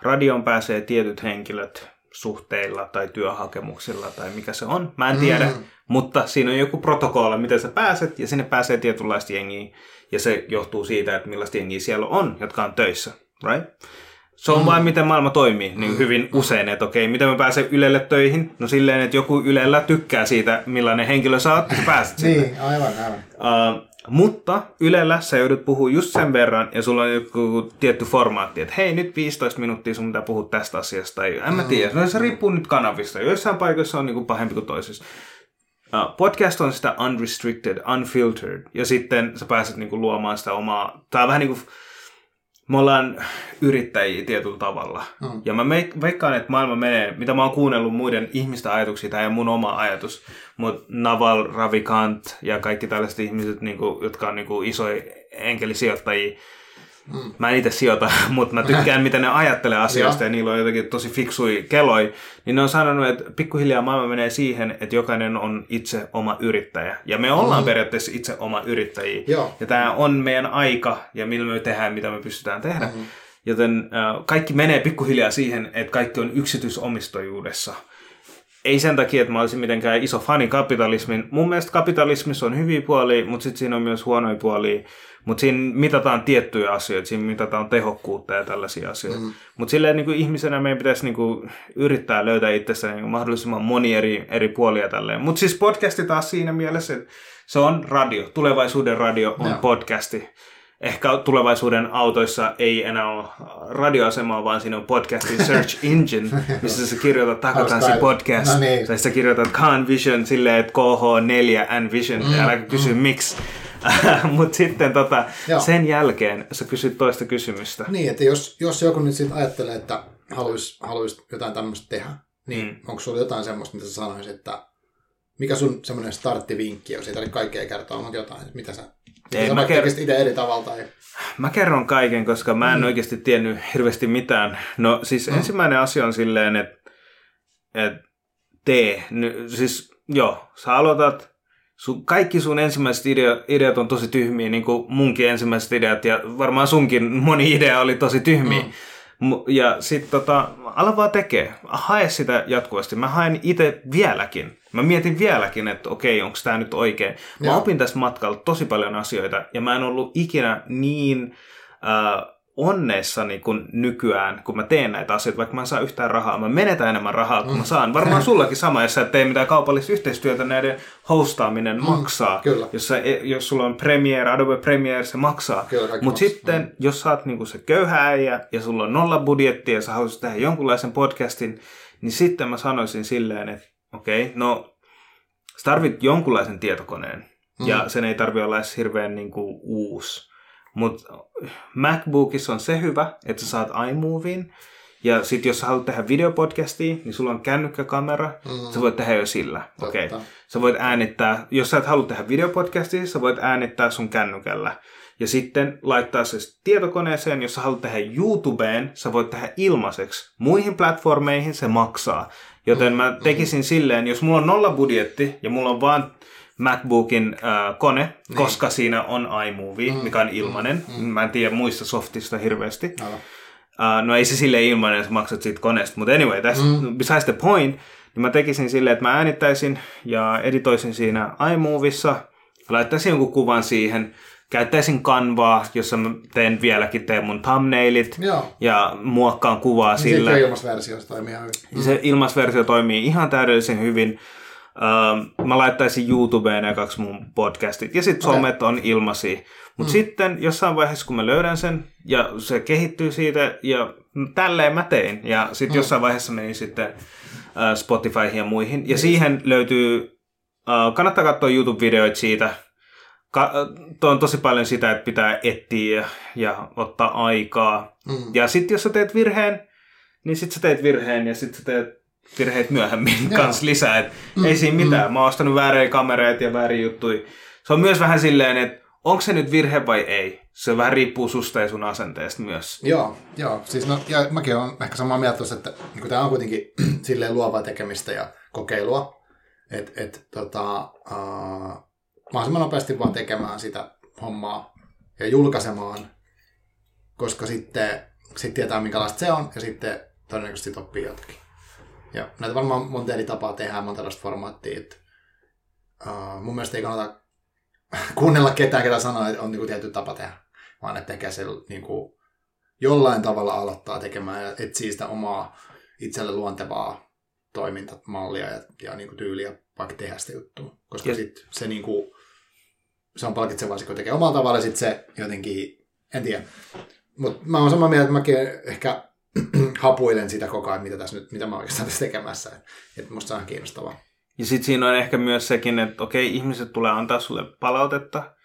Radioon pääsee tietyt henkilöt suhteilla tai työhakemuksilla tai mikä se on. Mä en tiedä, mm. mutta siinä on joku protokolla, miten sä pääset ja sinne pääsee tietynlaista jengiä ja se johtuu siitä, että millaista jengiä siellä on, jotka on töissä, right? Se on mm. vain miten maailma toimii niin mm. hyvin usein, että okei, miten mä pääsen Ylelle töihin? No silleen, että joku Ylellä tykkää siitä, millainen henkilö sä oot, sä pääset sinne. niin, aivan, aivan. Uh, mutta Ylellä sä joudut puhua just sen verran ja sulla on joku tietty formaatti, että hei nyt 15 minuuttia sun pitää puhua tästä asiasta. Tai en mä tiedä, no, se riippuu nyt kanavista. Joissain paikoissa on niinku pahempi kuin toisissa. Podcast on sitä unrestricted, unfiltered ja sitten sä pääset niinku luomaan sitä omaa, tää on vähän niin kuin me ollaan yrittäjiä tietyllä tavalla. Mm. Ja mä veikkaan, että maailma menee, mitä mä oon kuunnellut muiden ihmisten ajatuksia, tämä ei ole mun oma ajatus, mutta Naval, Ravikant ja kaikki tällaiset ihmiset, niin kuin, jotka on niin kuin isoja enkelisijoittajia, Mm. Mä en itse sijoita, mutta mä tykkään, miten ne ajattelee asioista ja niillä on jotenkin tosi fiksui keloi. Niin ne on sanonut, että pikkuhiljaa maailma menee siihen, että jokainen on itse oma yrittäjä. Ja me ollaan mm. periaatteessa itse oma yrittäjiä. Joo. Ja tämä on meidän aika ja millä me tehdään, mitä me pystytään tehdä. Mm-hmm. Joten äh, kaikki menee pikkuhiljaa siihen, että kaikki on yksityisomistajuudessa ei sen takia, että mä olisin mitenkään iso fani kapitalismin. Mun mielestä kapitalismissa on hyviä puolia, mutta sitten siinä on myös huonoja puolia. Mutta siinä mitataan tiettyjä asioita, siinä mitataan tehokkuutta ja tällaisia asioita. Mm. Mutta silleen niin kuin ihmisenä meidän pitäisi niin kuin, yrittää löytää itsessä niin mahdollisimman moni eri, eri puolia tälleen. Mutta siis podcasti taas siinä mielessä, että se on radio. Tulevaisuuden radio on no. podcasti. Ehkä tulevaisuuden autoissa ei enää ole radioasemaa, vaan siinä on podcastin search engine, missä sä kirjoitat takatansi podcast, no niin. tai sä kirjoitat Khan Vision silleen, että KH4 N Vision, mm, älä kysy mm. miksi. Mutta sitten tota, sen jälkeen sä kysyt toista kysymystä. Niin, että jos, jos joku nyt sitten ajattelee, että haluaisi haluais jotain tämmöistä tehdä, niin mm. onko sulla jotain semmoista, mitä sä sanoisit, että mikä sun semmoinen starttivinkki, jos ei tarvitse kaikkea kertoa, mutta jotain, mitä sä, ei, mä ker... itse eri tavalla? Tai... Mä kerron kaiken, koska mä en mm. oikeasti tiennyt hirveästi mitään. No siis mm. ensimmäinen asia on silleen, että et, tee. Siis joo, sä aloitat sun, kaikki sun ensimmäiset idea, ideat on tosi tyhmiä, niin kuin munkin ensimmäiset ideat, ja varmaan sunkin moni idea oli tosi tyhmiä. Mm. Ja sitten tota, ala vaan tekee. Hae sitä jatkuvasti. Mä haen itse vieläkin. Mä mietin vieläkin, että okei, onko tämä nyt oikein. Mä Joo. opin tästä matkalla tosi paljon asioita, ja mä en ollut ikinä niin... Äh, onneessani kun nykyään, kun mä teen näitä asioita, vaikka mä en saa yhtään rahaa, mä menetän enemmän rahaa kuin mä mm. saan. Varmaan sullakin sama, jos sä et tee mitään kaupallista yhteistyötä, näiden hostaaminen mm, maksaa. Kyllä. Jos, sä, e, jos sulla on Premiere, Adobe Premiere, se maksaa. Mutta sitten, mm. jos sä oot niinku se köyhä äijä ja sulla on nolla budjetti ja sä haluaisit tehdä jonkunlaisen podcastin, niin sitten mä sanoisin silleen, että okei, okay, no sä tarvit jonkunlaisen tietokoneen. Mm. Ja sen ei tarvi olla edes hirveän niinku uusi. Mutta MacBookissa on se hyvä, että sä saat iMovien. Ja sitten jos sä haluat tehdä videopodcastia, niin sulla on kännykkäkamera, mm. sä voit tehdä jo sillä. Okei. Okay. Sä voit äänittää, jos sä et halua tehdä videopodcastia, sä voit äänittää sun kännykällä. Ja sitten laittaa se tietokoneeseen, jos sä haluat tehdä YouTubeen, sä voit tehdä ilmaiseksi. Muihin platformeihin se maksaa. Joten mä tekisin silleen, jos mulla on nolla budjetti ja mulla on vaan MacBookin äh, kone, niin. koska siinä on iMovie, mm, mikä on ilmanen. Mm, mm. Mä en tiedä muista softista hirveästi. Uh, no ei se sille ilmanen, jos maksat siitä koneesta. Mutta anyway, that's mm. besides the point. Niin mä tekisin silleen, että mä äänittäisin ja editoisin siinä iMovissa. Laittaisin jonkun kuvan siihen. Käyttäisin kanvaa, jossa mä teen vieläkin teen mun thumbnailit Joo. ja muokkaan kuvaa niin sillä. Se ilmasversio toimii ihan hyvin. Mm. Se ilmasversio toimii ihan täydellisen hyvin. Uh, mä laittaisin YouTubeen ne kaksi mun podcastit. Ja sitten okay. somet on ilmaisia. Mutta mm. sitten jossain vaiheessa, kun mä löydän sen, ja se kehittyy siitä, ja tälleen mä tein. Ja sitten mm. jossain vaiheessa menin sitten uh, Spotifyhin ja muihin. Ja mm. siihen löytyy, uh, kannattaa katsoa YouTube-videoita siitä. Ka- Tuo on tosi paljon sitä, että pitää etsiä ja, ja ottaa aikaa. Mm. Ja sitten jos sä teet virheen, niin sitten sä teet virheen ja sitten sä teet virheet myöhemmin kanssa lisää. Et mm, ei siinä mitään. Mm. Mä oon ostanut vääriä kamereita ja väärin juttuja. Se on myös vähän silleen, että onko se nyt virhe vai ei? Se vähän riippuu susta ja sun asenteesta myös. Joo, joo. Siis no, ja mäkin olen ehkä samaa mieltä tuossa, että niin tämä on kuitenkin silleen luovaa tekemistä ja kokeilua. Että et, tota, uh, mahdollisimman nopeasti vaan tekemään sitä hommaa ja julkaisemaan, koska sitten sit tietää minkälaista se on ja sitten todennäköisesti oppii jotakin. Joo, näitä varmaan monta eri tapaa tehdä, monta tällaista formaattia. Että, uh, mun mielestä ei kannata kuunnella ketään, ketä sanoo, että on niin kuin tietty tapa tehdä, vaan että tekee se niin kuin, jollain tavalla aloittaa tekemään ja etsii sitä omaa itselle luontevaa toimintamallia ja, ja niin kuin tyyliä vaikka tehdä sitä juttua. Koska sitten se, niin kuin, se on palkitsevaa, kun tekee omalla tavalla, sitten se jotenkin, en tiedä. Mutta mä oon samaa mieltä, että mäkin ehkä hapuilen sitä koko ajan, mitä, tässä nyt, mitä mä oikeastaan tässä tekemässä. Että et musta se on kiinnostavaa. Ja sitten siinä on ehkä myös sekin, että okei, ihmiset tulee antaa sulle palautetta,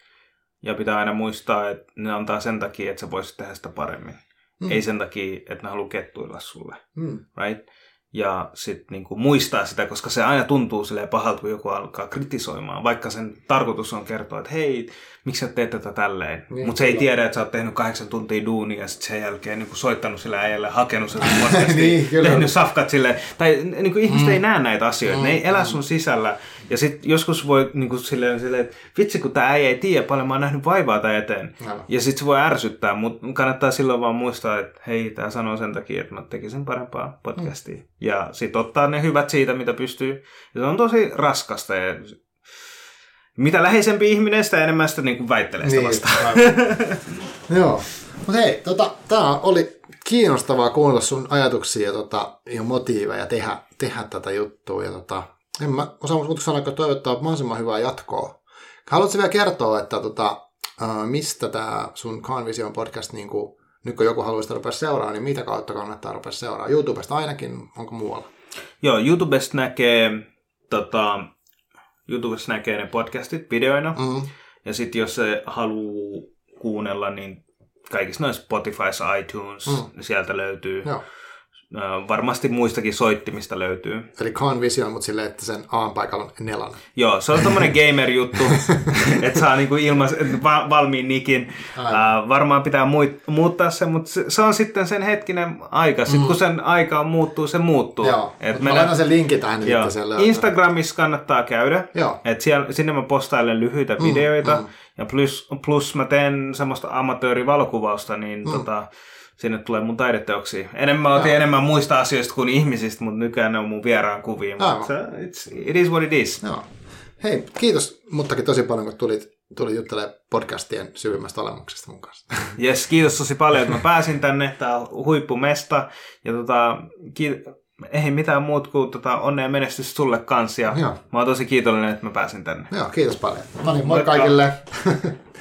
ja pitää aina muistaa, että ne antaa sen takia, että sä voisit tehdä sitä paremmin. Mm. Ei sen takia, että ne haluaa kettuilla sulle. Mm. Right? Ja sitten niinku muistaa sitä, koska se aina tuntuu silleen pahalta, kun joku alkaa kritisoimaan, vaikka sen tarkoitus on kertoa, että hei, miksi sä teet tätä tälleen. Niin, Mutta se ei tiedä, että sä oot tehnyt kahdeksan tuntia duunia ja sitten sen jälkeen niinku soittanut sille äijälle, hakenut sen podcastiin, niin, tehnyt safkat silleen. Tai niinku ihmiset mm. ei näe näitä asioita, mm, ne ei elä mm. sun sisällä. Ja sitten joskus voi niinku silleen, silleen, että vitsi kun tämä äijä ei tiedä paljon, mä oon nähnyt vaivaa tai eteen. No. Ja sitten se voi ärsyttää, mutta kannattaa silloin vaan muistaa, että hei, tämä sanoo sen takia, että mä tekisin parempaa podcastia. Mm. Ja sitten ottaa ne hyvät siitä, mitä pystyy. Ja se on tosi raskasta ja mitä läheisempi ihminen, sitä enemmän sitä niin kuin väittelee sitä niin, vastaan. Joo. Mutta hei, tota, tämä oli kiinnostavaa kuulla sun ajatuksia ja tota, ja motiiveja tehdä, tehdä tätä juttua. Ja tota, en mä osaa muuta sanoa, että toivottaa mahdollisimman hyvää jatkoa. Haluatko vielä kertoa, että tota, äh, mistä tämä sun Convision podcast, niin kuin, nyt kun joku haluaisi rupea seuraamaan, niin mitä kautta kannattaa rupea seuraamaan? YouTubesta ainakin, onko muualla? Joo, YouTubesta näkee, tota, YouTubesta näkee ne podcastit videoina. Mm. Ja sitten jos se haluaa kuunnella, niin kaikissa noissa Spotify, iTunes, mm. niin sieltä löytyy. Joo varmasti muistakin soittimista löytyy. Eli Convision, mutta silleen, että sen A-paikalla on nelan. Joo, se on tommonen gamer-juttu, että saa niinku ilmais, va- valmiin nikin. Uh, varmaan pitää muut, muuttaa se, mutta se, se, on sitten sen hetkinen aika. Sitten mm. kun sen aika muuttuu, se muuttuu. Joo, Et mä laitan sen linkin tähän. Joo. Instagramissa kannattaa käydä. Joo. Et siellä, sinne mä postailen lyhyitä mm, videoita. Mm. Ja plus, plus mä teen semmoista amatöörivalokuvausta, niin mm. tota, sinne tulee mun taideteoksia. Enemmän otin enemmän muista asioista kuin ihmisistä, mutta nykyään ne on mun vieraan kuvia. Mutta it's, it is what it is. Joo. Hei, kiitos muttakin tosi paljon, kun tulit, tulit juttelemaan podcastien syvimmästä olemuksesta mun kanssa. Yes, kiitos tosi paljon, että mä pääsin tänne. Tää on huippumesta. Ja tota, ki- ei mitään muut kuin tota, onnea menestys sulle kanssa. Ja Joo. mä oon tosi kiitollinen, että mä pääsin tänne. Joo, kiitos paljon. No niin, moi kaikille.